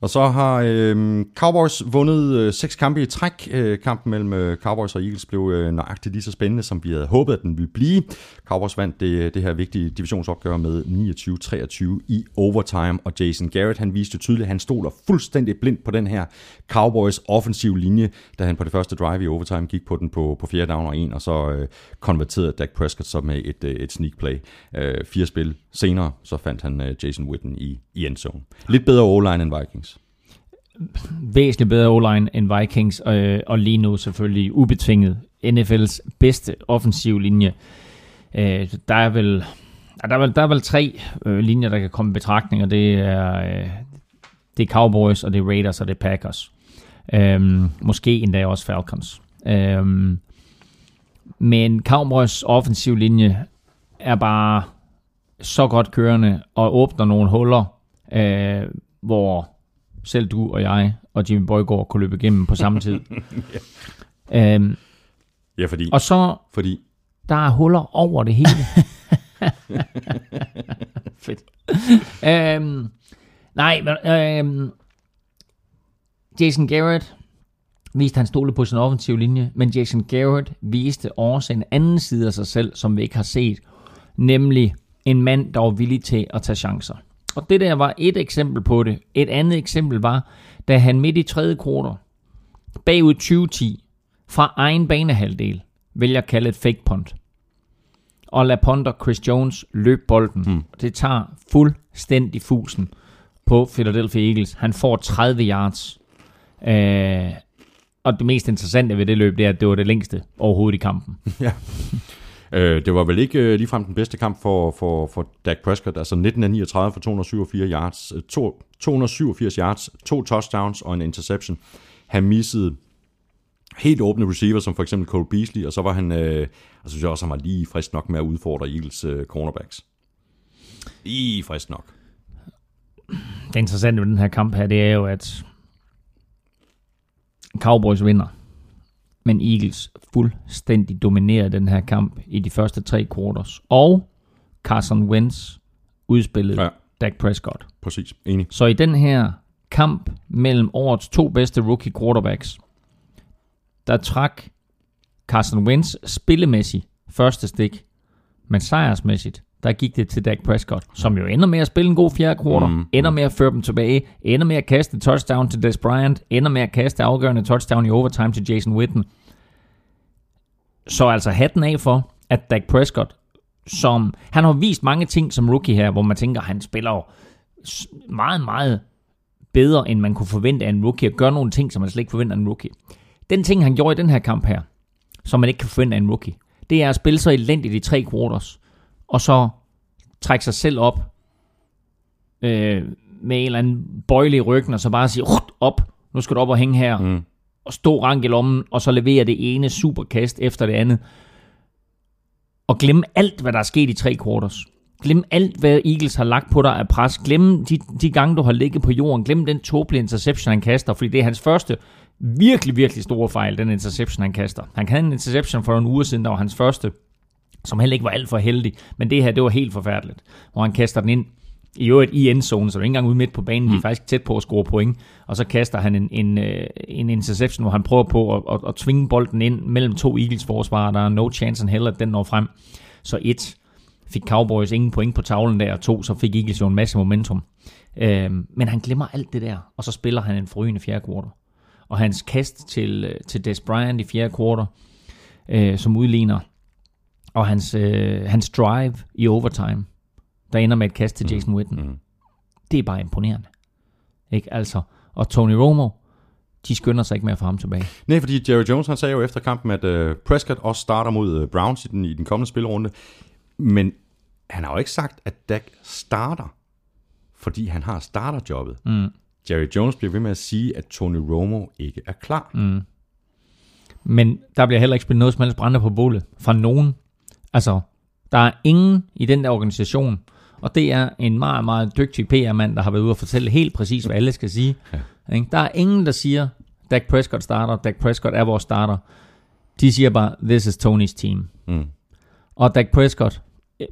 Og så har øh, Cowboys vundet øh, seks kampe i træk. Øh, kampen mellem øh, Cowboys og Eagles blev øh, nøjagtigt lige så spændende, som vi havde håbet, at den ville blive. Cowboys vandt det, øh, det her vigtige divisionsopgør med 29-23 i overtime, og Jason Garrett han viste tydeligt, at han stoler fuldstændig blindt på den her Cowboys offensiv linje, da han på det første drive i overtime gik på den på, på fjerde down og en, og så øh, konverterede Dak Prescott så med et, øh, et sneak play. Øh, fire spil senere, så fandt han øh, Jason Witten i, i endzone. Lidt bedre o-line end Vikings. væsentligt bedre o-line end Vikings, øh, og lige nu selvfølgelig ubetinget NFL's bedste offensiv linje. Øh, der er vel der er vel, der er vel tre øh, linjer, der kan komme i betragtning, og det er, øh, det er Cowboys, og det er Raiders, og det er Packers. Øhm, måske endda også Falcons. Øhm, men Cowboys offensiv linje er bare så godt kørende og åbner nogle huller, øh, hvor selv du og jeg og Jimmy Bøjgaard kunne løbe igennem på samme tid. [LAUGHS] øhm, Ja, fordi, og så fordi der er huller over det hele. [LAUGHS] Fedt. øhm, Nej, men, øh, Jason Garrett viste, han stolede på sin offensive linje, men Jason Garrett viste også en anden side af sig selv, som vi ikke har set, nemlig en mand, der var villig til at tage chancer. Og det der var et eksempel på det. Et andet eksempel var, da han midt i tredje kvartal, bagud 2010, fra egen banehalvdel, vælger at kalde et fake punt. Og lade punter Chris Jones løbe bolden. Hmm. Det tager fuldstændig fusen på Philadelphia Eagles. Han får 30 yards. Øh, og det mest interessante ved det løb, det er, at det var det længste overhovedet i kampen. ja. Øh, det var vel ikke øh, ligefrem den bedste kamp for, for, for Dak Prescott. Altså 19 af 39 for 287 yards, øh, to, 287 yards, to touchdowns og en interception. Han missede helt åbne receiver, som for eksempel Cole Beasley, og så var han, øh, jeg synes også, han var lige frisk nok med at udfordre Eagles øh, cornerbacks. Lige frisk nok. Det interessante ved den her kamp her, det er jo, at Cowboys vinder, men Eagles fuldstændig dominerer den her kamp i de første tre quarters. Og Carson Wentz udspillede ja. Dak Prescott. Præcis, enig. Så i den her kamp mellem årets to bedste rookie quarterbacks, der trak Carson Wentz spillemæssigt første stik, men sejrsmæssigt, der gik det til Dak Prescott, som jo ender med at spille en god fjerde quarter, mm. ender med at føre dem tilbage, ender med at kaste touchdown til Des Bryant, ender med at kaste afgørende touchdown i overtime til Jason Witten. Så altså hatten af for, at Dak Prescott, som han har vist mange ting som rookie her, hvor man tænker, han spiller meget, meget bedre, end man kunne forvente af en rookie, og gør nogle ting, som man slet ikke forventer af en rookie. Den ting, han gjorde i den her kamp her, som man ikke kan forvente af en rookie, det er at spille så elendigt i tre quarters, og så trække sig selv op øh, med en eller anden bøjle i ryggen, og så bare sige, op, nu skal du op og hænge her, mm og stå rank i lommen, og så levere det ene superkast efter det andet. Og glemme alt, hvad der er sket i tre quarters. Glem alt, hvad Eagles har lagt på dig af pres. Glem de, de gange, du har ligget på jorden. Glem den tåbelige interception, han kaster, fordi det er hans første virkelig, virkelig store fejl, den interception, han kaster. Han havde en interception for en uge siden, der var hans første som heller ikke var alt for heldig. Men det her, det var helt forfærdeligt. Hvor han kaster den ind i øvrigt i endzone, så er ikke engang ude midt på banen. Mm. De er mm. faktisk tæt på at score point. Og så kaster han en, en, øh, en interception, hvor han prøver på at, at, at tvinge bolden ind mellem to Eagles forsvarer. Der er no chance en heller, at den når frem. Så et, fik Cowboys ingen point på tavlen der, og to, så fik Eagles jo en masse momentum. Øhm, men han glemmer alt det der, og så spiller han en forrygende fjerde kvartal. Og hans kast til, øh, til Des Bryant i fjerde kvartal, øh, som udligner og hans, øh, hans drive i overtime, der ender med et kast til mm. Jason Witten. Mm. Det er bare imponerende. Ikke? Altså, og Tony Romo, de skynder sig ikke med at få ham tilbage. Nej, fordi Jerry Jones han sagde jo efter kampen, at uh, Prescott også starter mod uh, Browns i den, i den kommende spillerunde. Men han har jo ikke sagt, at Dak starter, fordi han har starterjobbet. Mm. Jerry Jones bliver ved med at sige, at Tony Romo ikke er klar. Mm. Men der bliver heller ikke spillet noget som helst brænder på bålet fra nogen Altså, der er ingen i den der organisation, og det er en meget, meget dygtig PR-mand, der har været ude og fortælle helt præcis, hvad alle skal sige. Ja. Der er ingen, der siger, Dak Prescott starter, Dak Prescott er vores starter. De siger bare, this is Tonys team. Mm. Og Dak Prescott, øh,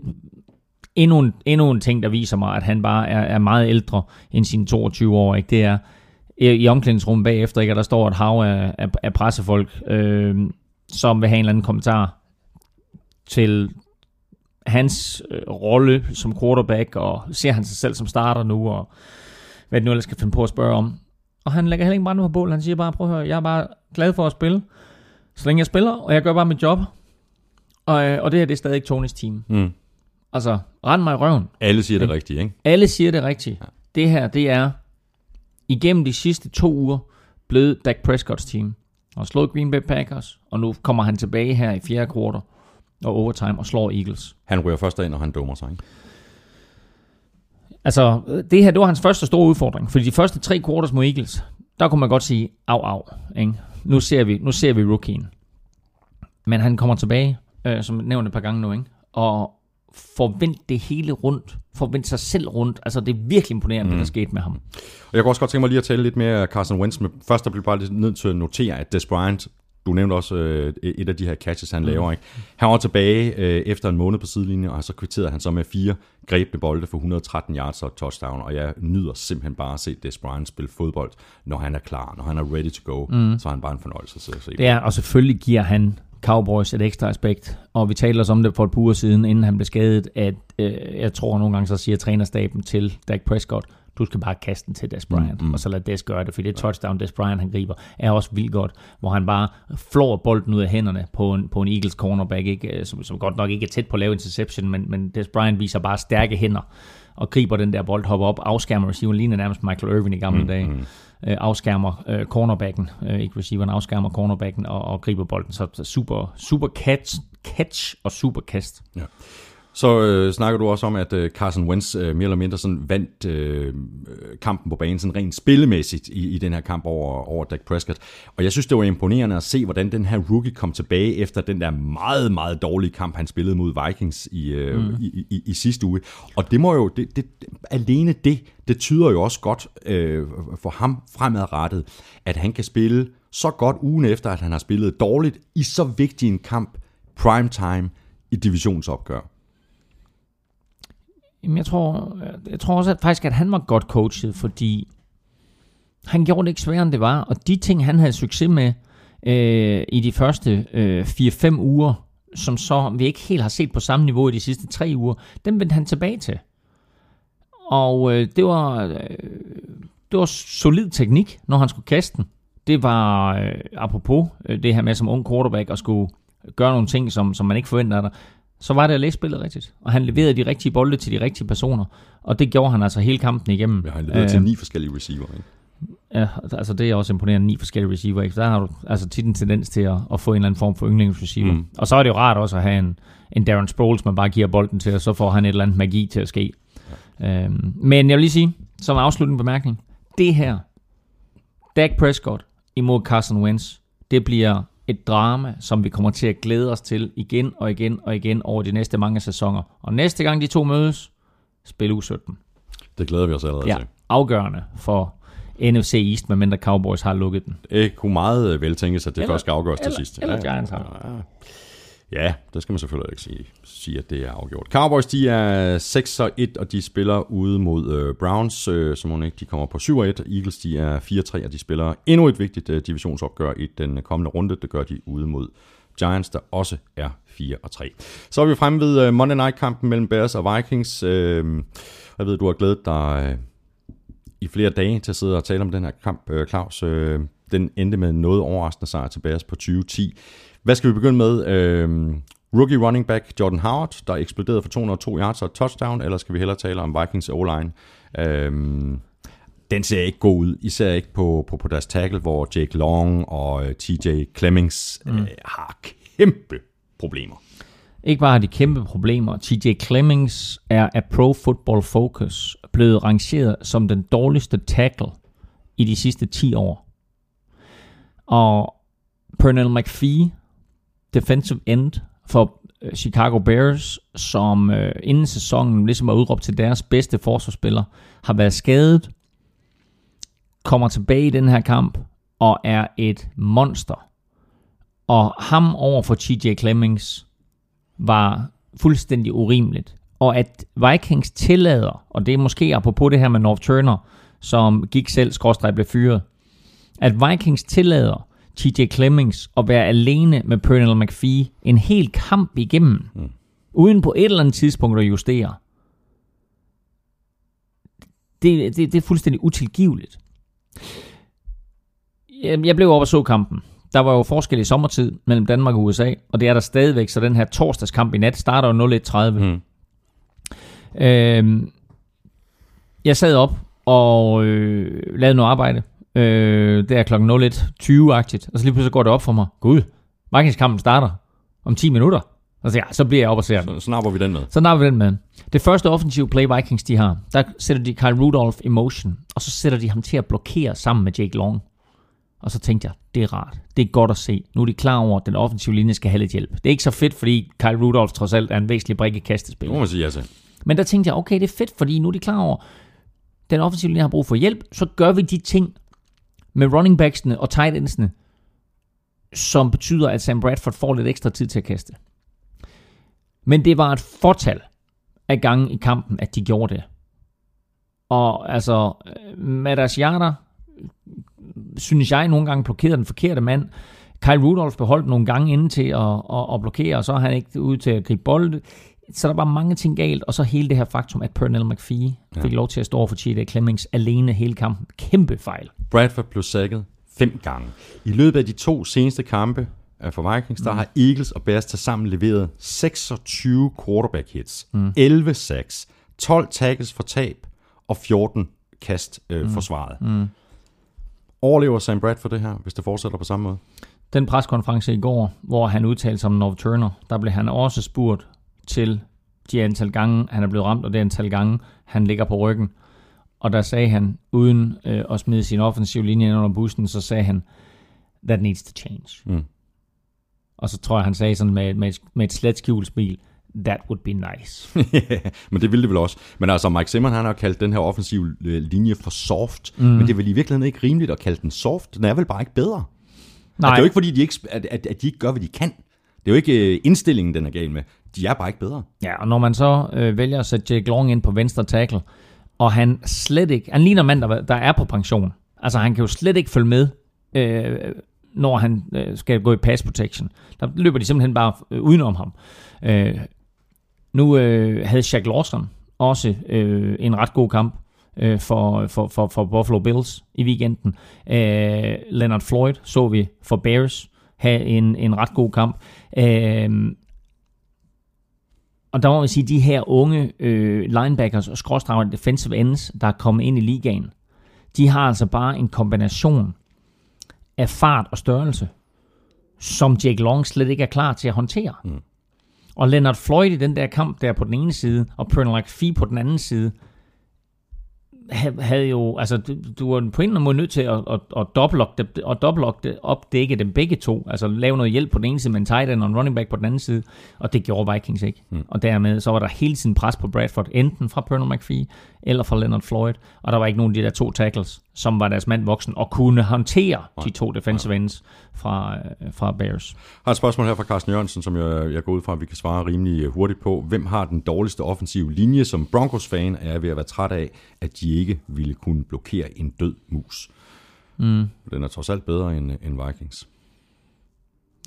endnu en, endnu en ting, der viser mig, at han bare er, er meget ældre end sine 22 år, ikke? det er, i omklædningsrummet bagefter, ikke? at der står et hav af, af, af pressefolk, øh, som vil have en eller anden kommentar til hans øh, rolle som quarterback, og ser han sig selv som starter nu, og hvad det nu ellers skal finde på at spørge om. Og han lægger heller ikke brænde på bål. Han siger bare, prøv at høre, jeg er bare glad for at spille, så længe jeg spiller, og jeg gør bare mit job. Og, øh, og det her, det er stadig Tonys team. Mm. Altså, rend mig i røven. Alle siger det rigtigt, ikke? Alle siger det rigtigt. Ja. Det her, det er igennem de sidste to uger blevet Dak Prescotts team. Og slået Green Bay Packers, og nu kommer han tilbage her i fjerde kvartal og overtime og slår Eagles. Han ryger først ind, og han dummer sig, ikke? Altså, det her, det var hans første store udfordring. Fordi de første tre quarters mod Eagles, der kunne man godt sige, au, au. Ikke? Nu, ser vi, nu ser vi rookien. Men han kommer tilbage, øh, som nævnt et par gange nu, ikke? og forvent det hele rundt. Forvent sig selv rundt. Altså, det er virkelig imponerende, mm. det der mm. skete med ham. Og jeg kunne også godt tænke mig lige at tale lidt mere Carson Wentz. Men først der bliver bare lidt nødt til at notere, at Des Bryant du nævnte også øh, et af de her catches, han mm. laver. Ikke? Han var tilbage øh, efter en måned på sidelinjen, og så kvitterede han så med fire grebne bolde for 113 yards og touchdown, og jeg nyder simpelthen bare at se Des Bryant spille fodbold, når han er klar, når han er ready to go, mm. så er han bare en fornøjelse at se. Det er, og selvfølgelig giver han Cowboys et ekstra aspekt. Og vi talte os om det for et par uger siden, inden han blev skadet, at øh, jeg tror nogle gange, så siger trænerstaben til Dak Prescott, du skal bare kaste den til Des Bryant, mm, mm. og så lad Des gøre det, for det touchdown, Des Bryant han griber, er også vildt godt, hvor han bare flår bolden ud af hænderne på en, på en Eagles cornerback, ikke? Som, som godt nok ikke er tæt på at lave interception, men, men Des Bryant viser bare stærke hænder, og griber den der bold, hopper op, afskærmer receiver, ligner nærmest Michael Irvin i gamle mm, dage. Mm øh, afskærmer øh, cornerbacken, øh, ikke receiveren, afskærmer cornerbacken og, og griber bolden. Så, så super, super catch, catch og super kast. Ja. Så øh, snakker du også om, at øh, Carson Wentz øh, mere eller mindre sådan vandt øh, kampen på banen sådan rent spillemæssigt i, i den her kamp over, over Dak Prescott. Og jeg synes, det var imponerende at se, hvordan den her rookie kom tilbage efter den der meget, meget dårlige kamp, han spillede mod Vikings i, øh, mm. i, i, i sidste uge. Og det må jo, det, det, alene det, det tyder jo også godt øh, for ham fremadrettet, at han kan spille så godt ugen efter, at han har spillet dårligt i så vigtig en kamp, primetime, i divisionsopgør. Jamen, jeg tror, jeg tror også at faktisk, at han var godt coachet, fordi han gjorde det ikke sværere, end det var. Og de ting, han havde succes med øh, i de første øh, 4-5 uger, som så vi ikke helt har set på samme niveau i de sidste 3 uger, dem vendte han tilbage til. Og øh, det var øh, det var solid teknik, når han skulle kaste den. Det var, øh, apropos øh, det her med som ung quarterback, at skulle gøre nogle ting, som, som man ikke forventer af dig så var det at læse spillet rigtigt. Og han leverede de rigtige bolde til de rigtige personer. Og det gjorde han altså hele kampen igennem. Ja, han leverede øh, til ni forskellige receiver, ikke? Ja, altså det er også imponerende, ni forskellige receiver. Ikke? Der har du altså tit en tendens til at, at få en eller anden form for yndlingsreceiver. Mm. Og så er det jo rart også at have en, en Darren Sproles, man bare giver bolden til, og så får han et eller andet magi til at ske. Ja. Øhm, men jeg vil lige sige, som afsluttende bemærkning, det her, Dak Prescott imod Carson Wentz, det bliver et drama, som vi kommer til at glæde os til igen og igen og igen over de næste mange sæsoner. Og næste gang de to mødes, spil u 17. Det glæder vi os allerede ja, til. afgørende for NFC East, medmindre Cowboys har lukket den. Det kunne meget vel tænkes, at det eller, først skal afgøres til sidst. Eller ja, Giants har. Ja, ja. Ja, det skal man selvfølgelig ikke sige, sige, at det er afgjort. Cowboys, de er 6-1, og de spiller ude mod øh, Browns, øh, som ikke de kommer på 7-1. Eagles, de er 4-3, og de spiller endnu et vigtigt øh, divisionsopgør i den øh, kommende runde. Det gør de ude mod Giants, der også er 4 og 3. Så er vi fremme ved øh, Monday Night-kampen mellem Bears og Vikings. Øh, jeg ved, du har glædet dig øh, i flere dage til at sidde og tale om den her kamp, øh, Claus. Øh, den endte med noget overraskende sejr til Bears på 2010. Hvad skal vi begynde med? Øhm, rookie running back Jordan Howard, der eksploderede for 202 yards og touchdown, eller skal vi hellere tale om Vikings O-line? Øhm, den ser ikke god ud, især ikke på, på, på deres tackle, hvor Jake Long og øh, TJ Clemmings mm. øh, har kæmpe problemer. Ikke bare har de kæmpe problemer. TJ Clemmings er af Pro Football Focus blevet rangeret som den dårligste tackle i de sidste 10 år. Og Pernell McPhee defensive end for øh, Chicago Bears, som øh, inden sæsonen ligesom er udråbt til deres bedste forsvarsspiller, har været skadet, kommer tilbage i den her kamp og er et monster. Og ham over for TJ Clemmings var fuldstændig urimeligt. Og at Vikings tillader, og det er måske apropos det her med North Turner, som gik selv, skråstrej blev fyret, at Vikings tillader TJ Clemmings at være alene med Pernell McPhee en hel kamp igennem, mm. uden på et eller andet tidspunkt at justere. Det, det, det er fuldstændig utilgiveligt. Jeg blev over og så kampen. Der var jo forskel i sommertid mellem Danmark og USA, og det er der stadigvæk, så den her torsdagskamp i nat starter jo 01.30. Mm. Øhm, jeg sad op og øh, lavede noget arbejde Øh, det er klokken 01.20-agtigt, og så lige pludselig går det op for mig. Gud, Vikings-kampen starter om 10 minutter. Og så, ja, så bliver jeg op og ser Så snapper vi den med. Så snapper vi den med. Det første offensive play Vikings de har, der sætter de Kyle Rudolph i motion, og så sætter de ham til at blokere sammen med Jake Long. Og så tænkte jeg, det er rart. Det er godt at se. Nu er de klar over, at den offensive linje skal have lidt hjælp. Det er ikke så fedt, fordi Kyle Rudolph trods alt er en væsentlig brik i kastespil. Det må man sige, altså. Men der tænkte jeg, okay, det er fedt, fordi nu er de klar over, at den offensive linje har brug for hjælp, så gør vi de ting, med running backsene og tight endsene, som betyder, at Sam Bradford får lidt ekstra tid til at kaste. Men det var et fortal af gange i kampen, at de gjorde det. Og altså, Madas Yarder, synes jeg, nogle gange blokerede den forkerte mand. Kyle Rudolph beholdt nogle gange inden til at, at, at blokere, og så er han ikke ude til at gribe bolden. Så der var mange ting galt, og så hele det her faktum, at Pernell McPhee ja. fik lov til at stå over for Cheetah Clemmings alene hele kampen. Kæmpe fejl. Bradford blev sækket fem gange. I løbet af de to seneste kampe for Vikings, der mm. har Eagles og Bears til sammen leveret 26 quarterback hits, mm. 11 sacks, 12 tackles for tab og 14 kast øh, mm. forsvaret. Mm. Overlever Sam Bradford det her, hvis det fortsætter på samme måde? Den preskonference i går, hvor han udtalte sig om North Turner, der blev han også spurgt til de antal gange, han er blevet ramt, og det antal gange, han ligger på ryggen. Og der sagde han, uden øh, at smide sin offensiv linje ind under bussen, så sagde han, that needs to change. Mm. Og så tror jeg, han sagde sådan med, med, med et slet skjult smil, that would be nice. [LAUGHS] men det ville det vel også. Men altså, Mike Zimmer, han har kaldt den her offensive øh, linje for soft, mm. men det er vel i virkeligheden ikke rimeligt at kalde den soft. Den er vel bare ikke bedre. Nej. Altså, det er jo ikke fordi, de ikke, at, at, at de ikke gør, hvad de kan. Det er jo ikke øh, indstillingen, den er gal med. De er bare ikke bedre. Ja, og når man så øh, vælger at sætte Jake Long ind på venstre tackle, og han slet ikke, han ligner mand, der, der er på pension. Altså han kan jo slet ikke følge med, øh, når han øh, skal gå i pass protection. Der løber de simpelthen bare øh, udenom ham. Øh, nu øh, havde Shaq Lawson også øh, en ret god kamp øh, for, for, for, for Buffalo Bills i weekenden. Øh, Leonard Floyd så vi for Bears have en, en ret god kamp. Øh, og der må man sige, at de her unge øh, linebackers og skråstrækker defensive ends, der er kommet ind i ligaen, de har altså bare en kombination af fart og størrelse, som Jake Long slet ikke er klar til at håndtere. Mm. Og Leonard Floyd i den der kamp der på den ene side, og Pernell Fee på den anden side, havde jo, altså du, du var på en eller anden måde nødt til at, at, at dobbeltlock og opdække dem begge to, altså lave noget hjælp på den ene side med en tight end og en running back på den anden side, og det gjorde Vikings ikke. Mm. Og dermed så var der hele tiden pres på Bradford, enten fra Pernell McPhee eller fra Leonard Floyd, og der var ikke nogen af de der to tackles, som var deres mand voksen og kunne håndtere Nej. de to defensive ends fra, øh, fra Bears. Jeg har et spørgsmål her fra Carsten Jørgensen, som jeg, jeg går ud fra, at vi kan svare rimelig øh, hurtigt på. Hvem har den dårligste offensive linje, som Broncos-fan er ved at være træt af, at de ikke ville kunne blokere en død mus? Mm. Den er trods alt bedre end, end Vikings.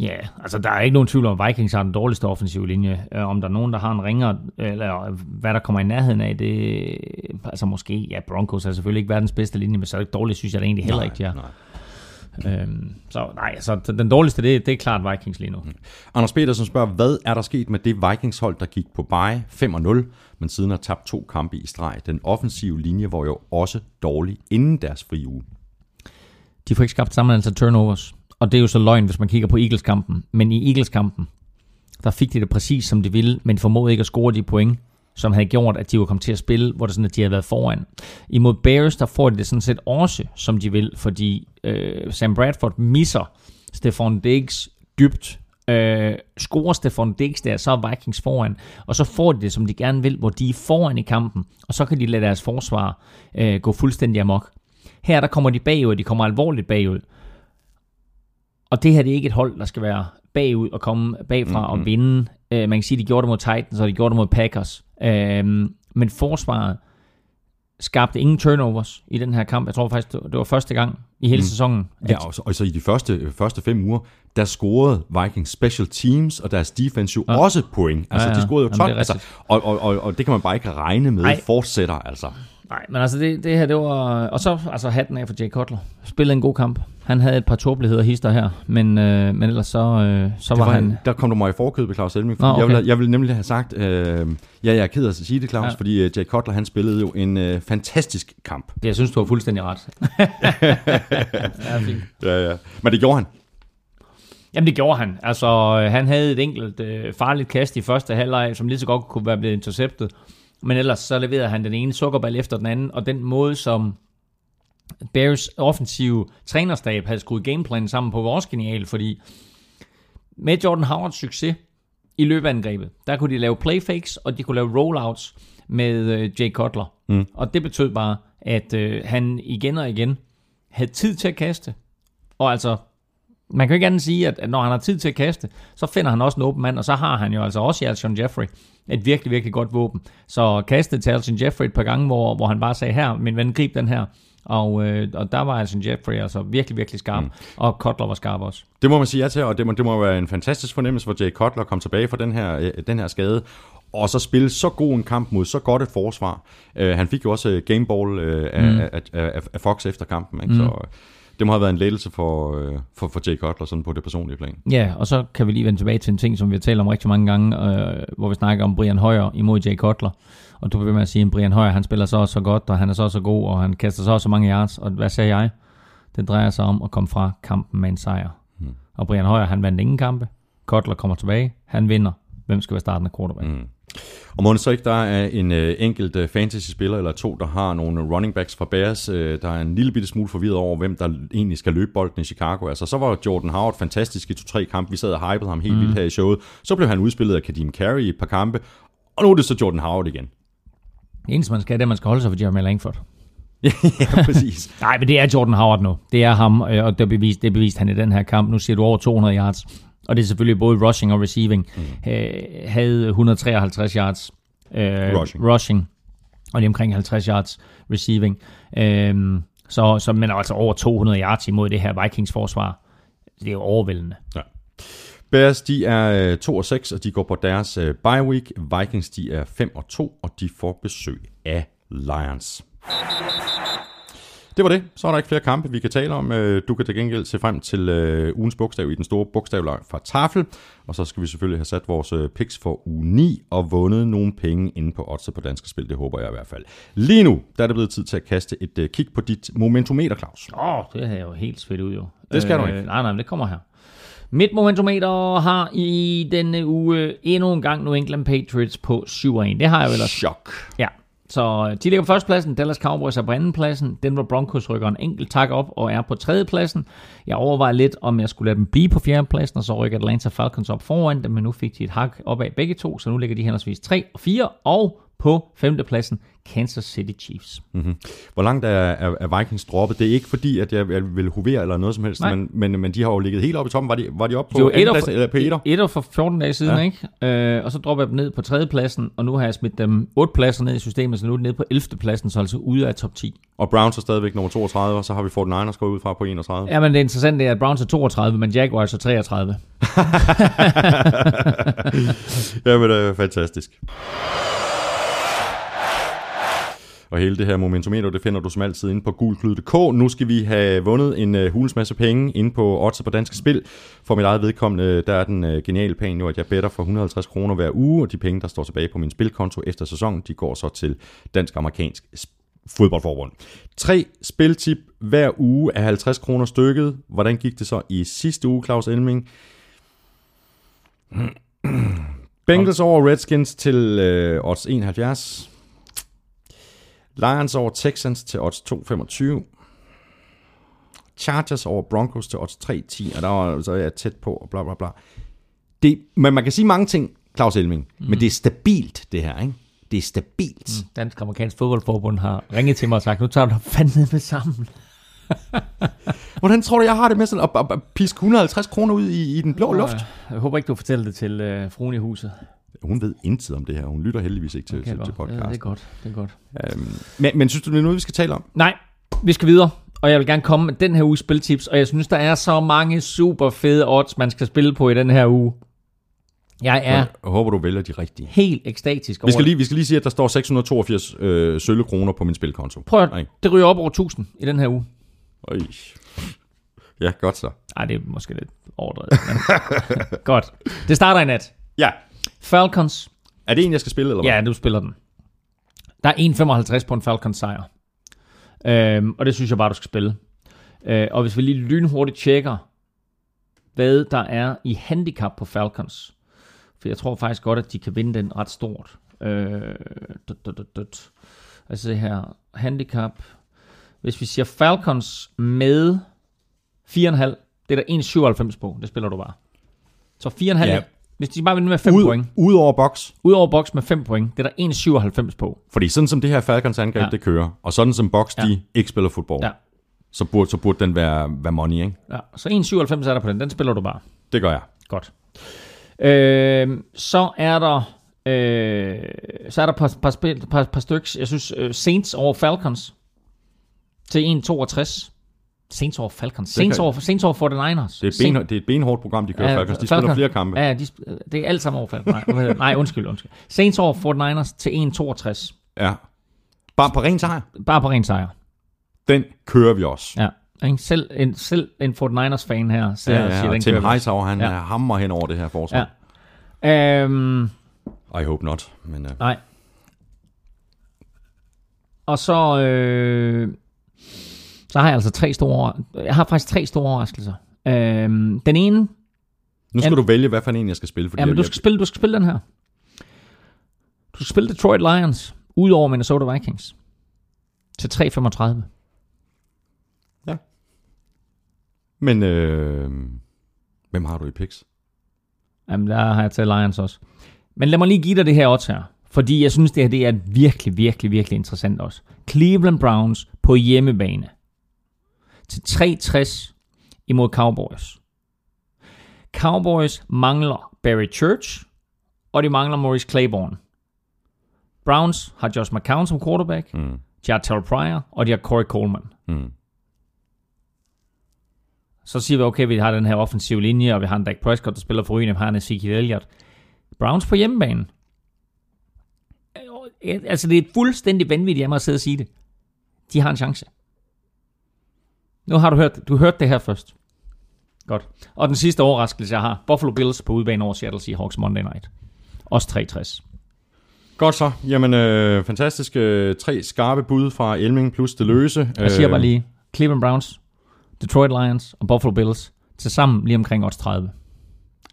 Ja, altså der er ikke nogen tvivl om, at Vikings har den dårligste offensive linje. Øh, om der er nogen, der har en ringer, eller hvad der kommer i nærheden af, det altså måske, ja, Broncos er selvfølgelig ikke verdens bedste linje, men så er det dårligt, synes jeg det egentlig heller nej, ikke, ja. Nej. Øhm, så nej, så den dårligste, det, det er klart Vikings lige nu. Mm. Anders Petersen spørger, hvad er der sket med det Vikings-hold, der gik på bye 5-0, men siden har tabt to kampe i streg? Den offensive linje var jo også dårlig inden deres fri uge. De får ikke skabt sammen altså turnovers. Og det er jo så løgn, hvis man kigger på Eagles-kampen. Men i Eagles-kampen, der fik de det præcis som de ville, men formåede ikke at score de point, som havde gjort, at de var kommet til at spille, hvor det sådan, at de havde været foran. Imod Bears, der får de det sådan set også, som de vil, fordi øh, Sam Bradford misser Stefan Diggs dybt, øh, scorer Stefan Diggs der, så er Vikings foran, og så får de det, som de gerne vil, hvor de er foran i kampen, og så kan de lade deres forsvar øh, gå fuldstændig amok. Her der kommer de bagud, de kommer alvorligt bagud, og det her det er ikke et hold, der skal være bagud og komme bagfra mm-hmm. og vinde. Uh, man kan sige, at de gjorde det mod Titans, og de gjorde det mod Packers. Uh, men forsvaret skabte ingen turnovers i den her kamp. Jeg tror faktisk, det var første gang i hele mm. sæsonen. At... Ja, og så, og så i de første, første fem uger, der scorede Vikings special teams og deres defense jo ja. også point. Altså, ja, ja. de scorede jo 12. Altså, og, og, og, og det kan man bare ikke regne med Ej. fortsætter. Altså. Nej, men altså det, det her, det var... Og så altså hatten af for Jay Cutler. Spillede en god kamp. Han havde et par tåbeligheder hister her, men, øh, men ellers så, øh, så var, var han... Der kom du mig i forkøbet, Claus Elming. Nå, okay. jeg, ville, jeg ville nemlig have sagt... Øh, ja, jeg er ked af at sige det, Claus, ja. fordi uh, Jay Cutler, han spillede jo en øh, fantastisk kamp. Jeg synes, du har fuldstændig ret. [LAUGHS] ja, fint. Ja, ja. Men det gjorde han. Jamen det gjorde han. Altså, øh, han havde et enkelt øh, farligt kast i første halvleg, som lige så godt kunne være blevet interceptet. Men ellers så leverede han den ene sukkerball efter den anden, og den måde, som Bears offensive trænerstab havde skruet gameplanen sammen på, vores genial, fordi med Jordan Howards succes i løbeangrebet, der kunne de lave playfakes, og de kunne lave rollouts med øh, Jay Cutler. Mm. Og det betød bare, at øh, han igen og igen havde tid til at kaste, og altså man kan jo ikke andet sige, at, at når han har tid til at kaste, så finder han også en åben mand, og så har han jo altså også i Alshon Jeffrey et virkelig, virkelig godt våben. Så kastet til Alshon Jeffrey et par gange, hvor, hvor han bare sagde, her, min ven, grib den her. Og, øh, og der var Alshon Jeffrey altså virkelig, virkelig skarp, mm. og Kotler var skarp også. Det må man sige ja til, og det må, det må være en fantastisk fornemmelse for Jay Cutler at komme tilbage fra den her, øh, den her skade, og så spille så god en kamp mod så godt et forsvar. Uh, han fik jo også uh, gameball uh, af, mm. af, af, af Fox efter kampen, ikke? Mm. så det må have været en lettelse for, uh, for, for Jay Cutler sådan på det personlige plan. Ja, og så kan vi lige vende tilbage til en ting, som vi har talt om rigtig mange gange, uh, hvor vi snakker om Brian Højer imod Jay Cutler. Og du vil med at sige, at Brian Højer, han spiller så også så godt, og han er så også så god, og han kaster så også så mange yards. Og hvad sagde jeg? Det drejer sig om at komme fra kampen med en sejr. Mm. Og Brian Højer, han vandt ingen kampe. Kotler kommer tilbage. Han vinder. Hvem skal være startende quarterback? Mm. Og må det så ikke, der er en øh, enkelt øh, fantasy-spiller eller to, der har nogle running backs fra Bears, øh, der er en lille bitte smule forvirret over, hvem der egentlig skal løbe bolden i Chicago. Altså, så var Jordan Howard fantastisk i to-tre kampe. Vi sad og hypede ham helt mm. vildt her i showet. Så blev han udspillet af Kadeem Carey i et par kampe. Og nu er det så Jordan Howard igen. Det eneste, man skal, det er, at man skal holde sig for Jeremy Langford. [LAUGHS] ja, præcis. Nej, men det er Jordan Howard nu. Det er ham, øh, og det er bevist, det er bevist han i den her kamp. Nu siger du over 200 yards. Og det er selvfølgelig både rushing og receiving. Mm. Øh, havde 153 yards øh, rushing. rushing, og lige omkring 50 yards receiving. Øh, så, så, men altså over 200 yards imod det her Vikings forsvar. Det er jo overvældende. Ja. Bears, de er 2 og 6, og de går på deres uh, bye week. Vikings, de er 5 og 2, og de får besøg af Lions. Det var det. Så er der ikke flere kampe, vi kan tale om. Øh, du kan til gengæld se frem til uh, ugens bogstav i den store bogstavlag fra Tafel. Og så skal vi selvfølgelig have sat vores uh, picks for uge 9 og vundet nogle penge inde på odds på danske spil. Det håber jeg i hvert fald. Lige nu der er det blevet tid til at kaste et kig på dit momentometer, Claus. Åh, oh, det har jeg jo helt svedt ud jo. Det skal øh, du ikke. Nej, nej, det kommer her. Mit momentometer har i denne uge endnu en gang New England Patriots på 7-1. Det har jeg vel også. Chok. Ja, så øh, de ligger på førstepladsen, Dallas Cowboys er på andenpladsen, Denver Broncos rykker en enkelt tak op og er på tredjepladsen. Jeg overvejer lidt, om jeg skulle lade dem blive på fjerdepladsen, og så rykker Atlanta Falcons op foran dem, men nu fik de et hak op af begge to, så nu ligger de henholdsvis 3 og 4, og på femtepladsen Kansas City Chiefs. Mm-hmm. Hvor langt er, er, er Vikings droppet? Det er ikke fordi, at jeg, jeg vil hovere eller noget som helst, men, men, men de har jo ligget helt oppe i toppen. Var de, var de oppe på andenpladsen eller på etter? Etter for 14 dage siden, ja. ikke? Øh, og så dropper jeg dem ned på tredjepladsen, og nu har jeg smidt dem 8 pladser ned i systemet, så nu er de nede på 11. pladsen, så altså ude af top 10. Og Browns er stadigvæk nummer 32, og så har vi fået Niners gået ud fra på 31. Ja, men det interessante er, at Browns er 32, men Jaguars er 33. [LAUGHS] Jamen, det er fantastisk. Og hele det her momentometer, det finder du som altid inde på gulklyd.dk. Nu skal vi have vundet en øh, hulens masse penge inde på Odds på Danske Spil. For mit eget vedkommende, øh, der er den øh, geniale plan nu, at jeg better for 150 kroner hver uge, og de penge, der står tilbage på min spilkonto efter sæsonen, de går så til dansk-amerikansk fodboldforbund. Tre spiltip hver uge af 50 kroner stykket. Hvordan gik det så i sidste uge, Claus Elming? Bengals over Redskins til øh, odds 71. Lions over Texans til odds 2,25. Chargers over Broncos til odds 3,10, og der var så jeg tæt på, og bla bla bla. Det, men man kan sige mange ting, Claus Elming, mm. men det er stabilt, det her, ikke? Det er stabilt. Mm. Dansk Amerikansk Fodboldforbund har ringet til mig og sagt, nu tager du fandme med sammen. [LAUGHS] Hvordan tror du, jeg har det med sådan at, at, at piske 150 kroner ud i, i den blå luft? Jeg håber ikke, du fortæller det til øh, fruen i huset. Hun ved intet om det her. Hun lytter heldigvis ikke til, okay, til, til podcast. Ja, det er godt. Det er godt. Øhm, men, men synes du, det er noget, vi skal tale om? Nej, vi skal videre. Og jeg vil gerne komme med den her uge spiltips. Og jeg synes, der er så mange super fede odds, man skal spille på i den her uge. Jeg er jeg håber, du vælger de rigtige. Helt ekstatisk vi skal, lige, vi skal lige sige, at der står 682 øh, sølle kroner på min spilkonto. Prøv at, det ryger op over 1000 i den her uge. Øj. Ja, godt så. Nej, det er måske lidt overdrevet. Men [LAUGHS] godt. Det starter i nat. Ja. Falcons. Er det en, jeg skal spille, eller hvad? Ja, du spiller den. Der er 1,55 på en Falcons sejr. Øhm, og det synes jeg bare, du skal spille. Øh, og hvis vi lige lynhurtigt tjekker, hvad der er i handicap på Falcons. For jeg tror faktisk godt, at de kan vinde den ret stort. Øh, dut, dut, dut, dut. Altså det her handicap. Hvis vi siger Falcons med 4,5, det er der 1,97 på. Det spiller du bare. Så 4,5 ja. Hvis de bare vinder med 5 ud, point. Ud over boks. Ud over boks med 5 point. Det er der 1,97 på. Fordi sådan som det her Falcons angreb, ja. det kører, og sådan som boks, ja. de ikke spiller fodbold, ja. så burde, så burde den være, være money, ikke? Ja, så 1,97 er der på den. Den spiller du bare. Det gør jeg. Godt. Øh, så er der øh, så er der et par, par, spil, par, par stykker. Jeg synes øh, Saints over Falcons til 1,62. Saints over Falcons. Saints kan- over, Saints over 49ers. Det er, et ben, det er et benhårdt program, de kører, ja, Falcons. De spiller Falcons- flere kampe. Ja, de, det er alt sammen over Falcons. Nej, nej, undskyld, undskyld. Saints over 49ers til 1,62. Ja. Bare på ren sejr. Bare på ren sejr. Den kører vi også. Ja. Selv en, selv en 49ers-fan her ser, Ja, ja, siger, og den Tim. Heisauer, han Ja. hammer hen over det her forsvar. Ja. Øhm, I hope not. Men, uh, Nej. Og så, øh, så har jeg altså tre store, jeg har faktisk tre store overraskelser. Øhm, den ene, nu skal Jamen- du vælge, hvad for en jeg skal spille. Fordi ja, men du skal, spille, du skal spille den her. Du skal spille Detroit Lions ud over Minnesota Vikings til 3,35. Men øh, hvem har du i picks? Jamen, der har jeg taget Lions også. Men lad mig lige give dig det her odds her. Fordi jeg synes, det her det er virkelig, virkelig, virkelig interessant også. Cleveland Browns på hjemmebane. Til 3,60 imod Cowboys. Cowboys mangler Barry Church, og de mangler Maurice Claiborne. Browns har Josh McCown som quarterback, Mm. Terrell Pryor, og de har Corey Coleman. Mm. Så siger vi, okay, vi har den her offensive linje, og vi har en Dak Prescott, der spiller for rygende, vi har en Ezekiel Elliott. Browns på hjemmebane. Øh, Altså, det er fuldstændig vanvittigt af mig at sidde og sige det. De har en chance. Nu har du hørt, du hørte det her først. Godt. Og den sidste overraskelse, jeg har. Buffalo Bills på udebane over Seattle Seahawks Monday Night. Også 360. Godt så. Jamen, øh, fantastisk. Øh, tre skarpe bud fra Elming plus det løse. Jeg siger bare lige, Cleveland Browns, Detroit Lions og Buffalo Bills til sammen lige omkring odds 30.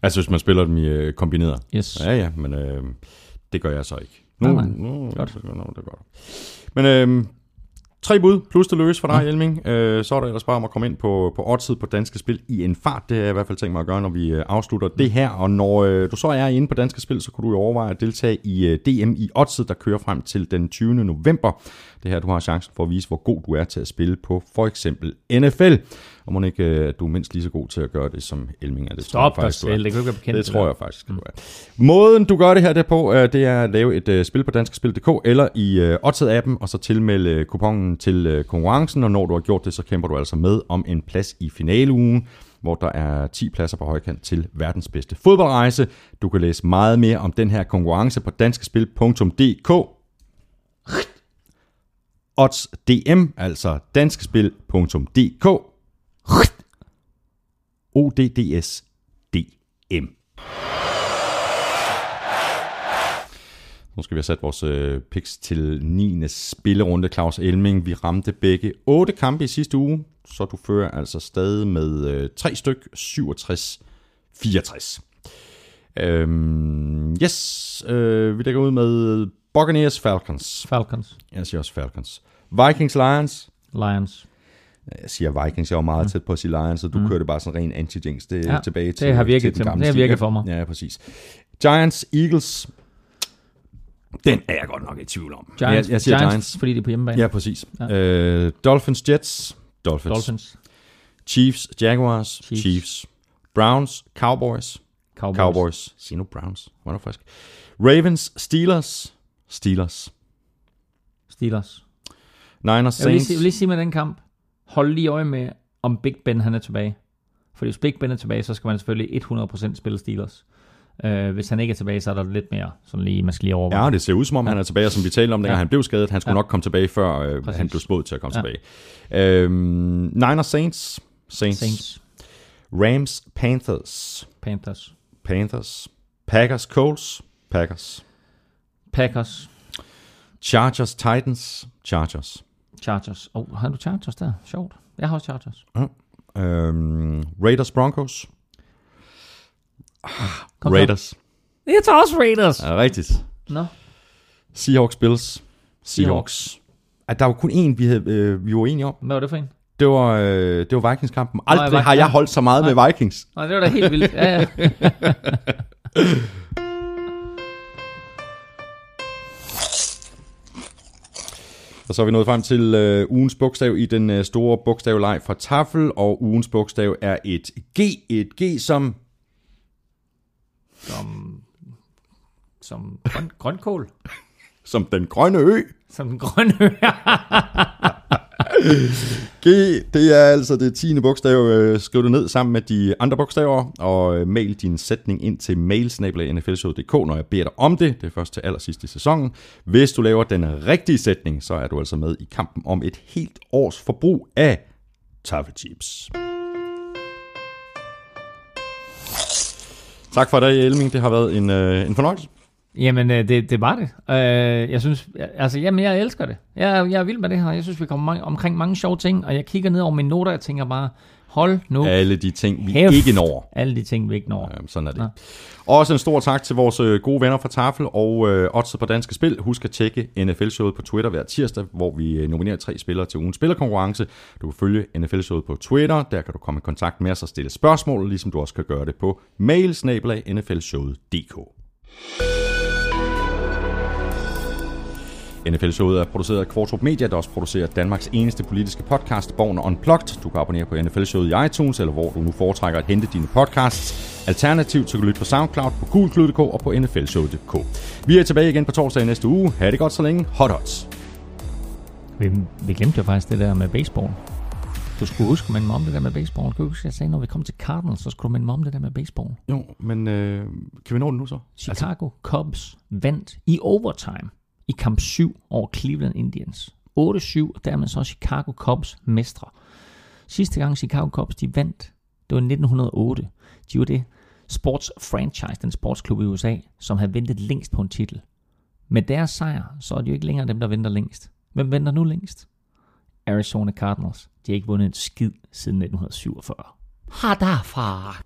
Altså, hvis man spiller dem i øh, kombineret. Yes. Ja, ja, men øh, det gør jeg så ikke. Nu, Nej, nej. nu, Godt. Nu, det er godt. Men øh, tre bud plus det løse for dig, Elming. Øh, så er det ellers bare om at komme ind på, på oddset på Danske Spil i en fart. Det har jeg i hvert fald tænkt mig at gøre, når vi øh, afslutter det her. Og når øh, du så er inde på Danske Spil, så kunne du jo overveje at deltage i øh, DM i oddset, der kører frem til den 20. november. Det er her, du har chancen for at vise, hvor god du er til at spille på for eksempel NFL. Og må ikke, øh, at du er mindst lige så god til at gøre det, som Elming er. Det tror jeg Stop dig faktisk, selv, det kan du ikke være bekendt Det tror jeg faktisk, du er. Måden du gør det her det på, øh, det er at lave et øh, spil på danskespil.dk eller i øh, Odset-appen, og så tilmelde kupongen til konkurrencen, og når du har gjort det, så kæmper du altså med om en plads i finaleugen, hvor der er 10 pladser på højkant til verdens bedste fodboldrejse. Du kan læse meget mere om den her konkurrence på danskespil.dk oddsdm, altså danskespil.dk. ODDS DM. Nu skal vi have sat vores øh, picks til 9. spillerunde, Claus Elming. Vi ramte begge 8 kampe i sidste uge, så du fører altså stadig med øh, 3 styk, 67-64. Øhm, yes, øh, vi lægger ud med Buccaneers Falcons. Falcons, Jeg siger også Falcons. Vikings Lions. Lions. Jeg siger Vikings, jeg var meget tæt på at sige Lions, så du mm. kørte bare sådan ren anti-jinx. Det Ja, tilbage det til har virket til den gamle Det har virket for mig. Ja, præcis. Giants, Eagles. Den er jeg godt nok i tvivl om. Giants, jeg, jeg siger Giants, Giants. fordi de er på hjemmebane. Ja, præcis. Ja. Øh, Dolphins, Jets. Dolphins. Dolphins, Chiefs, Jaguars. Chiefs. Chiefs. Browns, Cowboys. Cowboys. Cowboys. Sig nu Browns. Hvor er frisk. Ravens, Steelers. Steelers. Steelers. Niners, Jeg vil, lige, Saints. jeg vil lige sige med den kamp, hold lige øje med, om Big Ben han er tilbage. For hvis Big Ben er tilbage, så skal man selvfølgelig 100% spille Steelers. Uh, hvis han ikke er tilbage, så er der lidt mere, sådan lige, man skal lige overveje. Ja, det ser ud som om, han er tilbage, og som vi talte om, dengang Ja. han blev skadet. Han skulle Ja. nok komme tilbage, før øh, Præcis. han blev spået til at komme Ja. tilbage. Øhm, Niners, Saints. Saints. Saints, Rams, Panthers. Panthers, Panthers. Packers, Colts. Packers. Packers, Chargers, Titans. Chargers. Chargers. Oh, har du Chargers der? Sjovt. Jeg har også Chargers. Øhm, Raiders, Broncos. Kom så. Raiders. Jeg tager også Raiders. Er rigtigt. Nå. Seahawks, Bills. Seahawks. At der var kun én, vi, havde, øh, vi var enige om. Hvad var det for en? Det var, øh, det var Vikings-kampen. Aldrig Nej, har jeg ja. holdt så meget med Vikings. Nej, det var da helt vildt. Ja, ja. [LAUGHS] Og så er vi nået frem til øh, ugens bogstav i den øh, store bogstavleg fra Tafel, og ugens bogstav er et G. Et G som... Som, som grøn, grønkål. Som den grønne ø. Som den grønne ø. [LAUGHS] G, det er altså det 10. bogstav. Øh, skriv det ned sammen med de andre bogstaver, og øh, mail din sætning ind til mailsnabelag.nflshow.dk, når jeg beder dig om det. Det er først til allersidst i sæsonen. Hvis du laver den rigtige sætning, så er du altså med i kampen om et helt års forbrug af taffelchips. Tak for i dag, Elming. Det har været en, øh, en fornøjelse. Jamen, øh, det, det var det. Øh, jeg synes, altså, jamen, jeg elsker det. Jeg, jeg er vild med det her. Jeg synes, vi kommer mange, omkring mange sjove ting, og jeg kigger ned over mine noter, og jeg tænker bare, hold nu Alle de ting, vi kæft. ikke når. Alle de ting, vi ikke når. Jamen, sådan er det. Nå. Også en stor tak til vores øh, gode venner fra Tafel og øh, Odds på Danske Spil. Husk at tjekke NFL-showet på Twitter hver tirsdag, hvor vi øh, nominerer tre spillere til ugens spillerkonkurrence. Du kan følge NFL-showet på Twitter. Der kan du komme i kontakt med os og stille spørgsmål, ligesom du også kan gøre det på mail nflshowet.dk. NFL-showet er produceret af Kvartrup Media, der også producerer Danmarks eneste politiske podcast, Born Unplugged. Du kan abonnere på NFL-showet i iTunes, eller hvor du nu foretrækker at hente dine podcasts. Alternativt så kan du lytte på SoundCloud, på Coolklud.dk og på nflshowet.dk. Vi er tilbage igen på torsdag i næste uge. Ha' det godt så længe. Hot odds. Vi, vi glemte jo faktisk det der med baseball. Du skulle huske mig om det der med baseball. Du kan huske, at jeg sagde, når vi kom til Cardinals, så skulle du minde mig om det der med baseball. Jo, men øh, kan vi nå det nu så? Chicago Cubs vandt i overtime i kamp 7 over Cleveland Indians. 8-7, og dermed så Chicago Cubs mestre. Sidste gang Chicago Cubs de vandt, det var i 1908. De var det sports franchise, den sportsklub i USA, som havde ventet længst på en titel. Med deres sejr, så er det jo ikke længere dem, der venter længst. Hvem venter nu længst? Arizona Cardinals. De har ikke vundet en skid siden 1947. Ha derfra!